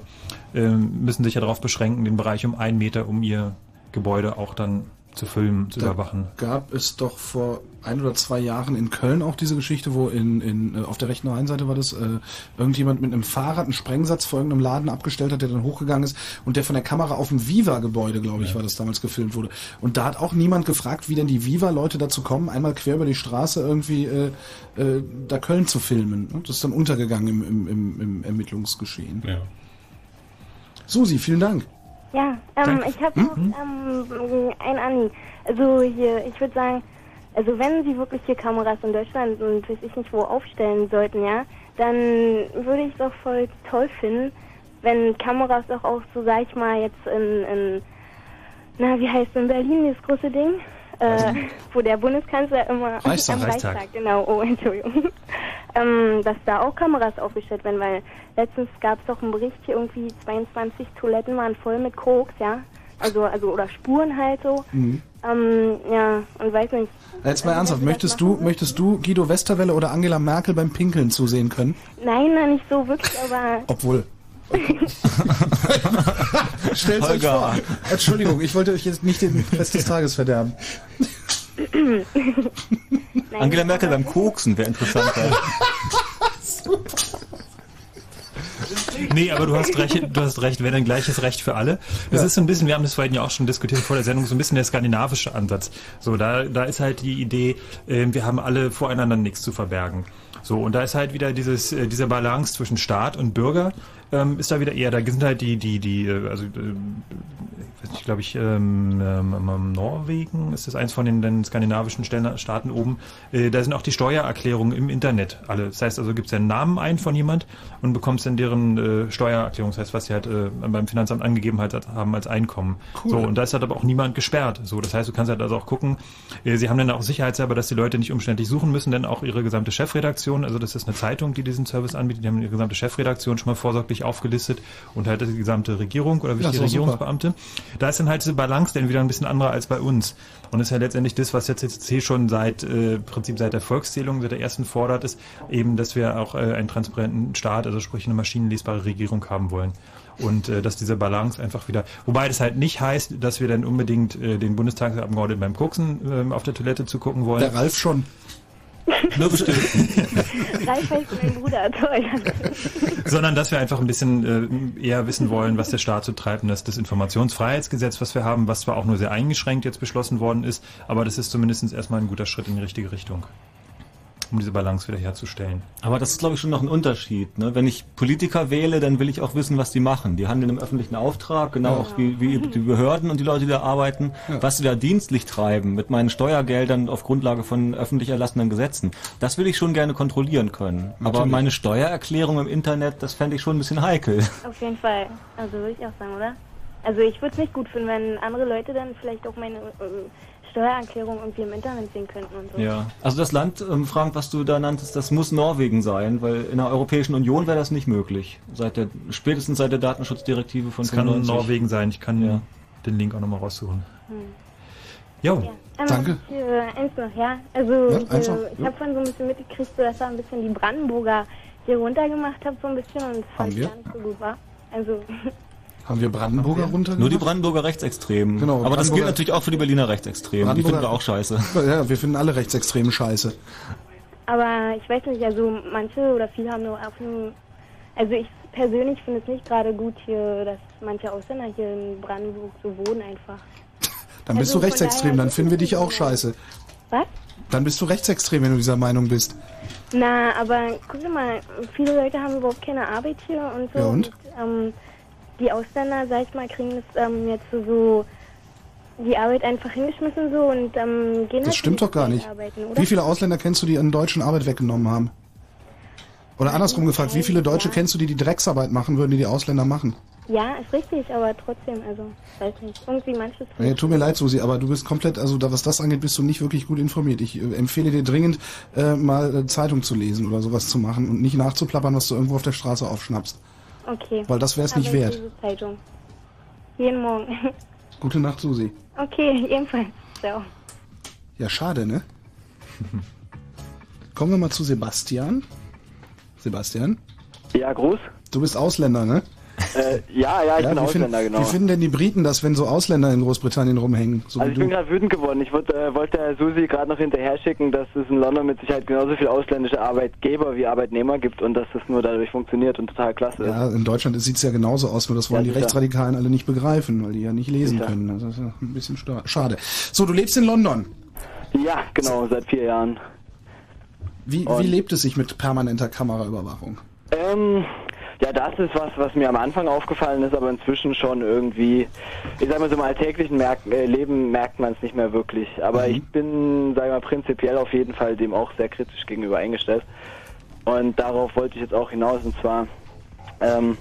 ähm, müssen sich ja darauf beschränken, den Bereich um einen Meter um ihr Gebäude auch dann zu filmen, zu Da überwachen. Gab es doch vor ein oder zwei Jahren in Köln auch diese Geschichte, wo in, in äh, auf der rechten Rheinseite war das, äh, irgendjemand mit einem Fahrrad einen Sprengsatz vor irgendeinem Laden abgestellt hat, der dann hochgegangen ist und der von der Kamera auf dem Viva-Gebäude, glaube ich, war das damals gefilmt wurde. Und da hat auch niemand gefragt, wie denn die Viva-Leute dazu kommen, einmal quer über die Straße irgendwie äh, äh, da Köln zu filmen. ne? Das ist dann untergegangen im, im, im, im Ermittlungsgeschehen. Ja. Susi, vielen Dank. Ja, ähm, Danke. ich habe Hm? noch ähm, ein Anliegen. Also hier, ich würde sagen, also wenn Sie wirklich hier Kameras in Deutschland und weiß ich nicht wo aufstellen sollten, ja, dann würde ich es auch voll toll finden, wenn Kameras auch, auch so, sag ich mal, jetzt in, in na, wie heißt in Berlin dieses große Ding? Äh, wo der Bundeskanzler immer Reichstag. am Reichstag. Reichstag, genau, oh, <laughs> Entschuldigung. ähm, dass da auch Kameras aufgestellt werden, weil letztens gab es doch einen Bericht hier irgendwie 22 Toiletten waren voll mit Koks, ja. Also, also, oder Spuren halt so. Mhm. Ähm, ja, und weiß nicht. Jetzt mal ernsthaft, möchtest du, möchtest du Guido Westerwelle oder Angela Merkel beim Pinkeln zusehen können? Nein, na, nicht so wirklich, aber. Obwohl. <laughs> Stellt euch vor. Entschuldigung, ich wollte euch jetzt nicht den Rest des Tages verderben. <laughs> Angela Merkel beim Koksen wäre interessanter. <laughs> Nee, aber du hast recht, du hast recht, wäre ein gleiches Recht für alle. Das Ja. ist so ein bisschen, wir haben das vorhin ja auch schon diskutiert vor der Sendung, so ein bisschen der skandinavische Ansatz. So, da, da ist halt die Idee, ähm, wir haben alle voreinander nichts zu verbergen. So, und da ist halt wieder dieses, äh, diese Balance zwischen Staat und Bürger. Ähm, ist da wieder eher, da sind halt die, die, die, äh, also äh, ich glaube ich, ähm, ähm, Norwegen ist das eins von den, den skandinavischen Staaten oben. Äh, da sind auch die Steuererklärungen im Internet alle. Das heißt also, gibst ja einen Namen ein von jemand und bekommst dann deren äh, Steuererklärung, das heißt, was sie halt äh, beim Finanzamt angegeben halt haben als Einkommen. Cool. So, und da ist halt aber auch niemand gesperrt. So, das heißt, du kannst halt also auch gucken, äh, sie haben dann auch sicherheitshalber, dass die Leute nicht umständlich suchen müssen, denn auch ihre gesamte Chefredaktion, also das ist eine Zeitung, die diesen Service anbietet, die haben ihre gesamte Chefredaktion schon mal vorsorglich aufgelistet und halt die gesamte Regierung oder wichtige ja, Regierungsbeamte. Super. Da ist dann halt diese Balance dann wieder ein bisschen anderer als bei uns. Und ist ja letztendlich das, was jetzt CCC schon seit äh, Prinzip seit der Volkszählung, seit der ersten fordert, ist eben, dass wir auch äh, einen transparenten Staat, also sprich eine maschinenlesbare Regierung haben wollen und äh, dass diese Balance einfach wieder, wobei das halt nicht heißt, dass wir dann unbedingt äh, den Bundestagsabgeordneten beim Koksen äh, auf der Toilette zugucken wollen. Der Ralf schon. Nur bestimmt. Ralf heißt mein Bruder, toll. Sondern, dass wir einfach ein bisschen äh, eher wissen wollen, was der Staat so treibt. Und dass das Informationsfreiheitsgesetz, was wir haben, was zwar auch nur sehr eingeschränkt jetzt beschlossen worden ist, aber das ist zumindest erstmal ein guter Schritt in die richtige Richtung um diese Balance wiederherzustellen. Aber das ist, glaube ich, schon noch ein Unterschied. Ne? Wenn ich Politiker wähle, dann will ich auch wissen, was die machen. Die handeln im öffentlichen Auftrag, genau ja. auch wie, wie die Behörden und die Leute, die da arbeiten, ja. was sie da dienstlich treiben mit meinen Steuergeldern auf Grundlage von öffentlich erlassenen Gesetzen. Das will ich schon gerne kontrollieren können. Natürlich. Aber meine Steuererklärung im Internet, das fände ich schon ein bisschen heikel. Auf jeden Fall. Also würde ich auch sagen, oder? Also ich würde es nicht gut finden, wenn andere Leute dann vielleicht auch meine äh, Steuererklärung irgendwie im Internet sehen könnten und so. Ja, also das Land, ähm, Frank, was du da nanntest, das muss Norwegen sein, weil in der Europäischen Union wäre das nicht möglich. Seit der, spätestens seit der Datenschutzdirektive von Es kann nur Norwegen sein, ich kann ja. den Link auch nochmal raussuchen. Hm. Jo, ja. Ähm, Danke. Äh, eins noch, ja. Also ja, ich, äh, ich habe von so ein bisschen mitgekriegt, dass er ein bisschen die Brandenburger hier runtergemacht hat, so ein bisschen und das fand ich gar nicht so gut war. Also <laughs> Haben wir Brandenburger runter? Nur die Brandenburger Rechtsextremen. Genau. Aber das gilt natürlich auch für die Berliner Rechtsextremen. Die finden wir auch scheiße. <laughs> Ja, wir finden alle Rechtsextremen scheiße. Aber ich weiß nicht, also manche oder viele haben nur auf nur. Also ich persönlich finde es nicht gerade gut hier, dass manche Ausländer hier in Brandenburg so wohnen einfach. Dann bist also du rechtsextrem, dann finden wir dich auch scheiße. Was? Dann bist du rechtsextrem, wenn du dieser Meinung bist. Na, aber guck mal, viele Leute haben überhaupt keine Arbeit hier und so. Ja und? und ähm, die Ausländer, sag ich mal, kriegen das ähm, jetzt so die Arbeit einfach hingeschmissen so und ähm, gehen Das halt stimmt doch gar nicht. Arbeiten, wie viele Ausländer kennst du, die in deutschen Arbeit weggenommen haben? Oder andersrum gefragt, wie viele Deutsche ja. kennst du, die die Drecksarbeit machen würden, die die Ausländer machen? Ja, ist richtig, aber trotzdem, also, weiß nicht, irgendwie manches... Ja, tut mir leid, Susi, aber du bist komplett, also da, was das angeht, bist du nicht wirklich gut informiert. Ich äh, empfehle dir dringend, äh, mal äh, Zeitung zu lesen oder sowas zu machen und nicht nachzuplappern, was du irgendwo auf der Straße aufschnappst. Okay. Weil das wäre es nicht wert. Zeitung. Jeden Morgen. <laughs> Gute Nacht, Susi. Okay, ebenfalls. Ciao. Ja, schade, ne? <laughs> Kommen wir mal zu Sebastian. Sebastian? Ja, Gruß. Du bist Ausländer, ne? Äh, ja, ja, ich ja, bin Ausländer, find, genau. Wie finden denn die Briten das, wenn so Ausländer in Großbritannien rumhängen? So also ich bin gerade wütend geworden. Ich wollte, äh, wollte Susi gerade noch hinterher schicken, dass es in London mit Sicherheit genauso viele ausländische Arbeitgeber wie Arbeitnehmer gibt und dass das nur dadurch funktioniert und total klasse ist. Ja, in Deutschland sieht es ja genauso aus, nur das wollen ja, die Rechtsradikalen alle nicht begreifen, weil die ja nicht lesen sicher. können. Das ist ja ein bisschen schade. So, du lebst in London? Ja, genau, seit vier Jahren. Wie, wie lebt es sich mit permanenter Kameraüberwachung? Ähm, ja, das ist was, was mir am Anfang aufgefallen ist, aber inzwischen schon irgendwie, ich sag mal so im alltäglichen Merk äh, Leben merkt man es nicht mehr wirklich. Aber mhm. ich bin, sag ich mal, prinzipiell auf jeden Fall dem auch sehr kritisch gegenüber eingestellt. Und darauf wollte ich jetzt auch hinaus, und zwar ähm,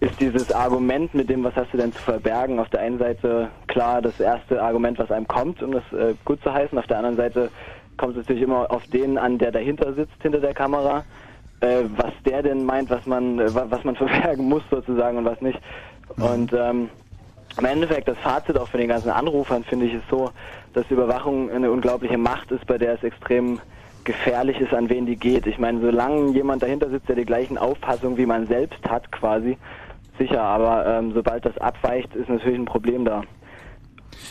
ist dieses Argument mit dem, was hast du denn zu verbergen, auf der einen Seite klar das erste Argument, was einem kommt, um das äh, gut zu heißen, auf der anderen Seite kommt es natürlich immer auf den an, der dahinter sitzt, hinter der Kamera äh, was der denn meint, was man, äh, was man <laughs> verbergen muss sozusagen und was nicht. Und ähm, im Endeffekt, das Fazit auch von den ganzen Anrufern, finde ich, ist so, dass Überwachung eine unglaubliche Macht ist, bei der es extrem gefährlich ist, an wen die geht. Ich meine, solange jemand dahinter sitzt, der die gleichen Auffassungen wie man selbst hat, quasi, sicher, aber ähm, sobald das abweicht, ist natürlich ein Problem da.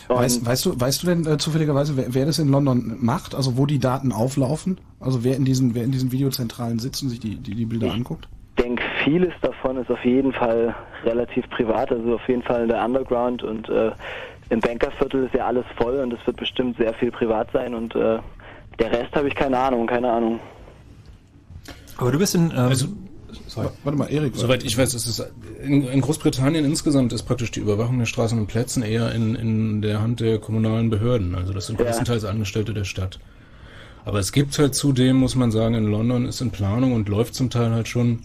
Weißt, weißt, du, weißt du denn äh, zufälligerweise, wer, wer, das in London macht, also wo die Daten auflaufen? Also wer in diesen, wer in diesen Videozentralen sitzt und sich die, die, die Bilder ich anguckt? Ich denke, vieles davon ist auf jeden Fall relativ privat, also auf jeden Fall in der Underground und äh, im Bankerviertel ist ja alles voll und es wird bestimmt sehr viel privat sein und äh, der Rest habe ich keine Ahnung, keine Ahnung. Aber du bist in, ähm, also sorry. Warte mal, Erik. Soweit ich weiß, ist es in, in Großbritannien insgesamt ist praktisch die Überwachung der Straßen und Plätzen eher in, in der Hand der kommunalen Behörden. Also das sind Ja. größtenteils Angestellte der Stadt. Aber es gibt halt zudem, muss man sagen, in London ist in Planung und läuft zum Teil halt schon,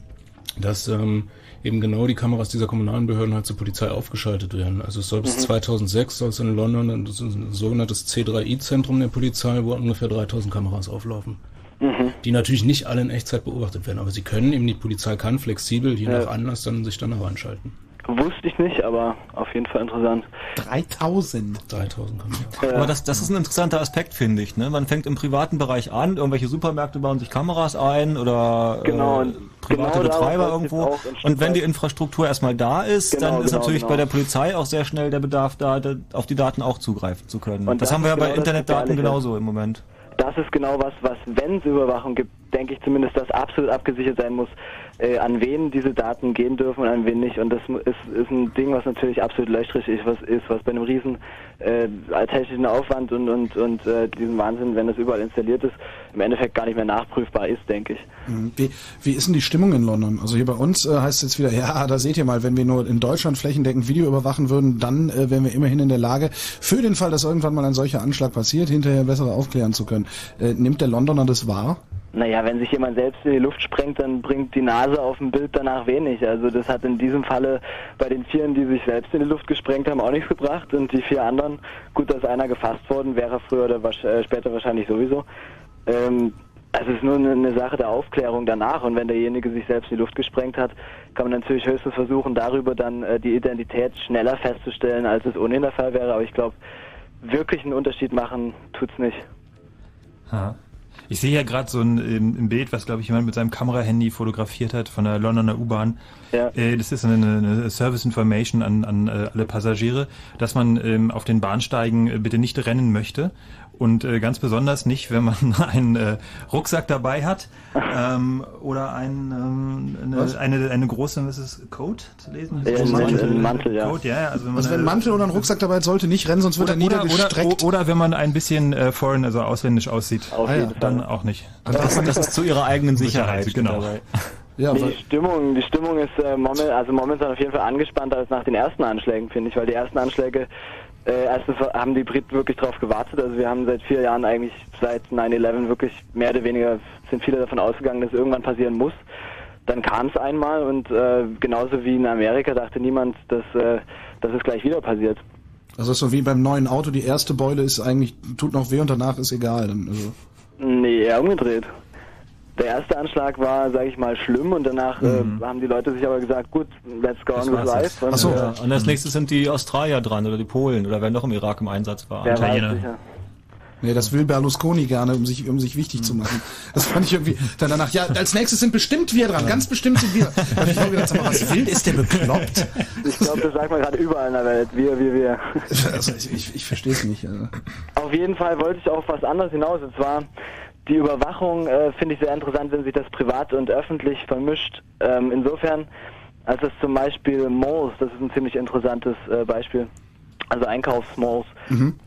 dass ähm, eben genau die Kameras dieser kommunalen Behörden halt zur Polizei aufgeschaltet werden. Also es soll bis Mhm. 2006 soll es in London ein, so ein sogenanntes C3I-Zentrum der Polizei, wo ungefähr 3000 Kameras auflaufen. Mhm. Die natürlich nicht alle in Echtzeit beobachtet werden, aber sie können eben, die Polizei kann flexibel, je Ja. nach Anlass, dann sich danach anschalten. Wusste ich nicht, aber auf jeden Fall interessant. 3000. 3000 Kameras. Aber das, das ist ein interessanter Aspekt, finde ich. Ne? Man fängt im privaten Bereich an, irgendwelche Supermärkte bauen sich Kameras ein oder Genau, äh, private genau Betreiber irgendwo. Und wenn die Infrastruktur erstmal da ist, Genau, dann ist genau, natürlich genau. bei der Polizei auch sehr schnell der Bedarf da, da auf die Daten auch zugreifen zu können. Und das, das haben wir ja bei genau Internetdaten genauso im Moment. Das ist genau was, was, wenn es Überwachung gibt, denke ich zumindest, dass absolut abgesichert sein muss, äh, an wen diese Daten gehen dürfen und an wen nicht. Und das ist, ist ein Ding, was natürlich absolut löchrig ist, was ist, was bei einem riesen äh, technischen Aufwand und, und, und äh, diesem Wahnsinn, wenn das überall installiert ist, im Endeffekt gar nicht mehr nachprüfbar ist, denke ich. Mhm. Wie, wie ist denn die Stimmung in London? Also hier bei uns äh, heißt es jetzt wieder, <laughs> ja, da seht ihr mal, wenn wir nur in Deutschland flächendeckend Video überwachen würden, dann äh, wären wir immerhin in der Lage, für den Fall, dass irgendwann mal ein solcher Anschlag passiert, hinterher besser aufklären zu können. Äh, nimmt der Londoner das wahr? Naja, wenn sich jemand selbst in die Luft sprengt, dann bringt die Nase auf dem Bild danach wenig. Also das hat in diesem Falle bei den Vieren, die sich selbst in die Luft gesprengt haben, auch nichts gebracht. Und die vier anderen, gut, dass einer gefasst worden wäre, früher oder äh, später wahrscheinlich sowieso. Ähm, also es ist nur eine, eine Sache der Aufklärung danach. Und wenn derjenige sich selbst in die Luft gesprengt hat, kann man natürlich höchstens versuchen, darüber dann äh, die Identität schneller festzustellen, als es ohnehin der Fall wäre. Aber ich glaube, wirklich einen Unterschied machen tut's nicht. Ha. Ich sehe hier gerade so ein, ähm, ein Bild, was glaube ich jemand mit seinem Kamerahandy fotografiert hat von der Londoner U-Bahn. Ja. Äh, das ist eine, eine Service Information an, an äh, alle Passagiere, dass man ähm, auf den Bahnsteigen äh, bitte nicht rennen möchte und äh, ganz besonders nicht, wenn man <laughs> einen äh, Rucksack dabei hat ähm, oder ein, ähm, eine, eine, eine große, was ist es, Coat zu lesen? Ja, ein Mantel, ein Mantel, ja. Coat, ja, ja, also wenn man Also wenn Mantel oder ein Rucksack dabei ist, sollte nicht rennen, sonst wird er oder, niedergestreckt. oder, oder wenn man ein bisschen äh, foreign, also ausländisch aussieht, Auf Ah ja, dann auch nicht. Das, das ist zu ihrer eigenen Sicherheit. genau. dabei. <laughs> Ja, nee, die Stimmung, die Stimmung ist äh, moment, also momentan auf jeden Fall angespannter als nach den ersten Anschlägen, finde ich, weil die ersten Anschläge, äh, erstens haben die Briten wirklich drauf gewartet. Also wir haben seit vier Jahren eigentlich seit 9-11 wirklich mehr oder weniger sind viele davon ausgegangen, dass es irgendwann passieren muss. Dann kam es einmal und äh, genauso wie in Amerika dachte niemand, dass, äh, dass es gleich wieder passiert. Also ist so wie beim neuen Auto, die erste Beule ist eigentlich, tut noch weh und danach ist egal. Dann, also. Nee, eher umgedreht. Der erste Anschlag war, sage ich mal, schlimm und danach äh, haben die Leute sich aber gesagt, gut, let's go on with life. Und, ja. äh, Und als nächstes sind die Australier dran oder die Polen oder wer noch im Irak im Einsatz war. wer weiß sicher. Nee, das will Berlusconi gerne, um sich, um sich wichtig zu machen. Das fand ich irgendwie, dann danach, ja, als nächstes sind bestimmt wir dran, ganz bestimmt sind wir. Da hab ich auch gedacht, sag mal, was will, ist der bekloppt? Ich glaube, das sagt man gerade überall in der Welt. Wir, wir, wir. Also ich, ich, ich verstehe es nicht. Also. Auf jeden Fall wollte ich auf was anderes hinaus. Und zwar die Überwachung äh, finde ich sehr interessant, wenn sich das privat und öffentlich vermischt. Ähm, insofern, als das zum Beispiel Malls, das ist ein ziemlich interessantes äh, Beispiel, also Einkaufsmalls. Mhm.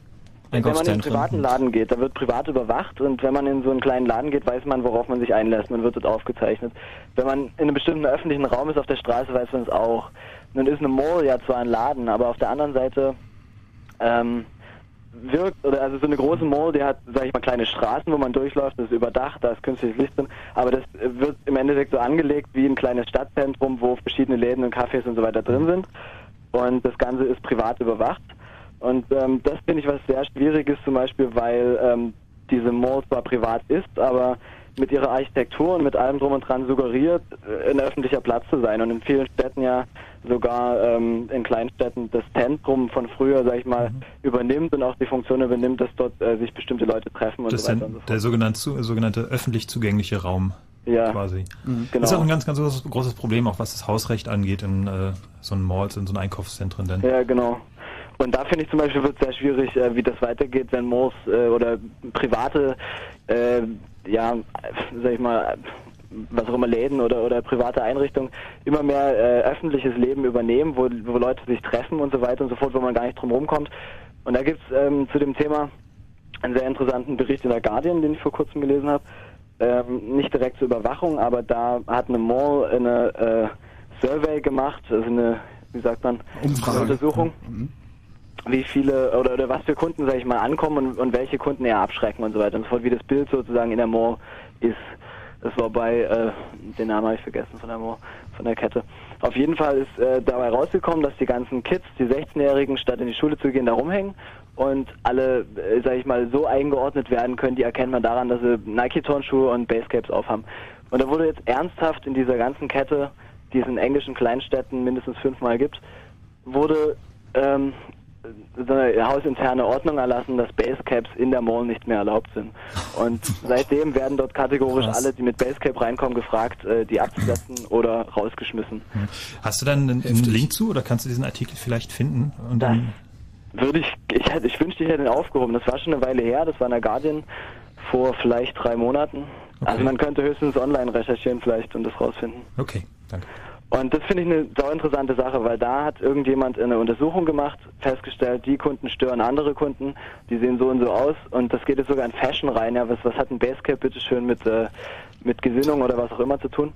Wenn man in einen privaten Laden geht, da wird privat überwacht und wenn man in so einen kleinen Laden geht, weiß man, worauf man sich einlässt. Man wird dort aufgezeichnet. Wenn man in einem bestimmten öffentlichen Raum ist auf der Straße, weiß man es auch. Nun ist eine Mall ja zwar ein Laden, aber auf der anderen Seite ähm, wirkt, oder also so eine große Mall, die hat, sag ich mal, kleine Straßen, wo man durchläuft, das ist überdacht, da ist künstliches Licht drin, aber das wird im Endeffekt so angelegt wie ein kleines Stadtzentrum, wo verschiedene Läden und Cafés und so weiter drin sind. Und das Ganze ist privat überwacht. Und ähm, das finde ich was sehr Schwieriges, zum Beispiel, weil ähm, diese Mall zwar privat ist, aber mit ihrer Architektur und mit allem drum und dran suggeriert, äh, ein öffentlicher Platz zu sein. Und in vielen Städten ja sogar ähm, in Kleinstädten das Zentrum von früher, sag ich mal, übernimmt und auch die Funktion übernimmt, dass dort äh, sich bestimmte Leute treffen und Das ist so weiter und so fort. der sogenannte, sogenannte öffentlich zugängliche Raum. Ja. Quasi. Mhm, Das ist genau. auch ein ganz, ganz großes, großes Problem, auch was das Hausrecht angeht in äh, so einen Malls, in so einen Einkaufszentren. Denn Ja, genau. Und da finde ich zum Beispiel wird es sehr schwierig, äh, wie das weitergeht, wenn Malls äh, oder private, äh, ja, sag ich mal, was auch immer Läden oder, oder private Einrichtungen immer mehr äh, öffentliches Leben übernehmen, wo, wo Leute sich treffen und so weiter und so fort, wo man gar nicht drum rumkommt. Und da gibt es ähm, zu dem Thema einen sehr interessanten Bericht in der Guardian, den ich vor kurzem gelesen habe. ähm, nicht direkt zur Überwachung, aber da hat eine Mall eine äh, Survey gemacht, also eine, wie sagt man, Umfrage. eine Untersuchung, Mhm. Wie viele oder, oder was für Kunden, sag ich mal, ankommen und, und welche Kunden eher abschrecken und so weiter und so fort, wie das Bild sozusagen in der Mall ist. Das war bei, äh, den Namen habe ich vergessen von der Mall, von der Kette. Auf jeden Fall ist äh, dabei rausgekommen, dass die ganzen Kids, die 16-Jährigen, statt in die Schule zu gehen, da rumhängen und alle, äh, sag ich mal, so eingeordnet werden können, die erkennt man daran, dass sie Nike-Turnschuhe und Basecaps aufhaben. Und da wurde jetzt ernsthaft in dieser ganzen Kette, die es in englischen Kleinstädten mindestens fünfmal gibt, wurde ähm, so eine hausinterne Ordnung erlassen, dass Basecaps in der Mall nicht mehr erlaubt sind. Und <laughs> seitdem werden dort kategorisch Krass. alle, die mit Basecap reinkommen, gefragt, äh, die abzusetzen oder rausgeschmissen. Hast du dann einen, einen Link zu oder kannst du diesen Artikel vielleicht finden? Und dann, Würde ich, ich, hätte, ich wünschte, ich hätte ihn aufgehoben. Das war schon eine Weile her, das war in der Guardian vor vielleicht drei Monaten. Also man könnte höchstens online recherchieren vielleicht und das rausfinden. okay, danke. Und das finde ich eine sau interessante Sache, weil da hat irgendjemand eine Untersuchung gemacht, festgestellt, die Kunden stören andere Kunden, die sehen so und so aus und das geht jetzt sogar in Fashion rein. Ja, was, was hat ein Basecap bitteschön mit, äh, mit Gesinnung oder was auch immer zu tun?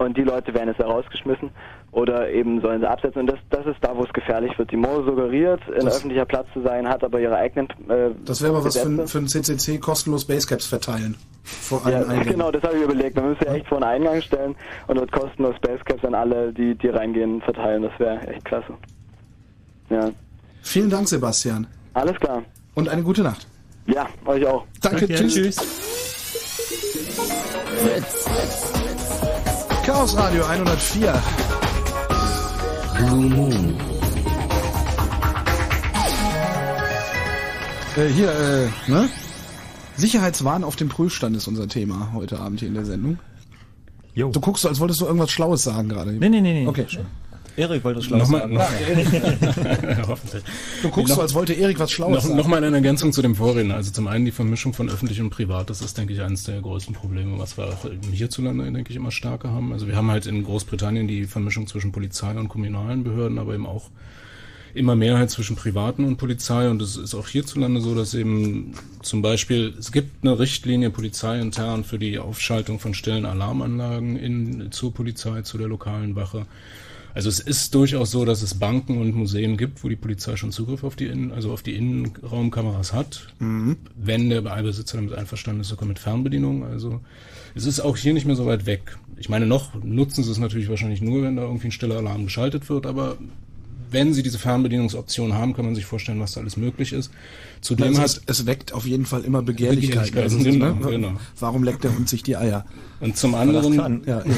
Und die Leute werden jetzt herausgeschmissen oder eben sollen sie absetzen. Und das, das ist da, wo es gefährlich wird. Die Mo suggeriert, ein Das- öffentlicher Platz zu sein, hat aber ihre eigenen äh, Das wäre aber was für, für ein CCC kostenlos Basecaps verteilen. Vor Ja, allen Eingängen. <laughs> genau, das habe ich überlegt. Man müsste echt vor einen Eingang stellen und dort kostenlos Basecaps an alle, die, die reingehen, verteilen. Das wäre echt klasse. Ja. Vielen Dank, Sebastian. Alles klar. Und eine gute Nacht. Ja, euch auch. Danke, tschüss. Chaos Radio 104. Blue Moon. Äh, hier, äh, ne? Sicherheitswahn auf dem Prüfstand ist unser Thema heute Abend hier in der Sendung. Jo. Du guckst so, als wolltest du irgendwas Schlaues sagen gerade. Nee, nee, nee, nee. Okay, schön. Erik wollte das schlau Nochmal, sagen. noch, <laughs> hoffentlich. Du guckst so, als wollte Erik was Schlaues noch, sagen. noch mal eine Ergänzung zu dem Vorreden. Also zum einen die Vermischung von öffentlich und privat. Das ist, denke ich, eines der größten Probleme, was wir auch hierzulande, denke ich, immer stärker haben. Also wir haben halt in Großbritannien die Vermischung zwischen Polizei und kommunalen Behörden, aber eben auch immer mehr halt zwischen Privaten und Polizei und es ist auch hierzulande so, dass eben zum Beispiel, es gibt eine Richtlinie polizeiintern für die Aufschaltung von stillen Alarmanlagen in, zur Polizei, zu der lokalen Wache. Also es ist durchaus so, dass es Banken und Museen gibt, wo die Polizei schon Zugriff auf die Innen, also auf die Innenraumkameras hat, wenn der Besitzer damit einverstanden ist, sogar mit Fernbedienung. Also es ist auch hier nicht mehr so weit weg. Ich meine, noch nutzen sie es natürlich wahrscheinlich nur, wenn da irgendwie ein stiller Alarm geschaltet wird, aber wenn sie diese Fernbedienungsoption haben, kann man sich vorstellen, was da alles möglich ist. Zudem es, hat ist, es weckt auf jeden Fall immer Begehrlichkeit. Begehrlichkeit, Also, genau, ne? genau. Warum leckt der Hund sich die Eier? Und zum anderen, ja. <laughs>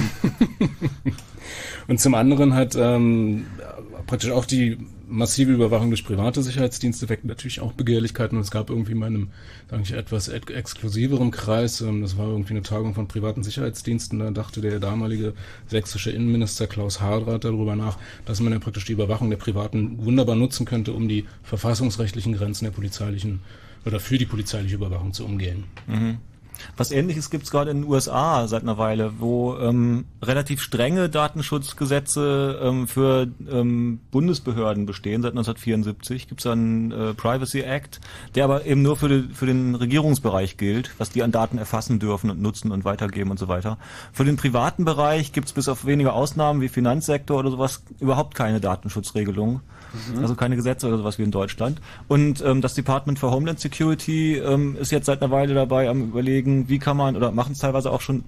<laughs> und zum anderen hat ähm, praktisch auch die massive Überwachung durch private Sicherheitsdienste weckt natürlich auch Begehrlichkeiten. Und es gab irgendwie in meinem, sage ich, etwas ex exklusiveren Kreis, ähm, das war irgendwie eine Tagung von privaten Sicherheitsdiensten, da dachte der damalige sächsische Innenminister Klaus Hardrath darüber nach, dass man ja praktisch die Überwachung der Privaten wunderbar nutzen könnte, um die verfassungsrechtlichen Grenzen der polizeilichen oder für die polizeiliche Überwachung zu umgehen. Mhm. Was ähnliches gibt's gerade in den USA seit einer Weile, wo ähm, relativ strenge Datenschutzgesetze ähm, für ähm, Bundesbehörden bestehen. Seit 1974 gibt's einen äh, Privacy Act, der aber eben nur für, die, für den Regierungsbereich gilt, was die an Daten erfassen dürfen und nutzen und weitergeben und so weiter. Für den privaten Bereich gibt's bis auf wenige Ausnahmen wie Finanzsektor oder sowas überhaupt keine Datenschutzregelung. Mhm. Also keine Gesetze oder sowas wie in Deutschland. Und ähm, das Department for Homeland Security ähm, ist jetzt seit einer Weile dabei am überlegen, wie kann man, oder machen es teilweise auch schon,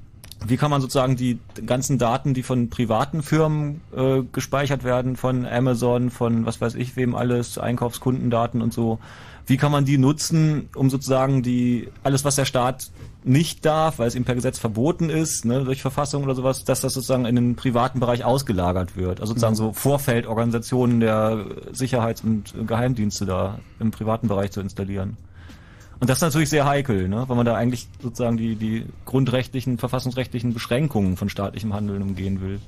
wie kann man sozusagen die ganzen Daten, die von privaten Firmen äh, gespeichert werden, von Amazon, von was weiß ich wem alles, Einkaufskundendaten und so, wie kann man die nutzen, um sozusagen die alles, was der Staat nicht darf, weil es ihm per Gesetz verboten ist, ne, durch Verfassung oder sowas, dass das sozusagen in den privaten Bereich ausgelagert wird. Also sozusagen Mhm. so Vorfeldorganisationen der Sicherheits- und Geheimdienste da im privaten Bereich zu installieren. Und das ist natürlich sehr heikel, ne, weil man da eigentlich sozusagen die, die grundrechtlichen, verfassungsrechtlichen Beschränkungen von staatlichem Handeln umgehen will.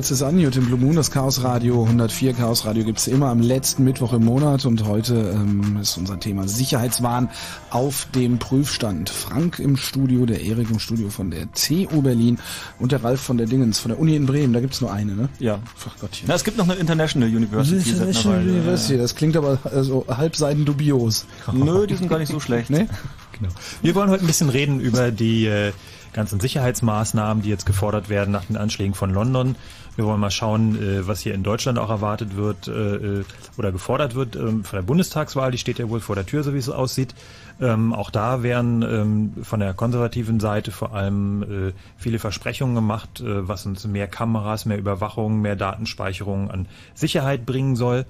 Fritz ist an, Jutta Blue Moon, das Chaos Radio 104. Chaos Radio gibt's immer am letzten Mittwoch im Monat und heute ähm, ist unser Thema Sicherheitswahn auf dem Prüfstand. Frank im Studio, der Erik im Studio von der TU Berlin und der Ralf von der Dingens, von der Uni in Bremen. Da gibt's nur eine, ne? Ja. Ach Gottchen. Na, es gibt noch eine International University. International. University, das klingt aber also halbseiten dubios. <laughs> Nö, die sind gar nicht so schlecht. Nee? Genau. Wir wollen heute ein bisschen reden über die äh, ganzen Sicherheitsmaßnahmen, die jetzt gefordert werden nach den Anschlägen von London. Wir wollen mal schauen, äh, was hier in Deutschland auch erwartet wird äh, äh, oder gefordert wird ähm, von der Bundestagswahl. Die steht ja wohl vor der Tür, so wie es aussieht. Ähm, auch da werden ähm, von der konservativen Seite vor allem viele Versprechungen gemacht, was uns mehr Kameras, mehr Überwachung, mehr Datenspeicherung an Sicherheit bringen soll.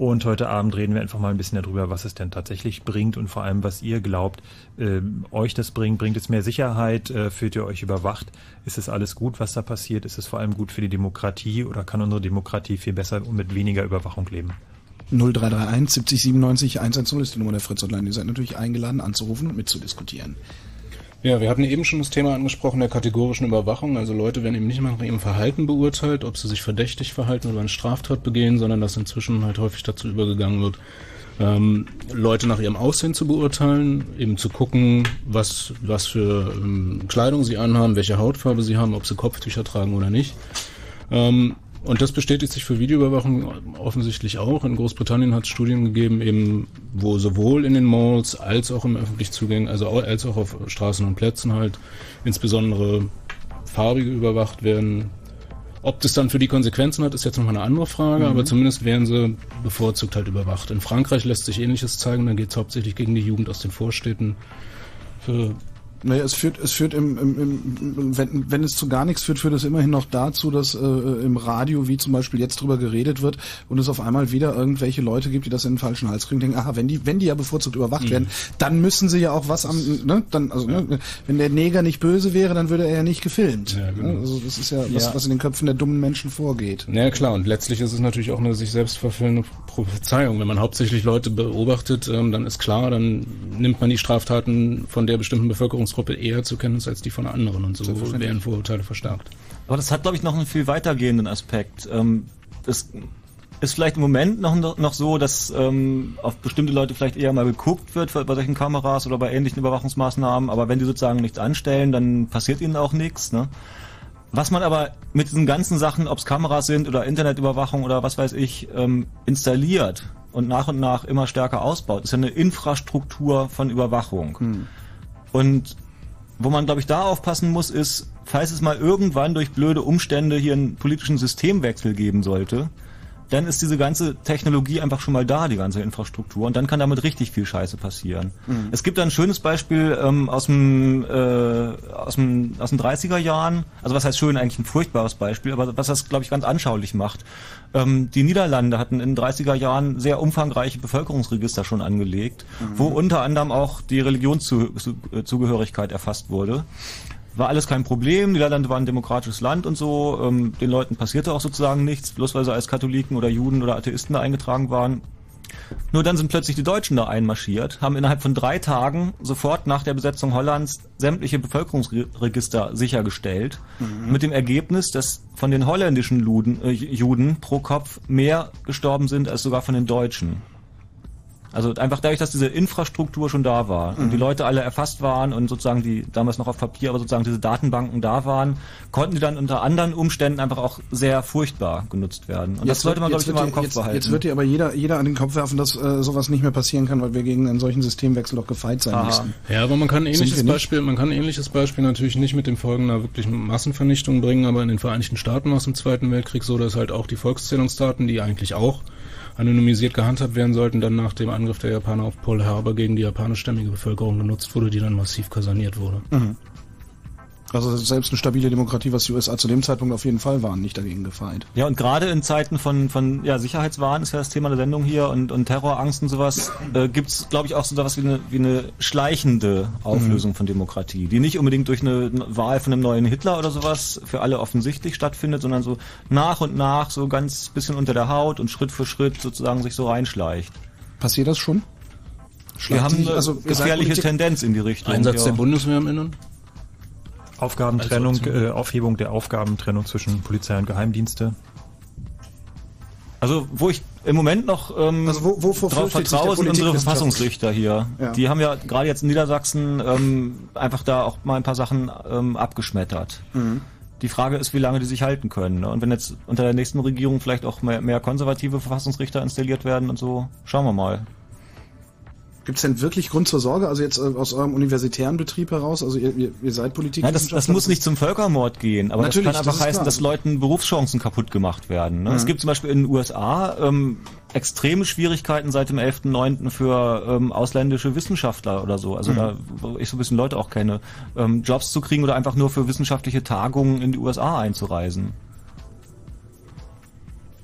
Und heute Abend reden wir einfach mal ein bisschen darüber, was es denn tatsächlich bringt und vor allem, was ihr glaubt, äh, euch das bringt. Bringt es mehr Sicherheit? Äh, fühlt ihr euch überwacht? Ist es alles gut, was da passiert? Ist es vor allem gut für die Demokratie oder kann unsere Demokratie viel besser und mit weniger Überwachung leben? 0331 70 97 110 ist die Nummer der Fritz Online. Ihr seid natürlich eingeladen anzurufen und mitzudiskutieren. Ja, wir hatten eben schon das Thema angesprochen der kategorischen Überwachung. Also Leute werden eben nicht mehr nach ihrem Verhalten beurteilt, ob sie sich verdächtig verhalten oder eine Straftat begehen, sondern dass inzwischen halt häufig dazu übergegangen wird, ähm, Leute nach ihrem Aussehen zu beurteilen, eben zu gucken, was, was für ähm, Kleidung sie anhaben, welche Hautfarbe sie haben, ob sie Kopftücher tragen oder nicht. Ähm, und das bestätigt sich für Videoüberwachung offensichtlich auch. In Großbritannien hat es Studien gegeben, eben wo sowohl in den Malls als auch im öffentlich Zugängen, also als auch auf Straßen und Plätzen halt insbesondere Farbige überwacht werden. Ob das dann für die Konsequenzen hat, ist jetzt nochmal eine andere Frage, Mhm. aber zumindest werden sie bevorzugt halt überwacht. In Frankreich lässt sich ähnliches zeigen, da geht es hauptsächlich gegen die Jugend aus den Vorstädten. Für Naja, es führt, es führt im, im, im wenn, wenn es zu gar nichts führt, führt es immerhin noch dazu, dass äh, im Radio, wie zum Beispiel jetzt drüber geredet wird und es auf einmal wieder irgendwelche Leute gibt, die das in den falschen Hals kriegen, denken, aha, wenn die, wenn die ja bevorzugt überwacht Mhm. werden, dann müssen sie ja auch was am, ne, dann, also, ne, wenn der Neger nicht böse wäre, dann würde er ja nicht gefilmt. Ja, genau. Also das ist ja was, Ja. was in den Köpfen der dummen Menschen vorgeht. Ja klar, und letztlich ist es natürlich auch eine sich selbst verfüllende Prophezeiung. Wenn man hauptsächlich Leute beobachtet, ähm, dann ist klar, dann nimmt man die Straftaten von der bestimmten Bevölkerungsgruppe eher zur Kenntnis als die von anderen und so werden Vorurteile verstärkt. Aber das hat, glaube ich, noch einen viel weitergehenden Aspekt. Ähm, das ist vielleicht im Moment noch, noch so, dass ähm, auf bestimmte Leute vielleicht eher mal geguckt wird bei solchen Kameras oder bei ähnlichen Überwachungsmaßnahmen, aber wenn die sozusagen nichts anstellen, dann passiert ihnen auch nichts. Ne? Was man aber mit diesen ganzen Sachen, ob es Kameras sind oder Internetüberwachung oder was weiß ich, ähm, installiert und nach und nach immer stärker ausbaut, ist ja eine Infrastruktur von Überwachung. Und wo man, glaube ich, da aufpassen muss, ist, falls es mal irgendwann durch blöde Umstände hier einen politischen Systemwechsel geben sollte, dann ist diese ganze Technologie einfach schon mal da, die ganze Infrastruktur, und dann kann damit richtig viel Scheiße passieren. Mhm. Es gibt da ein schönes Beispiel ähm, aus, dem, äh, aus, dem, aus den 30er Jahren, also was heißt schön, eigentlich ein furchtbares Beispiel, aber was das, glaube ich, ganz anschaulich macht. Ähm, die Niederlande hatten in den 30er Jahren sehr umfangreiche Bevölkerungsregister schon angelegt, Mhm. wo unter anderem auch die Religionszugehörigkeit erfasst wurde. War alles kein Problem, Niederlande war ein demokratisches Land und so, ähm, den Leuten passierte auch sozusagen nichts, bloß weil sie als Katholiken oder Juden oder Atheisten da eingetragen waren. Nur dann sind plötzlich die Deutschen da einmarschiert, haben innerhalb von drei Tagen sofort nach der Besetzung Hollands sämtliche Bevölkerungsregister sichergestellt, Mhm. mit dem Ergebnis, dass von den holländischen Luden, äh, Juden pro Kopf mehr gestorben sind als sogar von den Deutschen. Also einfach dadurch, dass diese Infrastruktur schon da war und Mhm. die Leute alle erfasst waren und sozusagen die damals noch auf Papier, aber sozusagen diese Datenbanken da waren, konnten die dann unter anderen Umständen einfach auch sehr furchtbar genutzt werden. Und das Jetzt sollte man, glaube ich, immer im Kopf jetzt, behalten. Jetzt wird dir aber jeder, jeder an den Kopf werfen, dass äh, sowas nicht mehr passieren kann, weil wir gegen einen solchen Systemwechsel doch gefeit sein Aha. müssen. Ja, aber man kann ein ähnliches? Beispiel, man kann ein ähnliches Beispiel natürlich nicht mit dem Folgen einer wirklichen Massenvernichtung bringen, aber in den Vereinigten Staaten es im Zweiten Weltkrieg so, dass halt auch die Volkszählungsdaten, die eigentlich auch anonymisiert gehandhabt werden sollten, dann nach dem Angriff der Japaner auf Pearl Harbor gegen die japanischstämmige Bevölkerung genutzt wurde, die dann massiv kaserniert wurde. Mhm. Also selbst eine stabile Demokratie, was die USA zu dem Zeitpunkt auf jeden Fall waren, nicht dagegen gefeit. Ja, und gerade in Zeiten von, von ja, Sicherheitswahn ist ja das Thema der Sendung hier und, und Terrorangst und sowas, äh, gibt's glaube ich, auch so was wie eine, wie eine schleichende Auflösung von Demokratie, die nicht unbedingt durch eine Wahl von einem neuen Hitler oder sowas für alle offensichtlich stattfindet, sondern so nach und nach so ganz bisschen unter der Haut und Schritt für Schritt sozusagen sich so reinschleicht. Passiert das schon? Wir haben eine also, gefährliche Tendenz in die Richtung. Einsatz ja. der Bundeswehr im Innern? Aufgabentrennung, Also äh, Aufhebung der Aufgabentrennung zwischen Polizei und Geheimdienste. Also wo ich im Moment noch ähm, Also wo- wovor drauf vertraue, sind unsere? Verfassungsrichter hier. Ja. Die haben ja gerade jetzt in Niedersachsen ähm, einfach da auch mal ein paar Sachen ähm, abgeschmettert. Mhm. Die Frage ist, wie lange die sich halten können. Ne? Und wenn jetzt unter der nächsten Regierung vielleicht auch mehr, mehr konservative Verfassungsrichter installiert werden und so, schauen wir mal. Gibt es denn wirklich Grund zur Sorge? Also jetzt äh, aus eurem universitären Betrieb heraus, also ihr, ihr, ihr seid Politik. Nein, das, das muss nicht zum Völkermord gehen, aber Natürlich, das kann das einfach ist heißen, klar. dass Leuten Berufschancen kaputt gemacht werden. Ne? Mhm. Es gibt zum Beispiel in den USA ähm, extreme Schwierigkeiten seit dem 11.9. für ähm, ausländische Wissenschaftler oder so. Also Mhm. da, wo ich so ein bisschen Leute auch kenne, ähm, Jobs zu kriegen oder einfach nur für wissenschaftliche Tagungen in die USA einzureisen.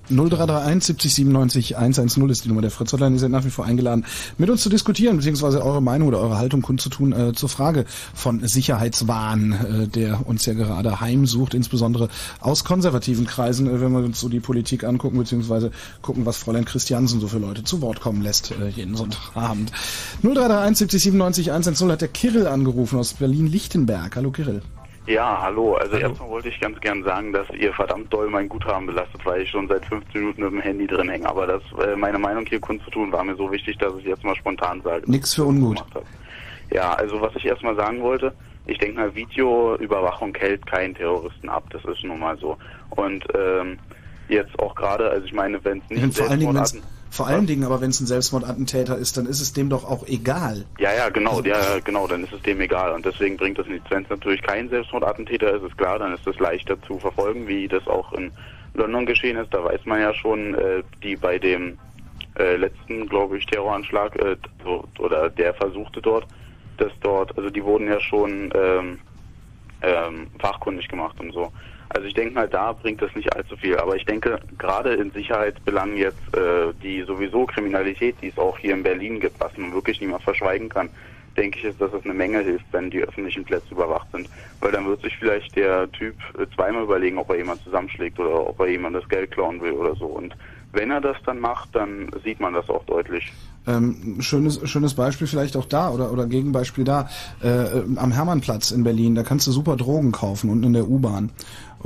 0331 70 97 110 ist die Nummer der Fritz Hotline. Ihr seid nach wie vor eingeladen, mit uns zu diskutieren, beziehungsweise eure Meinung oder eure Haltung kundzutun äh, zur Frage von Sicherheitswahn, äh, der uns ja gerade heimsucht, insbesondere aus konservativen Kreisen, äh, wenn wir uns so die Politik angucken, beziehungsweise gucken, was Fräulein Christiansen so für Leute zu Wort kommen lässt äh, jeden Sonntagabend. 0331 70 97 110 hat der Kirill angerufen aus Berlin-Lichtenberg. Hallo Kirill. Ja, hallo. Also erstmal wollte ich ganz gern sagen, dass ihr verdammt doll mein Guthaben belastet, weil ich schon seit 15 Minuten mit dem Handy drin hänge. Aber das, äh, meine Meinung hier kundzutun, war mir so wichtig, dass ich jetzt mal spontan sage. Nix für ungut. Ja, also was ich erstmal sagen wollte, ich denke mal, Videoüberwachung hält keinen Terroristen ab. Das ist nun mal so. Und ähm, jetzt auch gerade, also ich meine, wenn es nicht Wenn vor allen Dingen, vor allen Dingen aber, wenn es ein Selbstmordattentäter ist, dann ist es dem doch auch egal. Ja, ja, genau, ja, genau, dann ist es dem egal. Und deswegen bringt das nichts. Wenn es natürlich kein Selbstmordattentäter ist, ist klar, dann ist es leichter zu verfolgen, wie das auch in London geschehen ist. Da weiß man ja schon, äh, die bei dem äh, letzten, glaube ich, Terroranschlag äh, so, oder der versuchte dort, dass dort, also die wurden ja schon ähm, ähm, fachkundig gemacht und so. Also ich denke mal, da bringt das nicht allzu viel. Aber ich denke, gerade in Sicherheitsbelangen jetzt äh, die sowieso Kriminalität, die es auch hier in Berlin gibt, was man wirklich niemand verschweigen kann, denke ich, ist, dass es eine Menge hilft, wenn die öffentlichen Plätze überwacht sind. Weil dann wird sich vielleicht der Typ äh, zweimal überlegen, ob er jemand zusammenschlägt oder ob er jemand das Geld klauen will oder so. Und wenn er das dann macht, dann sieht man das auch deutlich. Ähm, schönes, schönes Beispiel vielleicht auch da oder, oder Gegenbeispiel da. Äh, am Hermannplatz in Berlin, da kannst du super Drogen kaufen unten in der U-Bahn.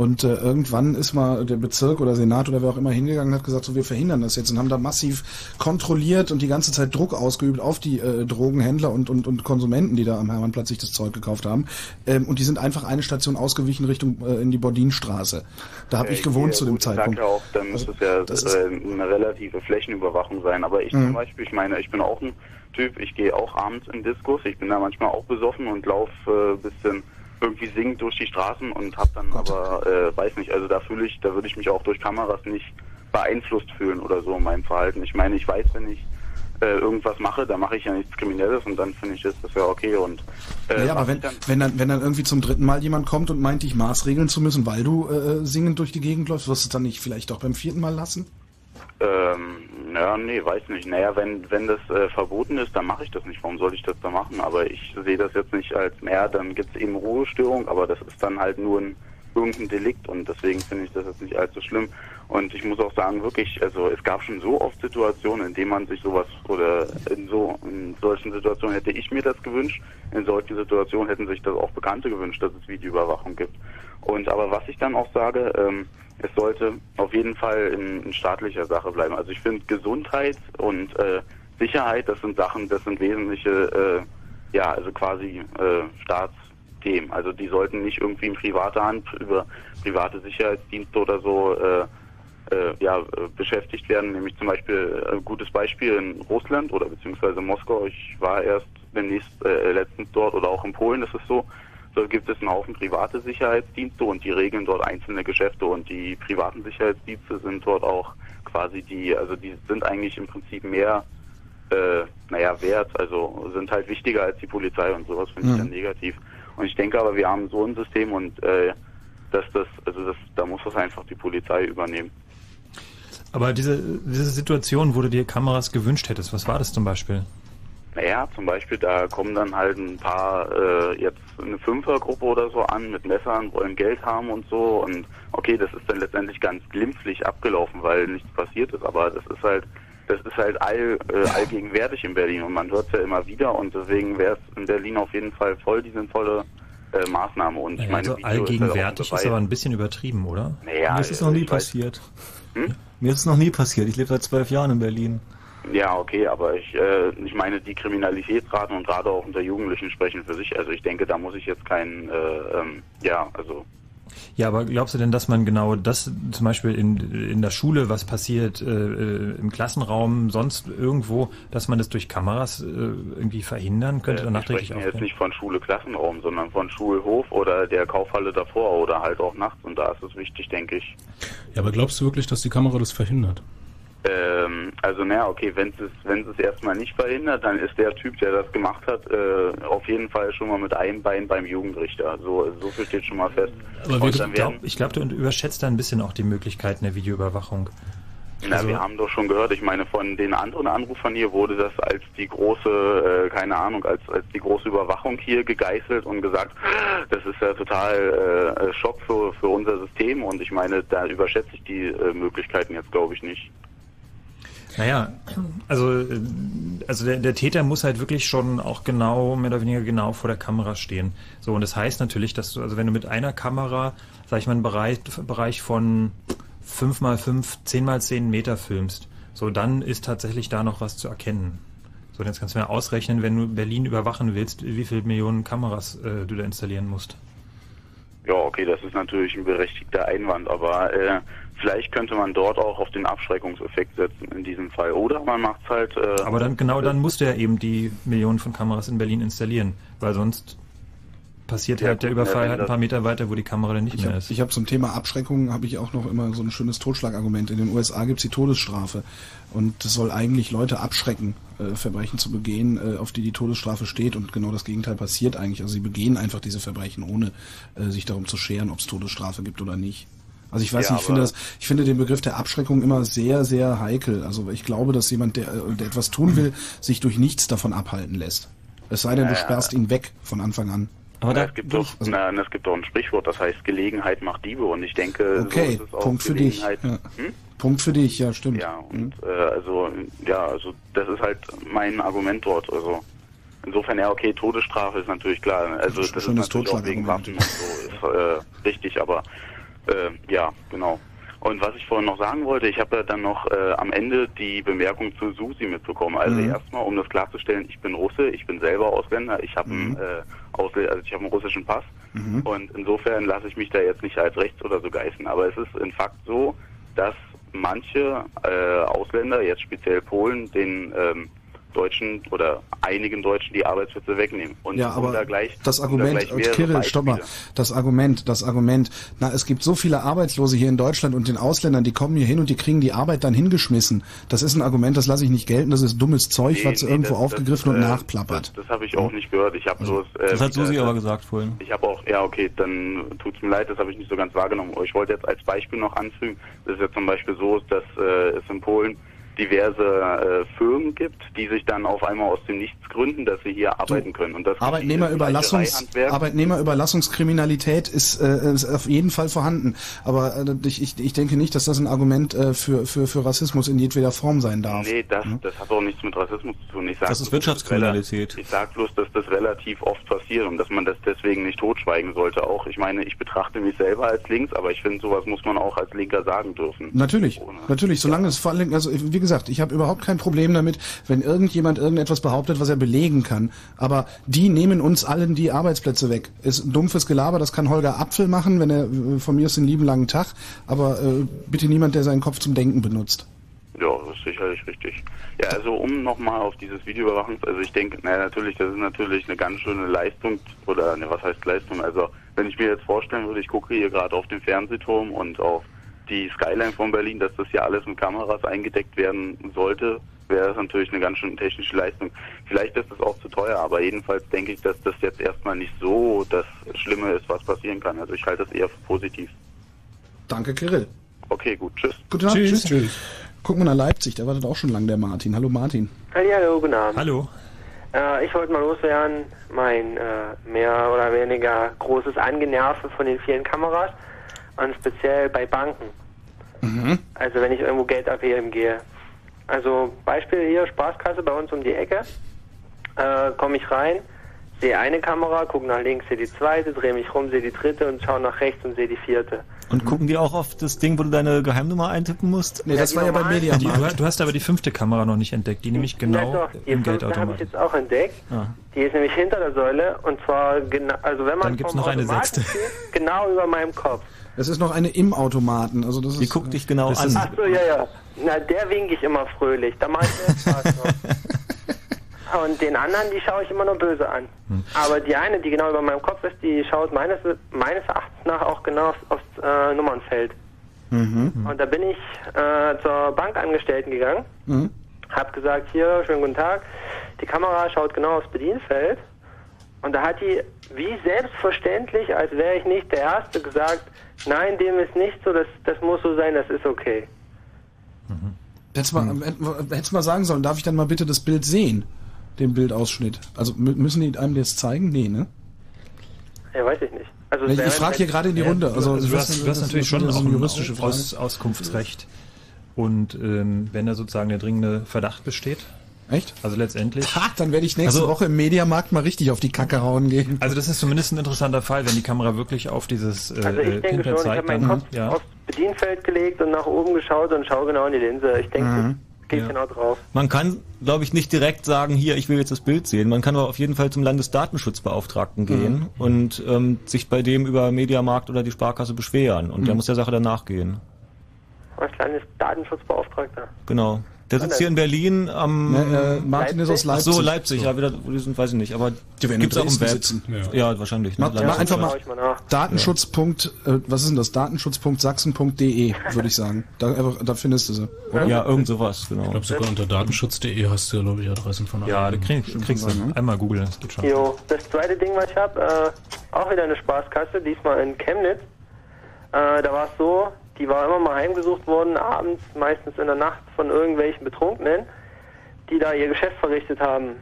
Und äh, irgendwann ist mal der Bezirk oder Senat oder wer auch immer hingegangen und hat gesagt, so wir verhindern das jetzt und haben da massiv kontrolliert und die ganze Zeit Druck ausgeübt auf die äh, Drogenhändler und, und, und Konsumenten, die da am Hermannplatz sich das Zeug gekauft haben. Ähm, und die sind einfach eine Station ausgewichen Richtung äh, in die Bordinstraße. Da habe ich gewohnt ja, zu dem gut, ich Zeitpunkt. Ja auch, dann muss es ja das ist- äh, eine relative Flächenüberwachung sein. Aber ich Mhm. zum Beispiel, ich meine, ich bin auch ein Typ, ich gehe auch abends in Diskos, ich bin da manchmal auch besoffen und laufe äh, bisschen irgendwie singend durch die Straßen und hab dann aber, äh, weiß nicht, also da fühle ich, da würde ich mich auch durch Kameras nicht beeinflusst fühlen oder so in meinem Verhalten. Ich meine, ich weiß, wenn ich äh, irgendwas mache, da mache ich ja nichts Kriminelles und dann finde ich, ist das ja okay und äh, ja, aber wenn, dann- wenn, dann, wenn dann irgendwie zum dritten Mal jemand kommt und meint, dich maßregeln zu müssen, weil du äh, singend durch die Gegend läufst, wirst du es dann nicht vielleicht auch beim vierten Mal lassen? Ähm, ja, nee, weiß nicht. Naja, wenn, wenn das äh, verboten ist, dann mache ich das nicht. Warum soll ich das da machen? Aber ich sehe das jetzt nicht als, naja, dann gibt es eben Ruhestörung, aber das ist dann halt nur ein irgendein Delikt und deswegen finde ich das jetzt nicht allzu schlimm. Und ich muss auch sagen, wirklich, also es gab schon so oft Situationen, in denen man sich sowas oder in so in solchen Situationen hätte ich mir das gewünscht. In solchen Situationen hätten sich das auch Bekannte gewünscht, dass es Videoüberwachung gibt. Und aber was ich dann auch sage, ähm, es sollte auf jeden Fall in, in staatlicher Sache bleiben. Also ich finde Gesundheit und äh, Sicherheit, das sind Sachen, das sind wesentliche, äh, ja, also quasi äh, Staatsthemen. Also die sollten nicht irgendwie in privater Hand über private Sicherheitsdienste oder so äh, äh, ja, beschäftigt werden. Nämlich zum Beispiel äh, ein gutes Beispiel in Russland oder beziehungsweise Moskau. Ich war erst demnächst äh, letztens dort oder auch in Polen ist es so. Dort gibt es einen Haufen private Sicherheitsdienste und die regeln dort einzelne Geschäfte und die privaten Sicherheitsdienste sind dort auch quasi die, also die sind eigentlich im Prinzip mehr, äh, naja, wert, also sind halt wichtiger als die Polizei und sowas finde ich Mhm. dann negativ. Und ich denke aber, wir haben so ein System und äh, dass das, also das, da muss das einfach die Polizei übernehmen. Aber diese, diese Situation, wo du dir Kameras gewünscht hättest, was war das zum Beispiel? Naja, zum Beispiel, da kommen dann halt ein paar, äh, jetzt eine Fünfergruppe oder so an mit Messern, wollen Geld haben und so. Und okay, das ist dann letztendlich ganz glimpflich abgelaufen, weil nichts passiert ist. Aber das ist halt, das ist halt all, äh, allgegenwärtig in Berlin und man hört es ja immer wieder. Und deswegen wäre es in Berlin auf jeden Fall voll die sinnvolle äh, Maßnahme. Und ich Naja, meine, also Video ist ja allgegenwärtig ist Beweis. aber ein bisschen übertrieben, oder? Naja, Mir ist es noch nie passiert. Hm? Mir ist es noch nie passiert. Ich lebe seit zwölf Jahren in Berlin. Ja, okay, aber ich, äh, ich meine, die Kriminalitätsraten und gerade auch unter Jugendlichen sprechen für sich. Also ich denke, da muss ich jetzt keinen, äh, ähm, ja, also Ja, aber glaubst du denn, dass man genau das zum Beispiel in, in der Schule, was passiert, äh, äh, im Klassenraum, sonst irgendwo, dass man das durch Kameras äh, irgendwie verhindern könnte äh, oder wir sprechen jetzt aufnehmen? nicht von Schule-Klassenraum, sondern von Schulhof oder der Kaufhalle davor oder halt auch nachts. Und da ist es wichtig, denke ich. Ja, aber glaubst du wirklich, dass die Kamera das verhindert? Ähm, also naja, okay, wenn es wenn es erstmal nicht verhindert, dann ist der Typ, der das gemacht hat, äh, auf jeden Fall schon mal mit einem Bein beim Jugendrichter. So, so viel steht schon mal fest. Aber ich glaube, werden, ich glaub, du überschätzt da ein bisschen auch die Möglichkeiten der Videoüberwachung. na, also- wir haben doch schon gehört, ich meine, von den anderen Anrufern hier wurde das als die große, äh, keine Ahnung, als, als die große Überwachung hier gegeißelt und gesagt, das ist ja total äh, Schock für, für unser System und ich meine, da überschätze ich die äh, Möglichkeiten jetzt, glaube ich, nicht. Naja, also, äh, also der, der Täter muss halt wirklich schon auch genau, mehr oder weniger genau vor der Kamera stehen. So, und das heißt natürlich, dass du, also wenn du mit einer Kamera, sag ich mal, einen Bereich, Bereich von 5 mal 5, 10 mal 10 Meter filmst, so dann ist tatsächlich da noch was zu erkennen. So, jetzt kannst du mir ausrechnen, wenn du Berlin überwachen willst, wie viele Millionen Kameras äh, du da installieren musst. Ja, okay, das ist natürlich ein berechtigter Einwand, aber äh, vielleicht könnte man dort auch auf den Abschreckungseffekt setzen in diesem Fall. Oder man macht halt. Äh, Aber dann genau dann musst du ja eben die Millionen von Kameras in Berlin installieren, weil sonst passiert Ja, halt der Überfall halt ein paar Meter weiter, wo die Kamera dann nicht Ich mehr habe ist. hab zum Thema Abschreckung habe ich auch noch immer so ein schönes Totschlagargument. In den USA gibt's die Todesstrafe und das soll eigentlich Leute abschrecken, äh, Verbrechen zu begehen, äh, auf die die Todesstrafe steht und genau das Gegenteil passiert eigentlich. Also sie begehen einfach diese Verbrechen, ohne äh, sich darum zu scheren, ob es Todesstrafe gibt oder nicht. Also ich weiß Ja, nicht, ich finde, das, ich finde den Begriff der Abschreckung immer sehr, sehr heikel. Also ich glaube, dass jemand, der, äh, der etwas tun will, sich durch nichts davon abhalten lässt. Es sei denn, du sperrst ihn weg von Anfang an. Aber es gibt doch, na, es gibt doch ein Sprichwort, das heißt Gelegenheit macht Diebe und ich denke, Okay, so ist es auch Punkt für dich. Ja. Hm? Punkt für dich, ja, stimmt. Ja, und äh, also ja, also das ist halt mein Argument dort. Also insofern ja, okay, Todesstrafe ist natürlich klar. Also das ist Schönes natürlich auch wegen Waffen und so ist äh, richtig, aber äh, ja, genau. Und was ich vorhin noch sagen wollte, ich habe ja dann noch äh, am Ende die Bemerkung zu Susi mitbekommen. Also Mhm. erstmal, um das klarzustellen, ich bin Russe, ich bin selber Ausländer, ich habe einen, äh, Ausl also ich habe einen russischen Pass Mhm. und insofern lasse ich mich da jetzt nicht als rechts oder so geißen. Aber es ist in Fakt so, dass manche äh, Ausländer, jetzt speziell Polen, den ähm, Deutschen oder einigen Deutschen die Arbeitsplätze wegnehmen. Und ja, aber da gleich, das um da Argument, gleich mehrere Kirill, stopp mal, das Argument, das Argument, na, es gibt so viele Arbeitslose hier in Deutschland und den Ausländern, die kommen hier hin und die kriegen die Arbeit dann hingeschmissen. Das ist ein Argument, das lasse ich nicht gelten, das ist dummes Zeug, Nee, was nee, irgendwo das- aufgegriffen das, und äh, nachplappert. Das, das habe ich auch nicht gehört. Ich habe bloß. Äh, Das hat Susi äh, aber gesagt vorhin. Ich habe auch, ja okay, dann tut's mir leid, das habe ich nicht so ganz wahrgenommen. Aber ich wollte jetzt als Beispiel noch anfügen, dass es ja zum Beispiel so ist, dass äh, es in Polen diverse äh, Firmen gibt, die sich dann auf einmal aus dem Nichts gründen, dass sie hier arbeiten können. Und das Arbeitnehmerüberlassungs, Arbeitnehmerüberlassungskriminalität ist, äh, ist auf jeden Fall vorhanden. Aber äh, ich, ich, ich denke nicht, dass das ein Argument äh, für, für, für Rassismus in jedweder Form sein darf. Nee, das, das hat auch nichts mit Rassismus zu tun. Ich sag Das ist Wirtschaftskriminalität. Ich sage bloß, dass das relativ oft passiert und dass man das deswegen nicht totschweigen sollte. Auch ich meine, ich betrachte mich selber als links, aber ich finde, sowas muss man auch als Linker sagen dürfen. Natürlich, natürlich, solange es vor allem, also wie gesagt, ich habe überhaupt kein Problem damit, wenn irgendjemand irgendetwas behauptet, was er belegen kann. Aber die nehmen uns allen die Arbeitsplätze weg. Ist dumpfes Gelaber, das kann Holger Apfel machen, wenn er äh, von mir ist einen lieben langen Tag, aber äh, bitte niemand, der seinen Kopf zum Denken benutzt. Ja, das ist sicherlich richtig. Ja, also um nochmal auf dieses Videoüberwachungs, also ich denke, naja, natürlich, das ist natürlich eine ganz schöne Leistung, oder ne, was heißt Leistung? Also wenn ich mir jetzt vorstellen würde, ich gucke hier gerade auf den Fernsehturm und auf die Skyline von Berlin, dass das hier alles mit Kameras eingedeckt werden sollte, wäre das natürlich eine ganz schöne technische Leistung. Vielleicht ist das auch zu teuer, aber jedenfalls denke ich, dass das jetzt erstmal nicht so das Schlimme ist, was passieren kann. Also ich halte das eher für positiv. Danke, Kirill. Okay, gut, tschüss. Guten Abend, tschüss. tschüss. Gucken wir nach Leipzig, da wartet auch schon lange der Martin. Hallo Martin. Hallo, guten Abend. Hallo. Äh, ich wollte mal loswerden, mein äh, mehr oder weniger großes Angenerve von den vielen Kameras und speziell bei Banken. Also wenn ich irgendwo Geld abheben gehe. Also Beispiel hier, Spaßkasse bei uns um die Ecke. Äh, Komme ich rein, sehe eine Kamera, gucke nach links, sehe die zweite, drehe mich rum, sehe die dritte und schaue nach rechts und sehe die vierte. Und gucken die auch auf das Ding, wo du deine Geheimnummer eintippen musst? Nee, das war ja Mediamarkt. Die, du hast aber die fünfte Kamera noch nicht entdeckt, die nämlich genau Ja, doch, die im fünfte habe ich Geldautomat. jetzt auch entdeckt. Ah. Die ist nämlich hinter der Säule und zwar genau, also wenn man Dann gibt's vom noch eine sechste. steht, genau über meinem Kopf. Das ist noch eine im Automaten. Also das Die ist, guckt dich genau an. ist- Ach so, ja, ja. Na, der wink ich immer fröhlich. Da mache ich mir Spaß noch. <laughs> Und den anderen, die schaue ich immer nur böse an. Hm. Aber die eine, die genau über meinem Kopf ist, die schaut meines, meines Erachtens nach auch genau aufs, aufs äh, Nummernfeld. Mhm. Und da bin ich äh, zur Bankangestellten gegangen, Mhm. hab gesagt, hier, schönen guten Tag, die Kamera schaut genau aufs Bedienfeld. Und da hat die, wie selbstverständlich, als wäre ich nicht der Erste, gesagt, nein, dem ist nicht so, das, das muss so sein, das ist okay. Hättest mal, hätt- hättest mal sagen sollen, darf ich dann mal bitte das Bild sehen? Den Bildausschnitt. Also mü- müssen die einem das zeigen? Nee, ne? Ja, weiß ich nicht. Also Ich, frage hier gerade in die Runde. Also, du das- hast, du hast das- natürlich schon auch eine ein juristische Frage. Aus, Auskunftsrecht. Und ähm, wenn da sozusagen der dringende Verdacht besteht. Echt? Also letztendlich. Ha, dann werde ich nächste Also- Woche im Mediamarkt mal richtig auf die Kacke hauen gehen. Also das ist zumindest ein interessanter Fall, wenn die Kamera wirklich auf dieses äh, Also ich äh, denke schon, ich habe meinen Kopf ja. aufs Bedienfeld gelegt und nach oben geschaut und schaue genau in die Linse. Ich denke, Mhm. gehe Ja. genau drauf. Man kann, glaube ich, nicht direkt sagen, hier, ich will jetzt das Bild sehen. Man kann aber auf jeden Fall zum Landesdatenschutzbeauftragten gehen Mhm. und ähm, sich bei dem über Mediamarkt oder die Sparkasse beschweren. Und der Mhm. muss der Sache danach gehen. Als kleines Datenschutzbeauftragter. Genau. Der sitzt hier in Berlin am... Ne, äh, Martin ist aus Ach so, Leipzig. Leipzig, ja, wieder, wo die sind, weiß ich nicht. Aber Die werden gibt's auch im Web. sitzen. Ja, wahrscheinlich. Ne? Mach, mach einfach mal Schau ich mal nach. Datenschutz. Punkt, äh, was ist denn das? Datenschutz.sachsen.de, würde ich sagen. Da, einfach, da findest du sie. Oder? Ja, irgend sowas, genau. Ich glaube sogar unter datenschutz.de hast du, glaube ich, Adressen von Ja, allen. du kriegst, du einmal googeln, das geht schon. Jo, das zweite Ding, was ich habe, äh, auch wieder eine Spaßkasse, diesmal in Chemnitz. Äh, da war es so, die war immer mal heimgesucht worden, abends, meistens in der Nacht von irgendwelchen Betrunkenen, die da ihr Geschäft verrichtet haben.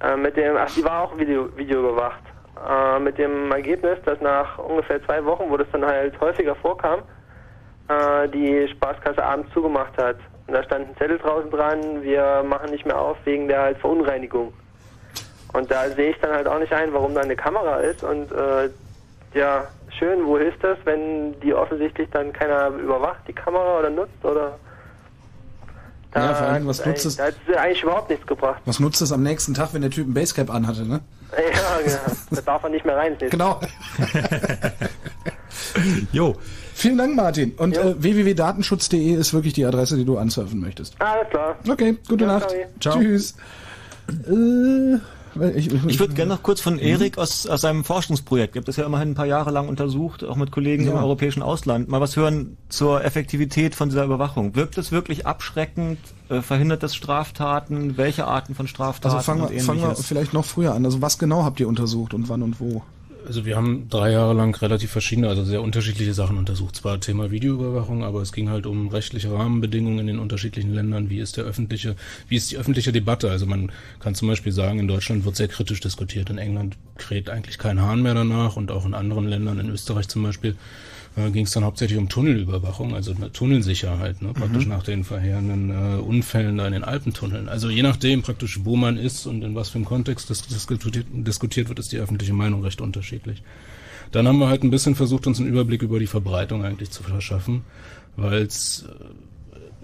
Äh, mit dem, ach, die war auch Video, Video überwacht. Äh, mit dem Ergebnis, dass nach ungefähr zwei Wochen, wo das dann halt häufiger vorkam, äh, die Spaßkasse abends zugemacht hat. Und da stand ein Zettel draußen dran, wir machen nicht mehr auf wegen der halt Verunreinigung. Und da sehe ich dann halt auch nicht ein, warum da eine Kamera ist. Und äh, ja, schön, wo hilft das, wenn die offensichtlich dann keiner überwacht, die Kamera oder nutzt oder. Da Ja, vor allem, was nutzt es- Da hat es eigentlich überhaupt nichts gebracht. Was nutzt es am nächsten Tag, wenn der Typ ein Basecap anhatte, ne? <laughs> Ja, genau. da darf er nicht mehr rein. Genau. <laughs> jo. Vielen Dank, Martin. Und äh, www.datenschutz.de ist wirklich die Adresse, die du ansurfen möchtest. Alles klar. Okay, gute Ja, Nacht. sorry. Ciao. Tschüss. Äh, ich Ich würde gerne noch kurz von Mhm. Erik aus, aus seinem Forschungsprojekt, ihr habt das ja immerhin ein paar Jahre lang untersucht, auch mit Kollegen im Ja. europäischen Ausland, mal was hören zur Effektivität von dieser Überwachung. Wirkt es wirklich abschreckend? Äh, verhindert das Straftaten? Welche Arten von Straftaten Also fangen wir, fangen wir vielleicht noch früher an. Also was genau habt ihr untersucht und wann und wo? Also wir haben drei Jahre lang relativ verschiedene, also sehr unterschiedliche Sachen untersucht. Zwar Thema Videoüberwachung, aber es ging halt um rechtliche Rahmenbedingungen in den unterschiedlichen Ländern. Wie ist der öffentliche, wie ist die öffentliche Debatte? Also man kann zum Beispiel sagen, in Deutschland wird sehr kritisch diskutiert. In England kräht eigentlich kein Hahn mehr danach und auch in anderen Ländern, in Österreich zum Beispiel, äh, ging es dann hauptsächlich um Tunnelüberwachung, also Tunnelsicherheit, ne? praktisch Mhm. nach den verheerenden äh, Unfällen da in den Alpentunneln. Also je nachdem praktisch, wo man ist und in was für einem Kontext das diskutiert, diskutiert wird, ist die öffentliche Meinung recht unterschiedlich. Dann haben wir halt ein bisschen versucht, uns einen Überblick über die Verbreitung eigentlich zu verschaffen, weil es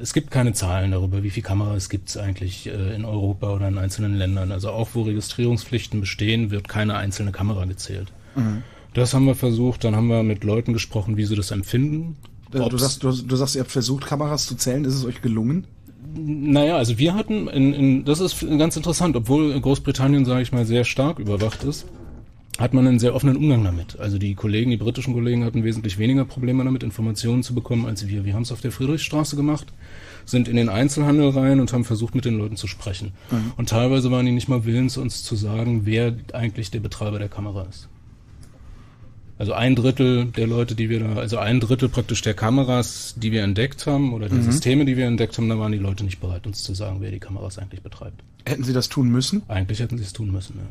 es gibt keine Zahlen darüber, wie viele Kameras gibt es eigentlich äh, in Europa oder in einzelnen Ländern. Also auch wo Registrierungspflichten bestehen, wird keine einzelne Kamera gezählt. Mhm. Das haben wir versucht, dann haben wir mit Leuten gesprochen, wie sie das empfinden. Äh, Du sagst, du, du sagst, ihr habt versucht, Kameras zu zählen. Ist es euch gelungen? Naja, also wir hatten, in, in, das ist ganz interessant, obwohl Großbritannien, sage ich mal, sehr stark überwacht ist, hat man einen sehr offenen Umgang damit. Also die Kollegen, die britischen Kollegen hatten wesentlich weniger Probleme damit, Informationen zu bekommen als wir. Wir haben es auf der Friedrichstraße gemacht, sind in den Einzelhandel rein und haben versucht, mit den Leuten zu sprechen. Mhm. Und teilweise waren die nicht mal willens, uns zu sagen, wer eigentlich der Betreiber der Kamera ist. Also ein Drittel der Leute, die wir da, also ein Drittel praktisch der Kameras, die wir entdeckt haben, oder der Mhm. Systeme, die wir entdeckt haben, da waren die Leute nicht bereit, uns zu sagen, wer die Kameras eigentlich betreibt. Hätten sie das tun müssen? Eigentlich hätten sie es tun müssen, ja.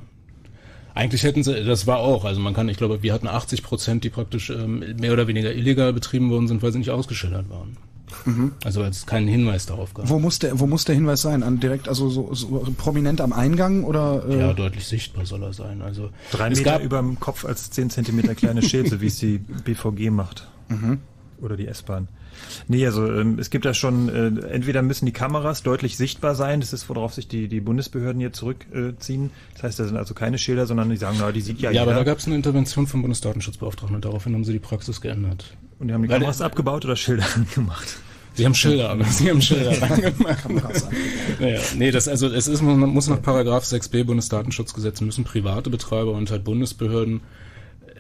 Eigentlich hätten sie, das war auch, also man kann, ich glaube, wir hatten 80 Prozent, die praktisch ähm, mehr oder weniger illegal betrieben worden sind, weil sie nicht ausgeschildert waren. Mhm. Also als keinen Hinweis darauf gab. Wo muss der, wo muss der Hinweis sein? An direkt, also so, so prominent am Eingang oder? Äh? Ja, deutlich sichtbar soll er sein. Also drei Meter über dem Kopf als zehn Zentimeter kleine Schädel, wie es die BVG macht. Mhm. Oder die S-Bahn. Nee, also ähm, es gibt da schon, äh, entweder müssen die Kameras deutlich sichtbar sein, das ist, worauf sich die, die Bundesbehörden hier zurückziehen. Äh, das heißt, da sind also keine Schilder, sondern die sagen, na, die sieht ja Ja, jeder. aber da gab es eine Intervention vom Bundesdatenschutzbeauftragten und daraufhin haben sie die Praxis geändert. Und die haben die Weil Kameras abgebaut oder Schilder <laughs> angemacht? Sie haben Schilder, aber Sie haben Schilder <laughs> reingemacht. naja, nee, das also es ist man muss nach Paragraph 6b Bundesdatenschutzgesetz müssen private Betreiber und halt Bundesbehörden äh,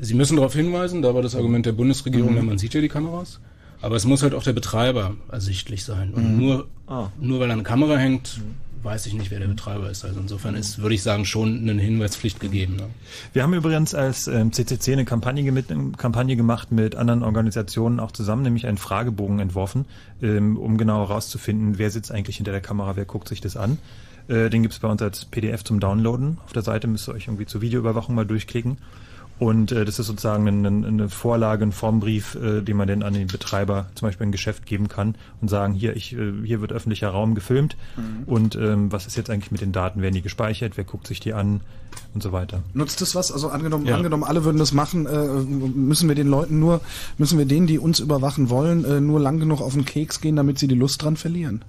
Sie müssen darauf hinweisen, da war das Argument der Bundesregierung, mhm. man sieht ja die Kameras. Aber es muss halt auch der Betreiber ersichtlich sein. Und mhm. nur, ah. nur weil da eine Kamera hängt, weiß ich nicht, wer der Betreiber ist. Also insofern ist, würde ich sagen, schon eine Hinweispflicht gegeben. Ne? Wir haben übrigens als ähm, CCC eine Kampagne, mit, eine Kampagne gemacht mit anderen Organisationen auch zusammen, nämlich einen Fragebogen entworfen, ähm, um genau herauszufinden, wer sitzt eigentlich hinter der Kamera, wer guckt sich das an. Äh, den gibt's bei uns als PDF zum Downloaden. Auf der Seite müsst ihr euch irgendwie zur Videoüberwachung mal durchklicken. Und äh, das ist sozusagen eine, eine Vorlage, ein Formbrief, äh, den man denn an den Betreiber zum Beispiel ein Geschäft geben kann und sagen, hier, ich, äh, hier wird öffentlicher Raum gefilmt mhm. und ähm, was ist jetzt eigentlich mit den Daten? Werden die gespeichert? Wer guckt sich die an? Und so weiter. Nutzt das was? Also angenommen, ja. angenommen, alle würden das machen, äh, müssen wir den Leuten nur, müssen wir denen, die uns überwachen wollen, äh, nur lang genug auf den Keks gehen, damit sie die Lust dran verlieren?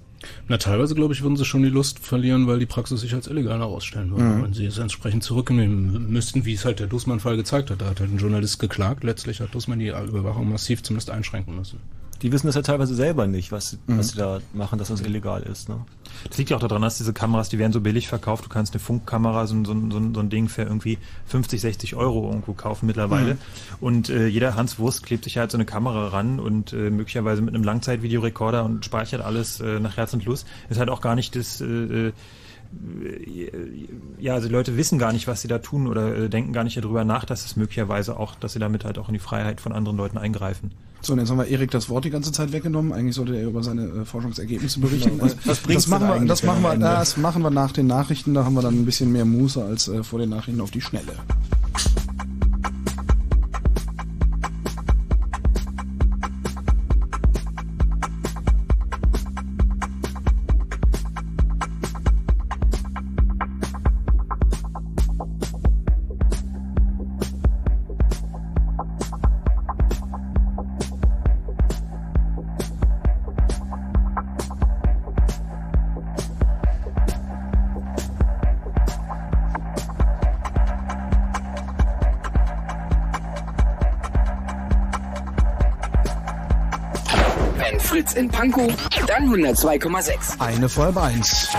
Na, teilweise, glaube ich, würden sie schon die Lust verlieren, weil die Praxis sich als illegal herausstellen würde. Mhm. Wenn sie es entsprechend zurücknehmen müssten, wie es halt der Dussmann-Fall gezeigt hat. Da hat halt ein Journalist geklagt. Letztlich hat Dussmann die Überwachung massiv zumindest einschränken müssen die wissen das ja teilweise selber nicht, was, mhm. was sie da machen, dass das illegal ist. Ne? Das liegt ja auch daran, dass diese Kameras, die werden so billig verkauft. Du kannst eine Funkkamera, so, so, so, so ein Ding für irgendwie 50, 60 Euro irgendwo kaufen mittlerweile. Mhm. Und äh, jeder Hans Wurst klebt sich halt so eine Kamera ran und äh, möglicherweise mit einem Langzeitvideorekorder und speichert alles äh, nach Herz und Lust. Ist halt auch gar nicht das... Äh, äh ja, also die Leute wissen gar nicht, was sie da tun oder äh, denken gar nicht darüber nach, dass es möglicherweise auch, dass sie damit halt auch in die Freiheit von anderen Leuten eingreifen. So, und jetzt haben wir Erik das Wort die ganze Zeit weggenommen. Eigentlich sollte er über seine äh, Forschungsergebnisse berichten. Genau. Was, was das machen wir, das machen wir, das machen wir nach den Nachrichten. Da haben wir dann ein bisschen mehr Muße als äh, vor den Nachrichten auf die Schnelle. Pankow, dann 102,6. Eine Folge 1.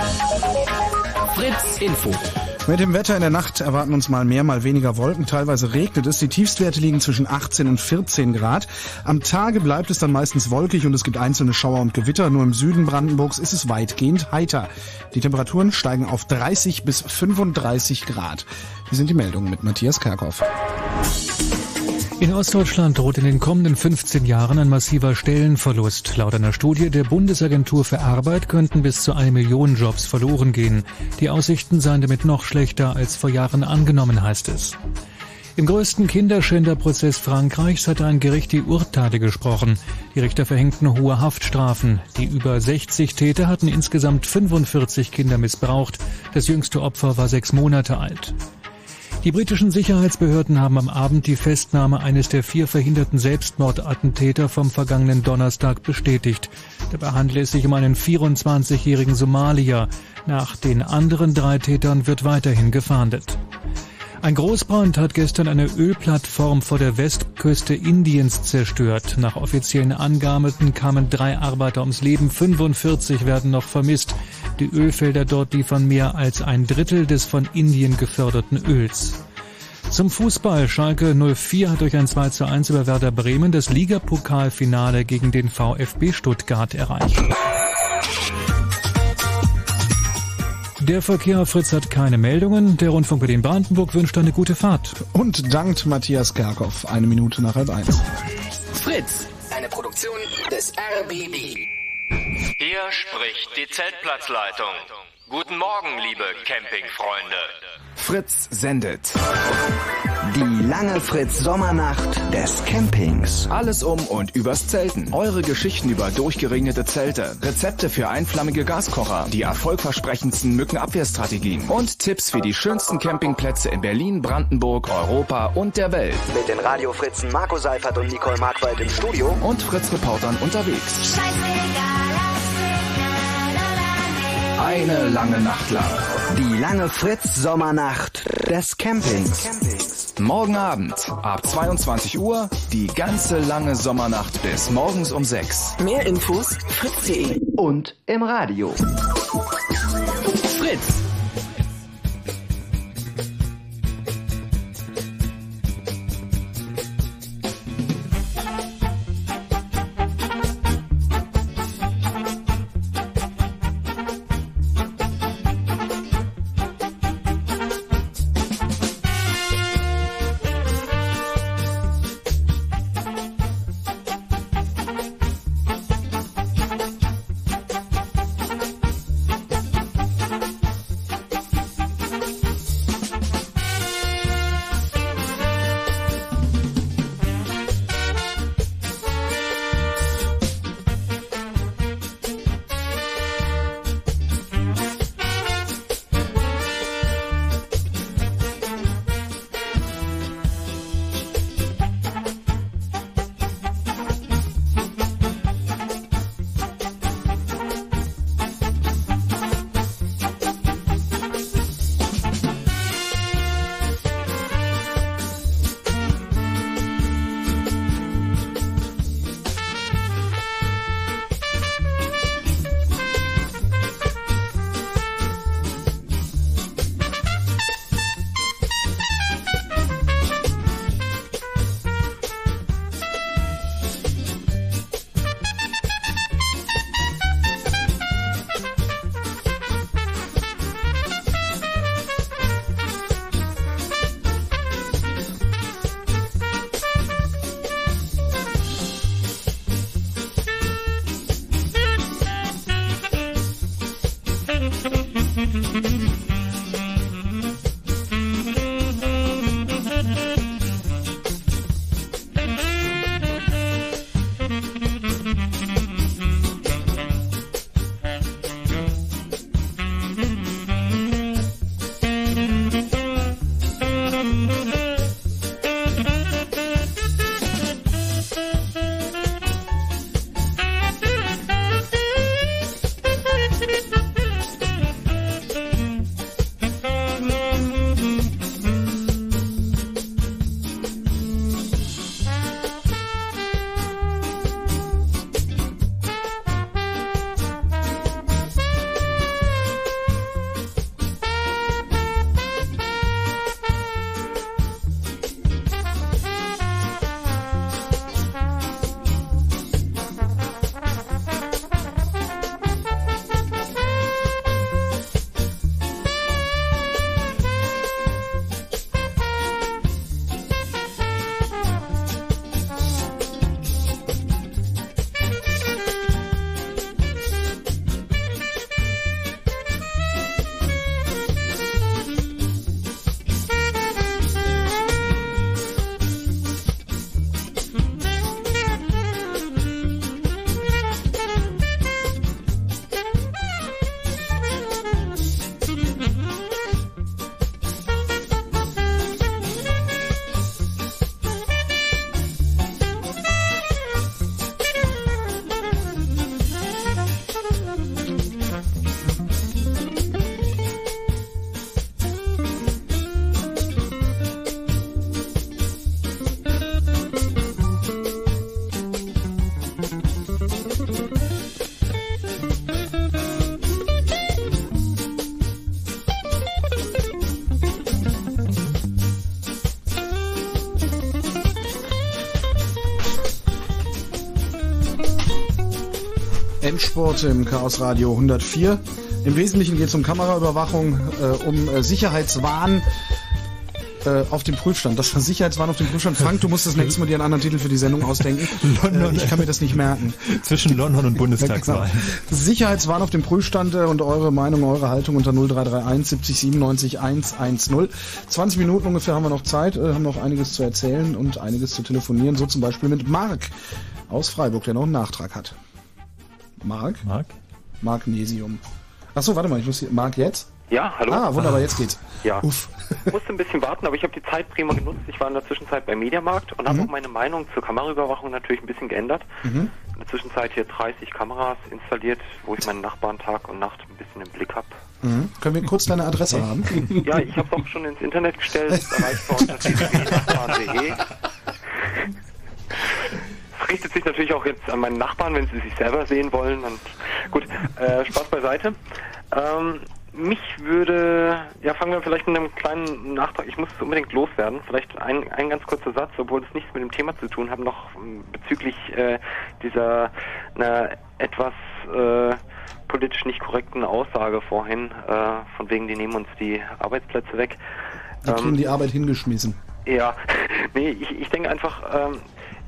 Fritz Info. Mit dem Wetter in der Nacht erwarten uns mal mehr, mal weniger Wolken. Teilweise regnet es. Die Tiefstwerte liegen zwischen 18 und 14 Grad. Am Tage bleibt es dann meistens wolkig und es gibt einzelne Schauer und Gewitter. Nur im Süden Brandenburgs ist es weitgehend heiter. Die Temperaturen steigen auf 30 bis 35 Grad. Hier sind die Meldungen mit Matthias Kerkhoff. In Ostdeutschland droht in den kommenden 15 Jahren ein massiver Stellenverlust. Laut einer Studie der Bundesagentur für Arbeit könnten bis zu eine Million Jobs verloren gehen. Die Aussichten seien damit noch schlechter als vor Jahren angenommen, heißt es. Im größten Kinderschänderprozess Frankreichs hatte ein Gericht die Urteile gesprochen. Die Richter verhängten hohe Haftstrafen. Die über 60 Täter hatten insgesamt 45 Kinder missbraucht. Das jüngste Opfer war sechs Monate alt. Die britischen Sicherheitsbehörden haben am Abend die Festnahme eines der vier verhinderten Selbstmordattentäter vom vergangenen Donnerstag bestätigt. Dabei handelt es sich um einen 24-jährigen Somalier. Nach den anderen drei Tätern wird weiterhin gefahndet. Ein Großbrand hat gestern eine Ölplattform vor der Westküste Indiens zerstört. Nach offiziellen Angaben kamen drei Arbeiter ums Leben, 45 werden noch vermisst. Die Ölfelder dort liefern mehr als ein Drittel des von Indien geförderten Öls. Zum Fußball. Schalke 04 hat durch ein 2 zu 1 über Werder Bremen das Ligapokalfinale gegen den VfB Stuttgart erreicht. Der Verkehr Fritz hat keine Meldungen. Der Rundfunk Berlin-Brandenburg wünscht eine gute Fahrt. Und dankt Matthias Kerkhoff. Eine Minute nach halb eins. Fritz, eine Produktion des RBB. Hier spricht die Zeltplatzleitung. Guten Morgen, liebe Campingfreunde. Fritz sendet die lange Fritz Sommernacht des Campings. Alles um und übers Zelten. Eure Geschichten über durchgeregnete Zelte, Rezepte für einflammige Gaskocher, die erfolgversprechendsten Mückenabwehrstrategien und Tipps für die schönsten Campingplätze in Berlin, Brandenburg, Europa und der Welt. Mit den Radiofritzen Marco Seifert und Nicole Markwald im Studio. Und Fritz-Reportern unterwegs. Eine lange Nacht lang. Die lange Fritz Sommernacht des Campings. Morgen Abend ab 22 Uhr die ganze lange Sommernacht bis morgens um 6. Mehr Infos fritz.de Und im Radio. Endspurt im Chaos Radio 104. Im Wesentlichen geht es um Kameraüberwachung, äh, um äh, Sicherheitswahn. Äh, auf dem Prüfstand. Das war Sicherheitswahn auf dem Prüfstand. Frank, du musst das nächste Mal dir einen anderen Titel für die Sendung ausdenken. <laughs> London, äh, ich kann mir das nicht merken. Zwischen London und Bundestagswahl. <laughs> Genau. Sicherheitswahn auf dem Prüfstand äh, und eure Meinung, eure Haltung unter 0331 70 97 110. 20 Minuten ungefähr haben wir noch Zeit, haben noch einiges zu erzählen und einiges zu telefonieren. So zum Beispiel mit Marc aus Freiburg, der noch einen Nachtrag hat. Marc? Marc? Magnesium. Achso, warte mal, ich muss hier. Marc jetzt? Ja, hallo. Ah, wunderbar, jetzt geht's. Ja. Uff. Ich musste ein bisschen warten, aber ich habe die Zeit prima genutzt. Ich war in der Zwischenzeit beim Mediamarkt und habe Mhm. auch meine Meinung zur Kameraüberwachung natürlich ein bisschen geändert. Mhm. In der Zwischenzeit hier 30 Kameras installiert, wo ich meinen Nachbarn Tag und Nacht ein bisschen im Blick habe. Mhm. Können wir kurz deine Adresse haben? Ja, ich habe es auch schon ins Internet gestellt, erreichbar unter www.nachbarn.de. <laughs> Richtet sich natürlich auch jetzt an meinen Nachbarn, wenn sie sich selber sehen wollen. Und gut, äh, Spaß beiseite. Ähm, mich würde, ja, fangen wir vielleicht mit einem kleinen Nachtrag. Ich muss es unbedingt loswerden. Vielleicht ein, ein ganz kurzer Satz, obwohl es nichts mit dem Thema zu tun hat, noch ähm, bezüglich äh, dieser na, etwas äh, politisch nicht korrekten Aussage vorhin, äh, von wegen, die nehmen uns die Arbeitsplätze weg. Die kriegen die Arbeit hingeschmissen. Ja, <laughs> nee, ich, ich denke einfach, ähm,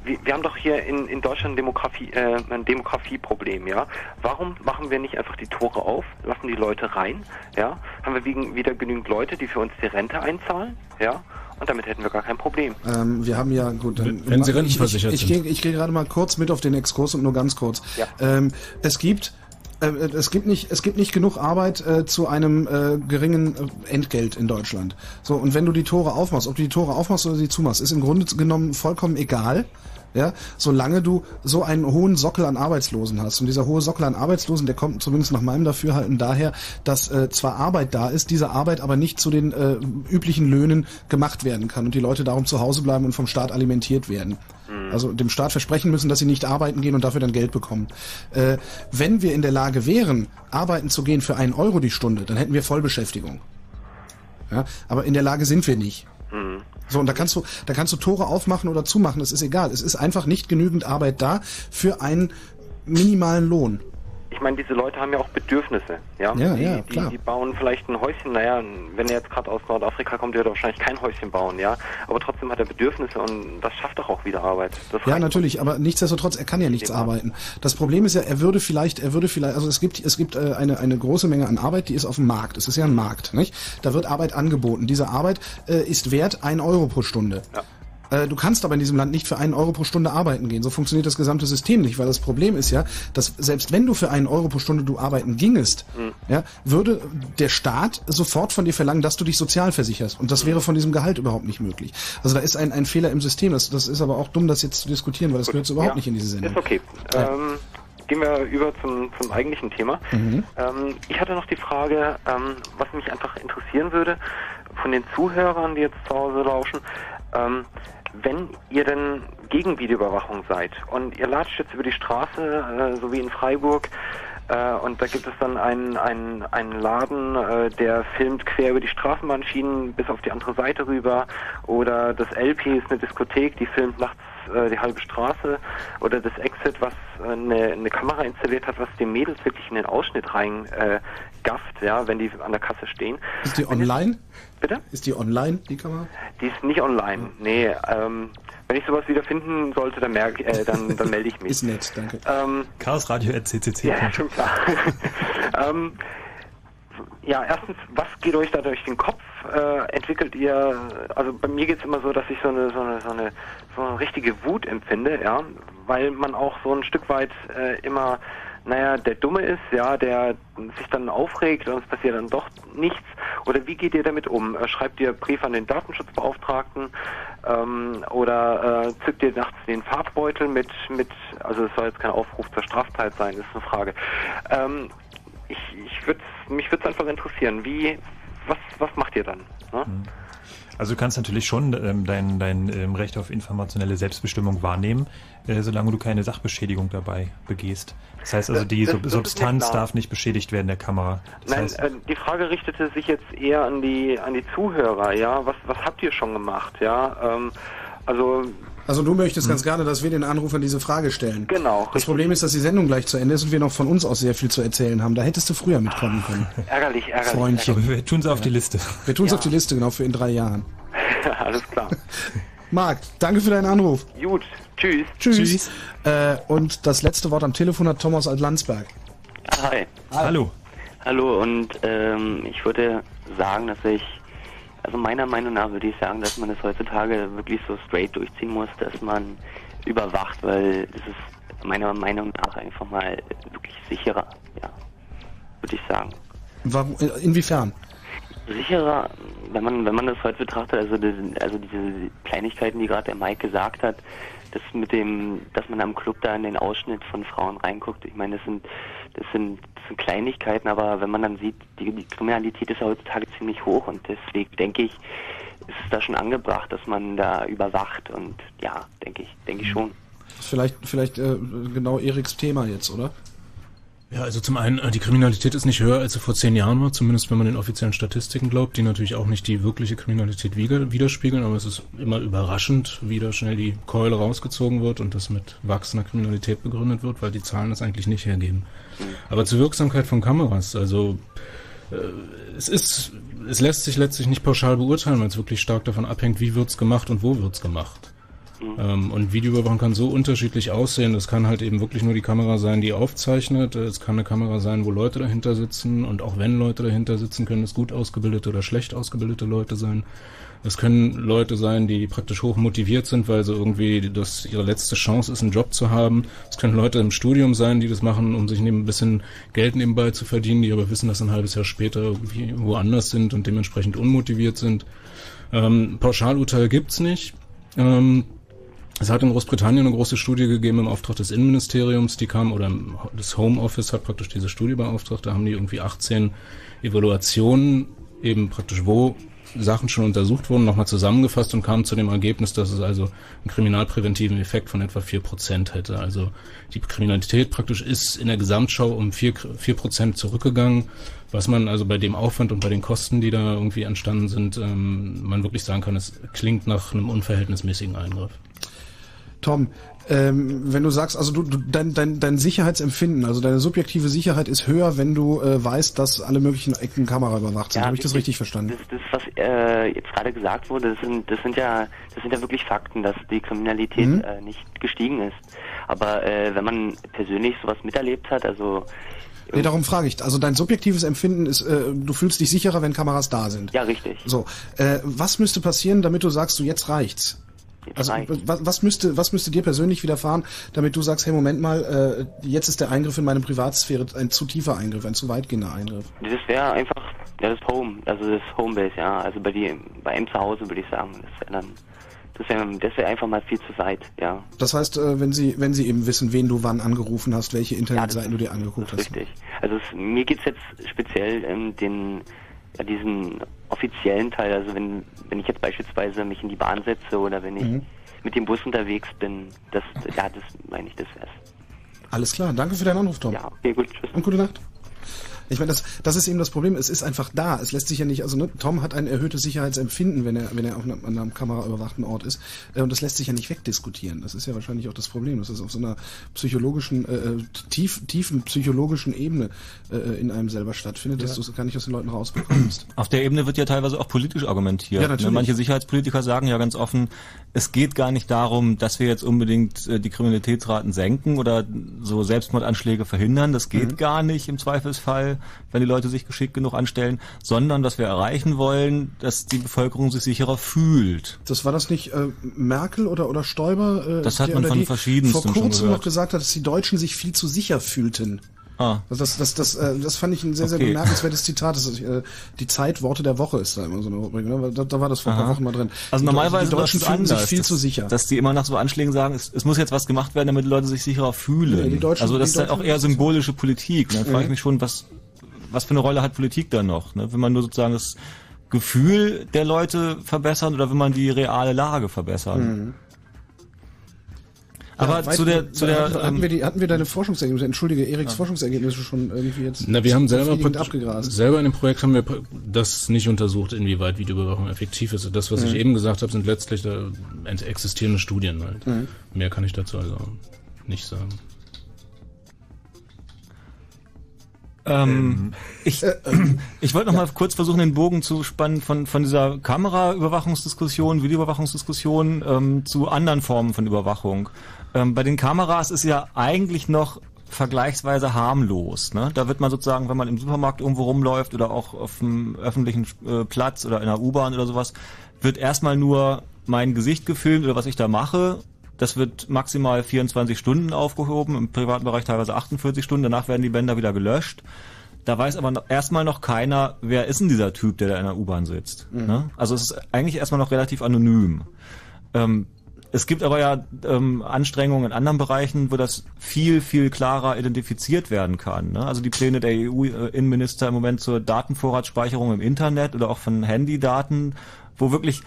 wir, wir haben doch hier in, in Deutschland Demografie, äh, ein Demografieproblem, ja. Warum machen wir nicht einfach die Tore auf, lassen die Leute rein, ja? Haben wir wegen, wieder genügend Leute, die für uns die Rente einzahlen, ja? Und damit hätten wir gar kein Problem. Ähm, wir haben ja, gut, dann, Wenn Sie ich, rentenversichert ich, ich, sind. gehe ich gehe gerade mal kurz mit auf den Exkurs und nur ganz kurz. Ja. Ähm, es gibt es gibt nicht es gibt nicht genug Arbeit äh, zu einem äh, geringen äh, Entgelt in Deutschland. So und wenn du die Tore aufmachst, ob du die Tore aufmachst oder sie zumachst, ist im Grunde genommen vollkommen egal. Ja, solange du so einen hohen Sockel an Arbeitslosen hast. Und dieser hohe Sockel an Arbeitslosen, der kommt zumindest nach meinem Dafürhalten daher, dass äh, zwar Arbeit da ist, diese Arbeit aber nicht zu den äh, üblichen Löhnen gemacht werden kann und die Leute darum zu Hause bleiben und vom Staat alimentiert werden. Also dem Staat versprechen müssen, dass sie nicht arbeiten gehen und dafür dann Geld bekommen. Äh, wenn wir in der Lage wären, arbeiten zu gehen für einen Euro die Stunde, dann hätten wir Vollbeschäftigung. Ja, aber in der Lage sind wir nicht. Mhm. So, und da kannst du, da kannst du Tore aufmachen oder zumachen, es ist egal. Es ist einfach nicht genügend Arbeit da für einen minimalen Lohn. Ich meine, diese Leute haben ja auch Bedürfnisse, ja? Ja, die, ja, die, klar. die bauen vielleicht ein Häuschen, naja, wenn er jetzt gerade aus Nordafrika kommt, der wird wahrscheinlich kein Häuschen bauen, ja? Aber trotzdem hat er Bedürfnisse und das schafft doch auch wieder Arbeit. Das Ja, natürlich, aber nichtsdestotrotz, er kann ja nichts arbeiten. Das Problem ist ja, er würde vielleicht, er würde vielleicht, also es gibt, es gibt äh, eine, eine große Menge an Arbeit, die ist auf dem Markt. Es ist ja ein Markt, nicht? Da wird Arbeit angeboten. Diese Arbeit äh, ist wert ein Euro pro Stunde. Äh, Du kannst aber in diesem Land nicht für einen Euro pro Stunde arbeiten gehen. So funktioniert das gesamte System nicht, weil das Problem ist ja, dass selbst wenn du für einen Euro pro Stunde du arbeiten gingest, Mhm. ja, würde der Staat sofort von dir verlangen, dass du dich sozial versicherst. Und das wäre von diesem Gehalt überhaupt nicht möglich. Also da ist ein, ein Fehler im System. Das, das ist aber auch dumm, das jetzt zu diskutieren, weil das gehört so überhaupt Ja, nicht in diese Sendung. Ist okay. Ja. Ähm, gehen wir über zum, zum eigentlichen Thema. Mhm. Ähm, ich hatte noch die Frage, ähm, was mich einfach interessieren würde, von den Zuhörern, die jetzt zu Hause lauschen, ähm, wenn ihr denn gegen Videoüberwachung seid und ihr latscht jetzt über die Straße, äh, so wie in Freiburg, äh, und da gibt es dann einen, einen, einen Laden, äh, der filmt quer über die Straßenbahnschienen bis auf die andere Seite rüber. Oder das LP ist eine Diskothek, die filmt nachts äh, die halbe Straße. Oder das Exit, was äh, eine, eine Kamera installiert hat, was den Mädels wirklich in den Ausschnitt rein äh, gafft, ja, wenn die an der Kasse stehen. Ist die online? Bitte? Ist die online, die Kamera? Die ist nicht online. Nee, ähm, wenn ich sowas wieder finden sollte, dann, merk, äh, dann, dann melde ich mich. <laughs> Ist nett, danke. Ähm, chaosradio.ccc. ja, <laughs> schon klar. <laughs> ähm, ja, erstens, was geht euch da durch den Kopf? Äh, entwickelt ihr, also bei mir geht's immer so, dass ich so eine, so eine, so eine, so eine richtige Wut empfinde, ja, weil man auch so ein Stück weit äh, immer, naja, der Dumme ist, ja, der sich dann aufregt und es passiert dann doch nichts. Oder wie geht ihr damit um? Äh, Schreibt ihr Brief an den Datenschutzbeauftragten ähm, oder äh, zückt ihr nachts den Farbbeutel mit, mit, also es soll jetzt kein Aufruf zur Straftat sein, ist eine Frage. Ähm, ich, ich würd's, mich würde es einfach interessieren, wie, was, was macht ihr dann? Ne? Also du kannst natürlich schon ähm, dein, dein ähm, Recht auf informationelle Selbstbestimmung wahrnehmen, äh, solange du keine Sachbeschädigung dabei begehst. Das heißt also, die Das- Sub das Substanz klar. darf nicht beschädigt werden der Kamera. Das Nein, heißt, äh, die Frage richtete sich jetzt eher an die an die Zuhörer, ja. Was was habt ihr schon gemacht, ja? Ähm, also Also du möchtest ganz gerne, dass wir den Anrufern diese Frage stellen. Genau. Das Problem ist, dass die Sendung gleich zu Ende ist und wir noch von uns aus sehr viel zu erzählen haben. Da hättest du früher mitkommen können. <laughs> ärgerlich, ärgerlich. Freundchen. wir tun es auf die Liste. Wir tun es auf die Liste, genau, für in drei Jahren. <laughs> Alles klar. <laughs> Marc, danke für deinen Anruf. Gut, tschüss. Tschüss. tschüss. Äh, und das letzte Wort am Telefon hat Thomas Alt-Landsberg. Hi. Hallo. Hallo, und ähm, ich würde sagen, dass ich, also meiner Meinung nach würde ich sagen, dass man es heutzutage wirklich so straight durchziehen muss, dass man überwacht, weil das ist meiner Meinung nach einfach mal wirklich sicherer, ja, würde ich sagen. Warum, inwiefern? Sicherer, wenn man wenn man das heute betrachtet, also das, also diese Kleinigkeiten, die gerade der Mike gesagt hat, das mit dem, dass man am Club da in den Ausschnitt von Frauen reinguckt, ich meine, das sind das sind, das sind Kleinigkeiten, aber wenn man dann sieht, die, die Kriminalität ist ja heutzutage ziemlich hoch und deswegen denke ich, ist es da schon angebracht, dass man da überwacht und ja, denke ich, denke ich schon. Vielleicht, vielleicht äh, genau Eriks Thema jetzt, oder? Ja, also zum einen, äh, die Kriminalität ist nicht höher, als sie vor zehn Jahren war, zumindest wenn man den offiziellen Statistiken glaubt, die natürlich auch nicht die wirkliche Kriminalität widerspiegeln, aber es ist immer überraschend, wie da schnell die Keule rausgezogen wird und das mit wachsender Kriminalität begründet wird, weil die Zahlen das eigentlich nicht hergeben. Aber zur Wirksamkeit von Kameras, also äh, es ist, es lässt sich letztlich nicht pauschal beurteilen, weil es wirklich stark davon abhängt, wie wird's gemacht und wo wird's gemacht. Ähm, und Videoüberwachung kann so unterschiedlich aussehen. Das kann halt eben wirklich nur die Kamera sein, die aufzeichnet. Es kann eine Kamera sein, wo Leute dahinter sitzen. Und auch wenn Leute dahinter sitzen, können es gut ausgebildete oder schlecht ausgebildete Leute sein. Es können Leute sein, die praktisch hoch motiviert sind, weil sie irgendwie das ihre letzte Chance ist, einen Job zu haben. Es können Leute im Studium sein, die das machen, um sich ein bisschen Geld nebenbei zu verdienen, die aber wissen, dass ein halbes Jahr später irgendwie woanders sind und dementsprechend unmotiviert sind. Ähm, Pauschalurteil gibt's nicht. Ähm, es hat in Großbritannien eine große Studie gegeben im Auftrag des Innenministeriums, die kam, oder das Home Office hat praktisch diese Studie beauftragt, da haben die irgendwie 18 Evaluationen, eben praktisch wo Sachen schon untersucht wurden, nochmal zusammengefasst und kamen zu dem Ergebnis, dass es also einen kriminalpräventiven Effekt von etwa vier Prozent hätte. Also die Kriminalität praktisch ist in der Gesamtschau um vier vier Prozent zurückgegangen, was man also bei dem Aufwand und bei den Kosten, die da irgendwie entstanden sind, ähm, man wirklich sagen kann, es klingt nach einem unverhältnismäßigen Eingriff. Tom, ähm, wenn du sagst, also du, du dein, dein, dein Sicherheitsempfinden, also deine subjektive Sicherheit ist höher, wenn du äh, weißt, dass alle möglichen Ecken Kamera überwacht sind. Ja, Habe ich das richtig verstanden? Das, das was äh, jetzt gerade gesagt wurde, das sind, das sind ja, das sind ja wirklich Fakten, dass die Kriminalität mhm. äh, nicht gestiegen ist. Aber äh, wenn man persönlich sowas miterlebt hat, also Nee, darum frage ich. Also dein subjektives Empfinden ist, äh, du fühlst dich sicherer, wenn Kameras da sind. Ja, richtig. So, äh, was müsste passieren, damit du sagst, so jetzt reicht's? Also was, was müsste was müsste dir persönlich widerfahren, damit du sagst, hey Moment mal, äh, jetzt ist der Eingriff in meine Privatsphäre ein zu tiefer Eingriff, ein zu weitgehender Eingriff? Das wäre einfach ja das Home, also das Homebase, ja, also bei dir bei ihm zu Hause würde ich sagen, das wäre dann das wäre das wär einfach mal viel zu weit, ja. Das heißt, äh, wenn sie wenn sie eben wissen, wen du wann angerufen hast, welche Internetseiten ja, du dir angeguckt hast. Richtig. Also es, mir geht's jetzt speziell ähm, den ja, diesen offiziellen Teil, also wenn, wenn ich jetzt beispielsweise mich in die Bahn setze oder wenn ich mhm. mit dem Bus unterwegs bin, das, ja, das meine ich, das wär's. Alles klar, danke für deinen Anruf, Tom. Ja, okay, gut, tschüss. Und gute Nacht. Ich meine, das, das ist eben das Problem. Es ist einfach da. Es lässt sich ja nicht, also ne, Tom hat ein erhöhtes Sicherheitsempfinden, wenn er, wenn er auf einem, an einem kameraüberwachten Ort ist. Äh, und das lässt sich ja nicht wegdiskutieren. Das ist ja wahrscheinlich auch das Problem. Das ist auf so einer psychologischen, äh, äh tief, tiefen psychologischen Ebene äh, in einem selber stattfindet, ja. dass du es gar nicht aus den Leuten rausbekommst. Auf der Ebene wird ja teilweise auch politisch argumentiert. Ja, ne, natürlich. Manche Sicherheitspolitiker sagen ja ganz offen, es geht gar nicht darum, dass wir jetzt unbedingt äh, die Kriminalitätsraten senken oder so Selbstmordanschläge verhindern. Das geht mhm. gar nicht im Zweifelsfall wenn die Leute sich geschickt genug anstellen, sondern dass wir erreichen wollen, dass die Bevölkerung sich sicherer fühlt. Das war das nicht äh, Merkel oder oder Stoiber? Äh, das hat man von verschiedensten vor kurzem noch gesagt hat, dass die Deutschen sich viel zu sicher fühlten. Ah. Das, das, das, das, äh, das fand ich ein sehr, sehr okay. bemerkenswertes Zitat. Das ist, äh, die Zeit Worte der Woche ist da immer so eine Rubrik. Ne? Da, da war das vor ein paar Wochen mal drin. Also die, normalerweise die Deutschen fühlen sich viel dass, zu sicher. Dass die immer nach so Anschlägen sagen, es, es muss jetzt was gemacht werden, damit die Leute sich sicherer fühlen. Deutschen, also das ist halt auch eher symbolische Politik. Da frage ich mich schon, was was für eine Rolle hat Politik da noch? Ne? Will man nur sozusagen das Gefühl der Leute verbessern oder will man die reale Lage verbessern? Mhm. Aber ja, zu der, zu der, hatten, ähm, wir die, hatten wir deine Forschungsergebnisse, entschuldige, Eriks ja. Forschungsergebnisse schon irgendwie jetzt Na, wir haben selber, abgegrast. selber in dem Projekt haben wir das nicht untersucht, inwieweit Videoüberwachung effektiv ist. Das, was mhm. ich eben gesagt habe, sind letztlich da existierende Studien halt. Mhm. Mehr kann ich dazu also nicht sagen. Ähm, ich ich wollte noch mal kurz versuchen, den Bogen zu spannen von, von dieser Kameraüberwachungsdiskussion, Videoüberwachungsdiskussion ähm, zu anderen Formen von Überwachung. Ähm, bei den Kameras ist ja eigentlich noch vergleichsweise harmlos. Ne? Da wird man sozusagen, wenn man im Supermarkt irgendwo rumläuft oder auch auf einem öffentlichen äh, Platz oder in einer U-Bahn oder sowas, wird erstmal nur mein Gesicht gefilmt oder was ich da mache. Das wird maximal 24 Stunden aufgehoben, im privaten Bereich teilweise 48 Stunden. Danach werden die Bänder wieder gelöscht. Da weiß aber noch, erstmal noch keiner, wer ist denn dieser Typ, der da in der U-Bahn sitzt. Mhm. Ne? Also es ist eigentlich erstmal noch relativ anonym. Ähm, es gibt aber ja ähm, Anstrengungen in anderen Bereichen, wo das viel, viel klarer identifiziert werden kann. Ne? Also die Pläne der EU-Innenminister im Moment zur Datenvorratsspeicherung im Internet oder auch von Handydaten, wo wirklich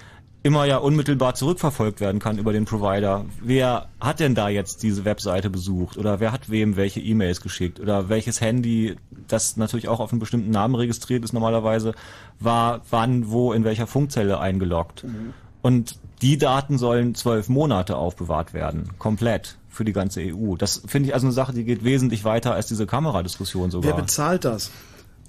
immer ja unmittelbar zurückverfolgt werden kann über den Provider. Wer hat denn da jetzt diese Webseite besucht oder wer hat wem welche E-Mails geschickt oder welches Handy, das natürlich auch auf einen bestimmten Namen registriert ist normalerweise, war wann, wo, in welcher Funkzelle eingeloggt. Und die Daten sollen zwölf Monate aufbewahrt werden, komplett für die ganze EU. Das finde ich also eine Sache, die geht wesentlich weiter als diese Kameradiskussion sogar. Wer bezahlt das?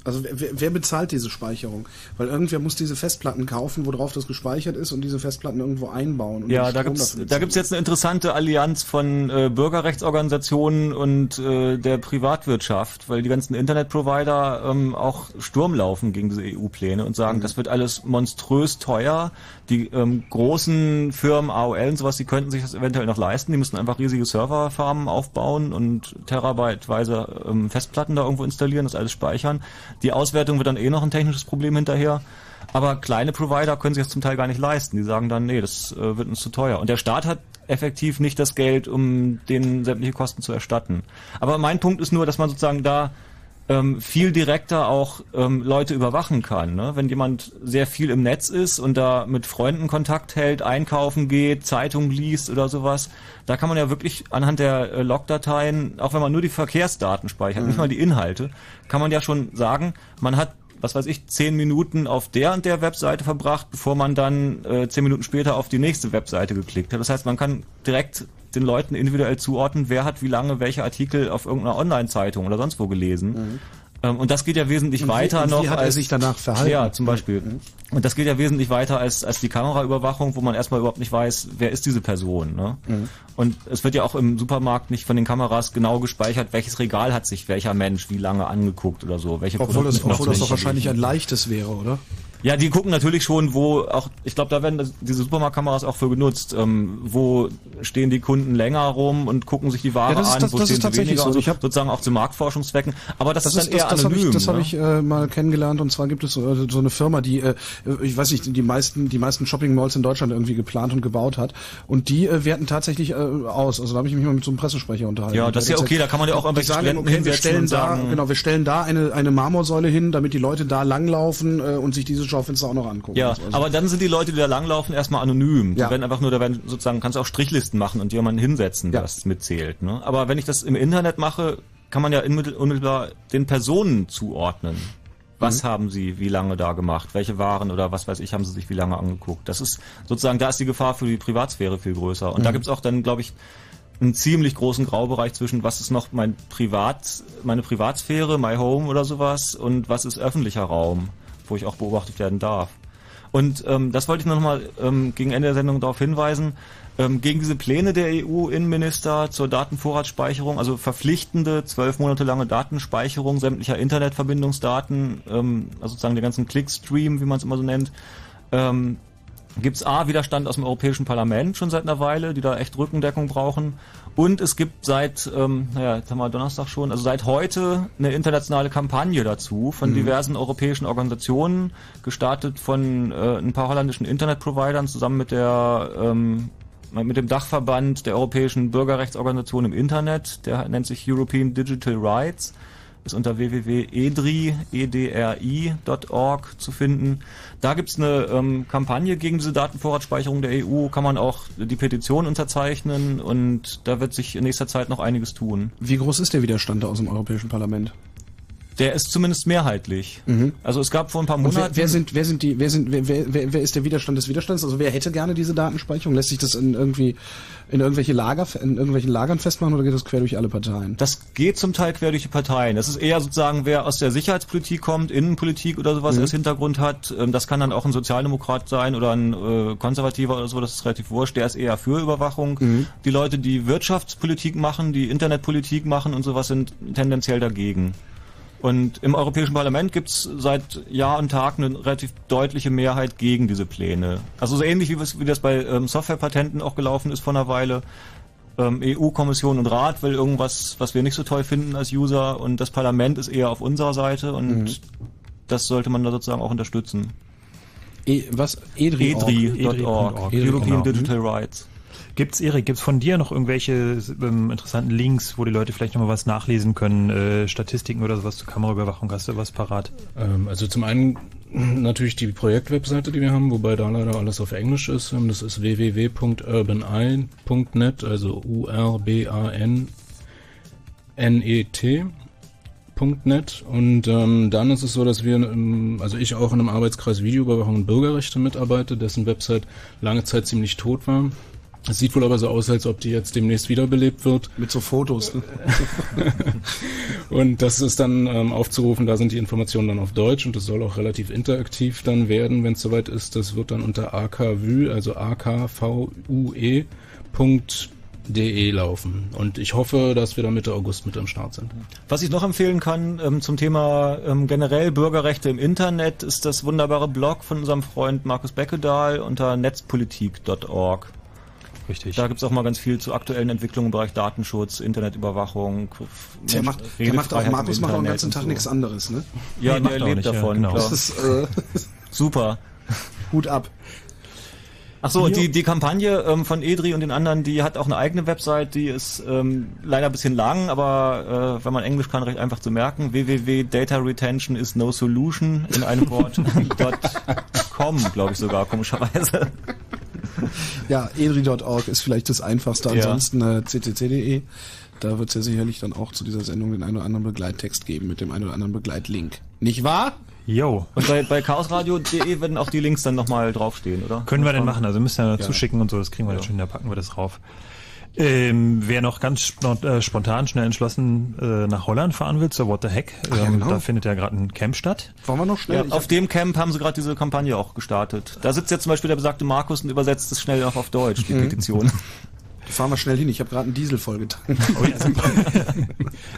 Also wer, wer bezahlt diese Speicherung? Weil irgendwer muss diese Festplatten kaufen, worauf das gespeichert ist und diese Festplatten irgendwo einbauen. Und Ja, da gibt's da gibt's jetzt eine interessante Allianz von äh, Bürgerrechtsorganisationen und äh, der Privatwirtschaft, weil die ganzen Internetprovider ähm, auch Sturm laufen gegen diese EU-Pläne und sagen, das wird alles monströs teuer. Die ähm, großen Firmen AOL und sowas, die könnten sich das eventuell noch leisten. Die müssten einfach riesige Serverfarmen aufbauen und terabyteweise ähm, Festplatten da irgendwo installieren, das alles speichern. Die Auswertung wird dann eh noch ein technisches Problem hinterher. Aber kleine Provider können sich das zum Teil gar nicht leisten. Die sagen dann, nee, das äh, wird uns zu teuer. Und der Staat hat effektiv nicht das Geld, um denen sämtliche Kosten zu erstatten. Aber mein Punkt ist nur, dass man sozusagen da ähm, viel direkter auch ähm, Leute überwachen kann. Ne? Wenn jemand sehr viel im Netz ist und da mit Freunden Kontakt hält, einkaufen geht, Zeitung liest oder sowas, da kann man ja wirklich anhand der äh, Logdateien, auch wenn man nur die Verkehrsdaten speichert, Mhm. nicht mal die Inhalte, kann man ja schon sagen, man hat was weiß ich, zehn Minuten auf der und der Webseite verbracht, bevor man dann äh, zehn Minuten später auf die nächste Webseite geklickt hat. Das heißt, man kann direkt den Leuten individuell zuordnen, wer hat wie lange welche Artikel auf irgendeiner Online-Zeitung oder sonst wo gelesen. Ähm, und das geht ja wesentlich Und wie- weiter wie noch. hat er als, sich danach verhalten? Ja, zum Beispiel. Und das geht ja wesentlich weiter als, als die Kameraüberwachung, wo man erstmal überhaupt nicht weiß, wer ist diese Person. Ne? Mhm. Und es wird ja auch im Supermarkt nicht von den Kameras genau gespeichert, welches Regal hat sich welcher Mensch wie lange angeguckt oder so. Welche Obwohl das, Produkte obwohl das doch wahrscheinlich ein leichtes wäre, oder? Ja, die gucken natürlich schon, wo auch, ich glaube, da werden das, diese Supermarktkameras auch für genutzt. Ähm, wo stehen die Kunden länger rum und gucken sich die Ware Ja, das ist an, das- wo das stehen ist sie tatsächlich weniger so. und so, Ich hab- sozusagen auch zu Marktforschungszwecken. Aber das, Das ist ist dann das, eher das habe anonym. ich, das hab ne? ich äh, mal kennengelernt und zwar gibt es so, so eine Firma, die, äh, ich weiß nicht, die meisten, die meisten Shopping Malls in Deutschland irgendwie geplant und gebaut hat und die äh, werten tatsächlich äh, aus. Also da habe ich mich mal mit so einem Pressesprecher unterhalten. Ja, das ist ja okay, gesagt, da kann man ja auch irgendwelche sagen, Studenten okay, wir stellen da, sagen- genau, wir stellen da eine, eine Marmorsäule hin, damit die Leute da langlaufen äh, und sich diese Schaufenster auch noch angucken. Ja, Also, aber dann sind die Leute, die da langlaufen, erstmal anonym. Die Ja. werden einfach nur, da werden sozusagen, kannst du auch Strichlisten machen und jemanden hinsetzen, der das mitzählt. Ne? Aber wenn ich das im Internet mache, kann man ja unmittel- unmittelbar den Personen zuordnen. Was Mhm. haben sie wie lange da gemacht? Welche Waren oder was weiß ich, haben sie sich wie lange angeguckt? Das ist sozusagen, da ist die Gefahr für die Privatsphäre viel größer. Und da Mhm. gibt's auch dann, glaube ich, einen ziemlich großen Graubereich zwischen was ist noch mein Privat, meine Privatsphäre, my home oder sowas und was ist öffentlicher Raum, wo ich auch beobachtet werden darf. Und ähm, das wollte ich noch mal ähm, gegen Ende der Sendung darauf hinweisen. Ähm, gegen diese Pläne der EU-Innenminister zur Datenvorratsspeicherung, also verpflichtende zwölf Monate lange Datenspeicherung sämtlicher Internetverbindungsdaten, ähm, also sozusagen den ganzen Clickstream, wie man es immer so nennt, ähm, gibt es A, Widerstand aus dem Europäischen Parlament schon seit einer Weile, die da echt Rückendeckung brauchen. Und es gibt seit, ähm, naja, jetzt haben wir Donnerstag schon, also seit heute eine internationale Kampagne dazu von Mhm. diversen europäischen Organisationen, gestartet von äh, ein paar holländischen Internetprovidern zusammen mit der ähm, mit dem Dachverband der europäischen Bürgerrechtsorganisationen im Internet, der nennt sich European Digital Rights ist unter www.edri, edri.org zu finden. Da gibt's eine ähm, Kampagne gegen diese Datenvorratsspeicherung der EU, kann man auch die Petition unterzeichnen und da wird sich in nächster Zeit noch einiges tun. Wie groß ist der Widerstand aus dem Europäischen Parlament? Der ist zumindest mehrheitlich. Mhm. Also es gab vor ein paar Monaten. Wer, wer, sind, wer sind die, wer sind, wer, wer, wer ist der Widerstand des Widerstands? Also wer hätte gerne diese Datenspeicherung? Lässt sich das in irgendwie in irgendwelche Lager, in irgendwelchen Lagern festmachen oder geht das quer durch alle Parteien? Das geht zum Teil quer durch die Parteien. Das ist eher sozusagen, wer aus der Sicherheitspolitik kommt, Innenpolitik oder sowas mhm. als Hintergrund hat. Ähm, das kann dann auch ein Sozialdemokrat sein oder ein äh, Konservativer oder so, das ist relativ wurscht. Der ist eher für Überwachung. Mhm. Die Leute, die Wirtschaftspolitik machen, die Internetpolitik machen und sowas, sind tendenziell dagegen. Und im Europäischen Parlament gibt es seit Jahr und Tag eine relativ deutliche Mehrheit gegen diese Pläne. Also so ähnlich wie, wie das bei ähm, Softwarepatenten auch gelaufen ist vor einer Weile. Ähm, EU-Kommission und Rat will irgendwas, was wir nicht so toll finden als User und das Parlament ist eher auf unserer Seite und mhm. das sollte man da sozusagen auch unterstützen. E, was? EDRI.org. EDRI.org. EDRI European genau. Digital Rights. Gibt's, Erik, gibt's von dir noch irgendwelche ähm, interessanten Links, wo die Leute vielleicht nochmal was nachlesen können, äh, Statistiken oder sowas zur Kameraüberwachung? Hast du was parat? Ähm, also zum einen <clears throat> natürlich die Projektwebseite, die wir haben, wobei da leider alles auf Englisch ist. Ähm, das ist www.urbaneye.net, also U-R-B-A-N-N-E-T. .net und ähm, dann ist es so, dass wir, ähm, also ich auch in einem Arbeitskreis Videoüberwachung und Bürgerrechte mitarbeite, dessen Website lange Zeit ziemlich tot war. Es sieht wohl aber so aus, als ob die jetzt demnächst wiederbelebt wird. Mit so Fotos. Ne? <laughs> und das ist dann ähm, aufzurufen, da sind die Informationen dann auf Deutsch und das soll auch relativ interaktiv dann werden, wenn es soweit ist. Das wird dann unter akvue, also akvue.de laufen. Und ich hoffe, dass wir dann Mitte August mit am Start sind. Was ich noch empfehlen kann ähm, zum Thema ähm, generell Bürgerrechte im Internet, ist das wunderbare Blog von unserem Freund Markus Beckedahl unter netzpolitik.org. Richtig. Da gibt es auch mal ganz viel zu aktuellen Entwicklungen im Bereich Datenschutz, Internetüberwachung. Der macht, der macht auch, Markus macht auch den ganzen Tag so. nichts anderes, ne? Ja, nee, der lebt nicht, davon. Ja, genau. Das ist, äh, <laughs> Super. Hut ab. Ach so, die, die Kampagne ähm, von Edri und den anderen, die hat auch eine eigene Website, die ist ähm, leider ein bisschen lang, aber äh, wenn man Englisch kann, recht einfach zu merken. www.dataretention is no solution in einem Wort. <laughs> .com, glaube ich sogar, komischerweise. <laughs> ja, edri.org ist vielleicht das einfachste. Ansonsten äh, ccc.de. Da wird es ja sicherlich dann auch zu dieser Sendung den einen oder anderen Begleittext geben mit dem einen oder anderen Begleitlink. Nicht wahr? Jo. Und bei, bei chaosradio.de werden auch die Links dann nochmal draufstehen, oder? Können wir denn machen. Also müsst ihr ja. zuschicken und so, das kriegen wir ja. dann schon, da packen wir das drauf. Ähm, wer noch ganz äh, spontan, schnell entschlossen äh, nach Holland fahren will, zur What the Heck, ähm, ja, genau. da findet ja gerade ein Camp statt. Wollen wir noch schnell? Ja, auf dem Camp haben sie gerade diese Kampagne auch gestartet. Da sitzt jetzt zum Beispiel der besagte Markus und übersetzt es schnell auch auf Deutsch, die mhm. Petition. <laughs> Fahren wir schnell hin, ich habe gerade einen Diesel vollgetankt. <laughs> Oh ja,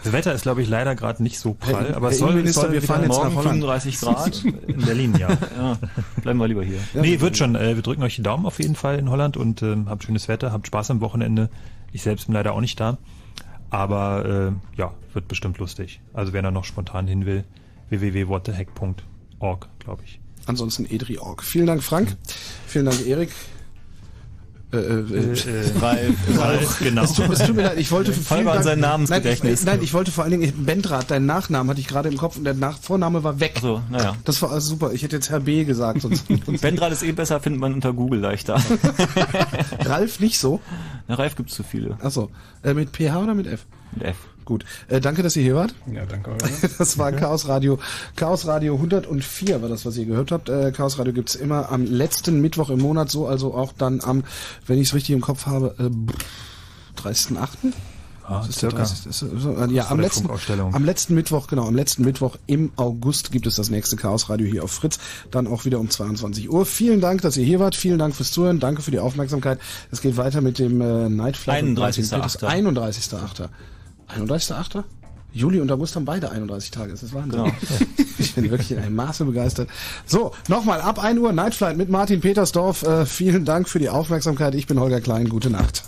das Wetter ist, glaube ich, leider gerade nicht so prall, aber es soll, soll wir fahren jetzt nach Holland. 35 Grad in Berlin, ja. <laughs> ja. Bleiben wir lieber hier. Ja, nee, wird schon. Äh, wir drücken euch die Daumen auf jeden Fall in Holland und äh, habt schönes Wetter, habt Spaß am Wochenende. Ich selbst bin leider auch nicht da. Aber äh, ja, wird bestimmt lustig. Also wer da noch spontan hin will, www.whattheheck.org, glaube ich. Ansonsten edri.org. Vielen Dank, Frank. Vielen Dank, Erik. Äh, äh, äh, äh <laughs> Ralf, Ralf, genau. Es tut, es tut, mir leid, ich wollte für an sein Namensgedächtnis. Nein, nein, ich wollte vor allen Dingen Bendrath, deinen Nachnamen hatte ich gerade im Kopf und der Nach Vorname war weg. Ach so, naja. Das war also super. Ich hätte jetzt Herr B gesagt. <laughs> Sonst, Bendrath ist eh besser, findet man unter Google leichter. <laughs> Ralf nicht so? Na, Ralf gibt's zu viele. Achso. Äh, mit PH oder mit F? Mit F. Gut. Äh, danke, dass ihr hier wart. Ja, danke. <laughs> Das war Chaos Radio. Chaos Radio 104 war das, was ihr gehört habt. Äh, Chaos Radio gibt's immer am letzten Mittwoch im Monat, so also auch dann am, wenn ich es richtig im Kopf habe, äh, 30.8. Ah, ist circa. 30, das ist, so, äh, ja, am letzten, am letzten Mittwoch, genau, am letzten Mittwoch im August gibt es das nächste Chaos Radio hier auf Fritz. Dann auch wieder um 22 Uhr. Vielen Dank, dass ihr hier wart. Vielen Dank fürs Zuhören. Danke für die Aufmerksamkeit. Es geht weiter mit dem äh, Nightflight. 31.8. 31.8. 31.8.? Juli und August haben beide 31 Tage. Das ist Wahnsinn. Genau. <laughs> ich bin wirklich in einem Maße begeistert. So, nochmal ab 1 Uhr Nightflight mit Martin Petersdorf. Äh, vielen Dank für die Aufmerksamkeit. Ich bin Holger Klein. Gute Nacht.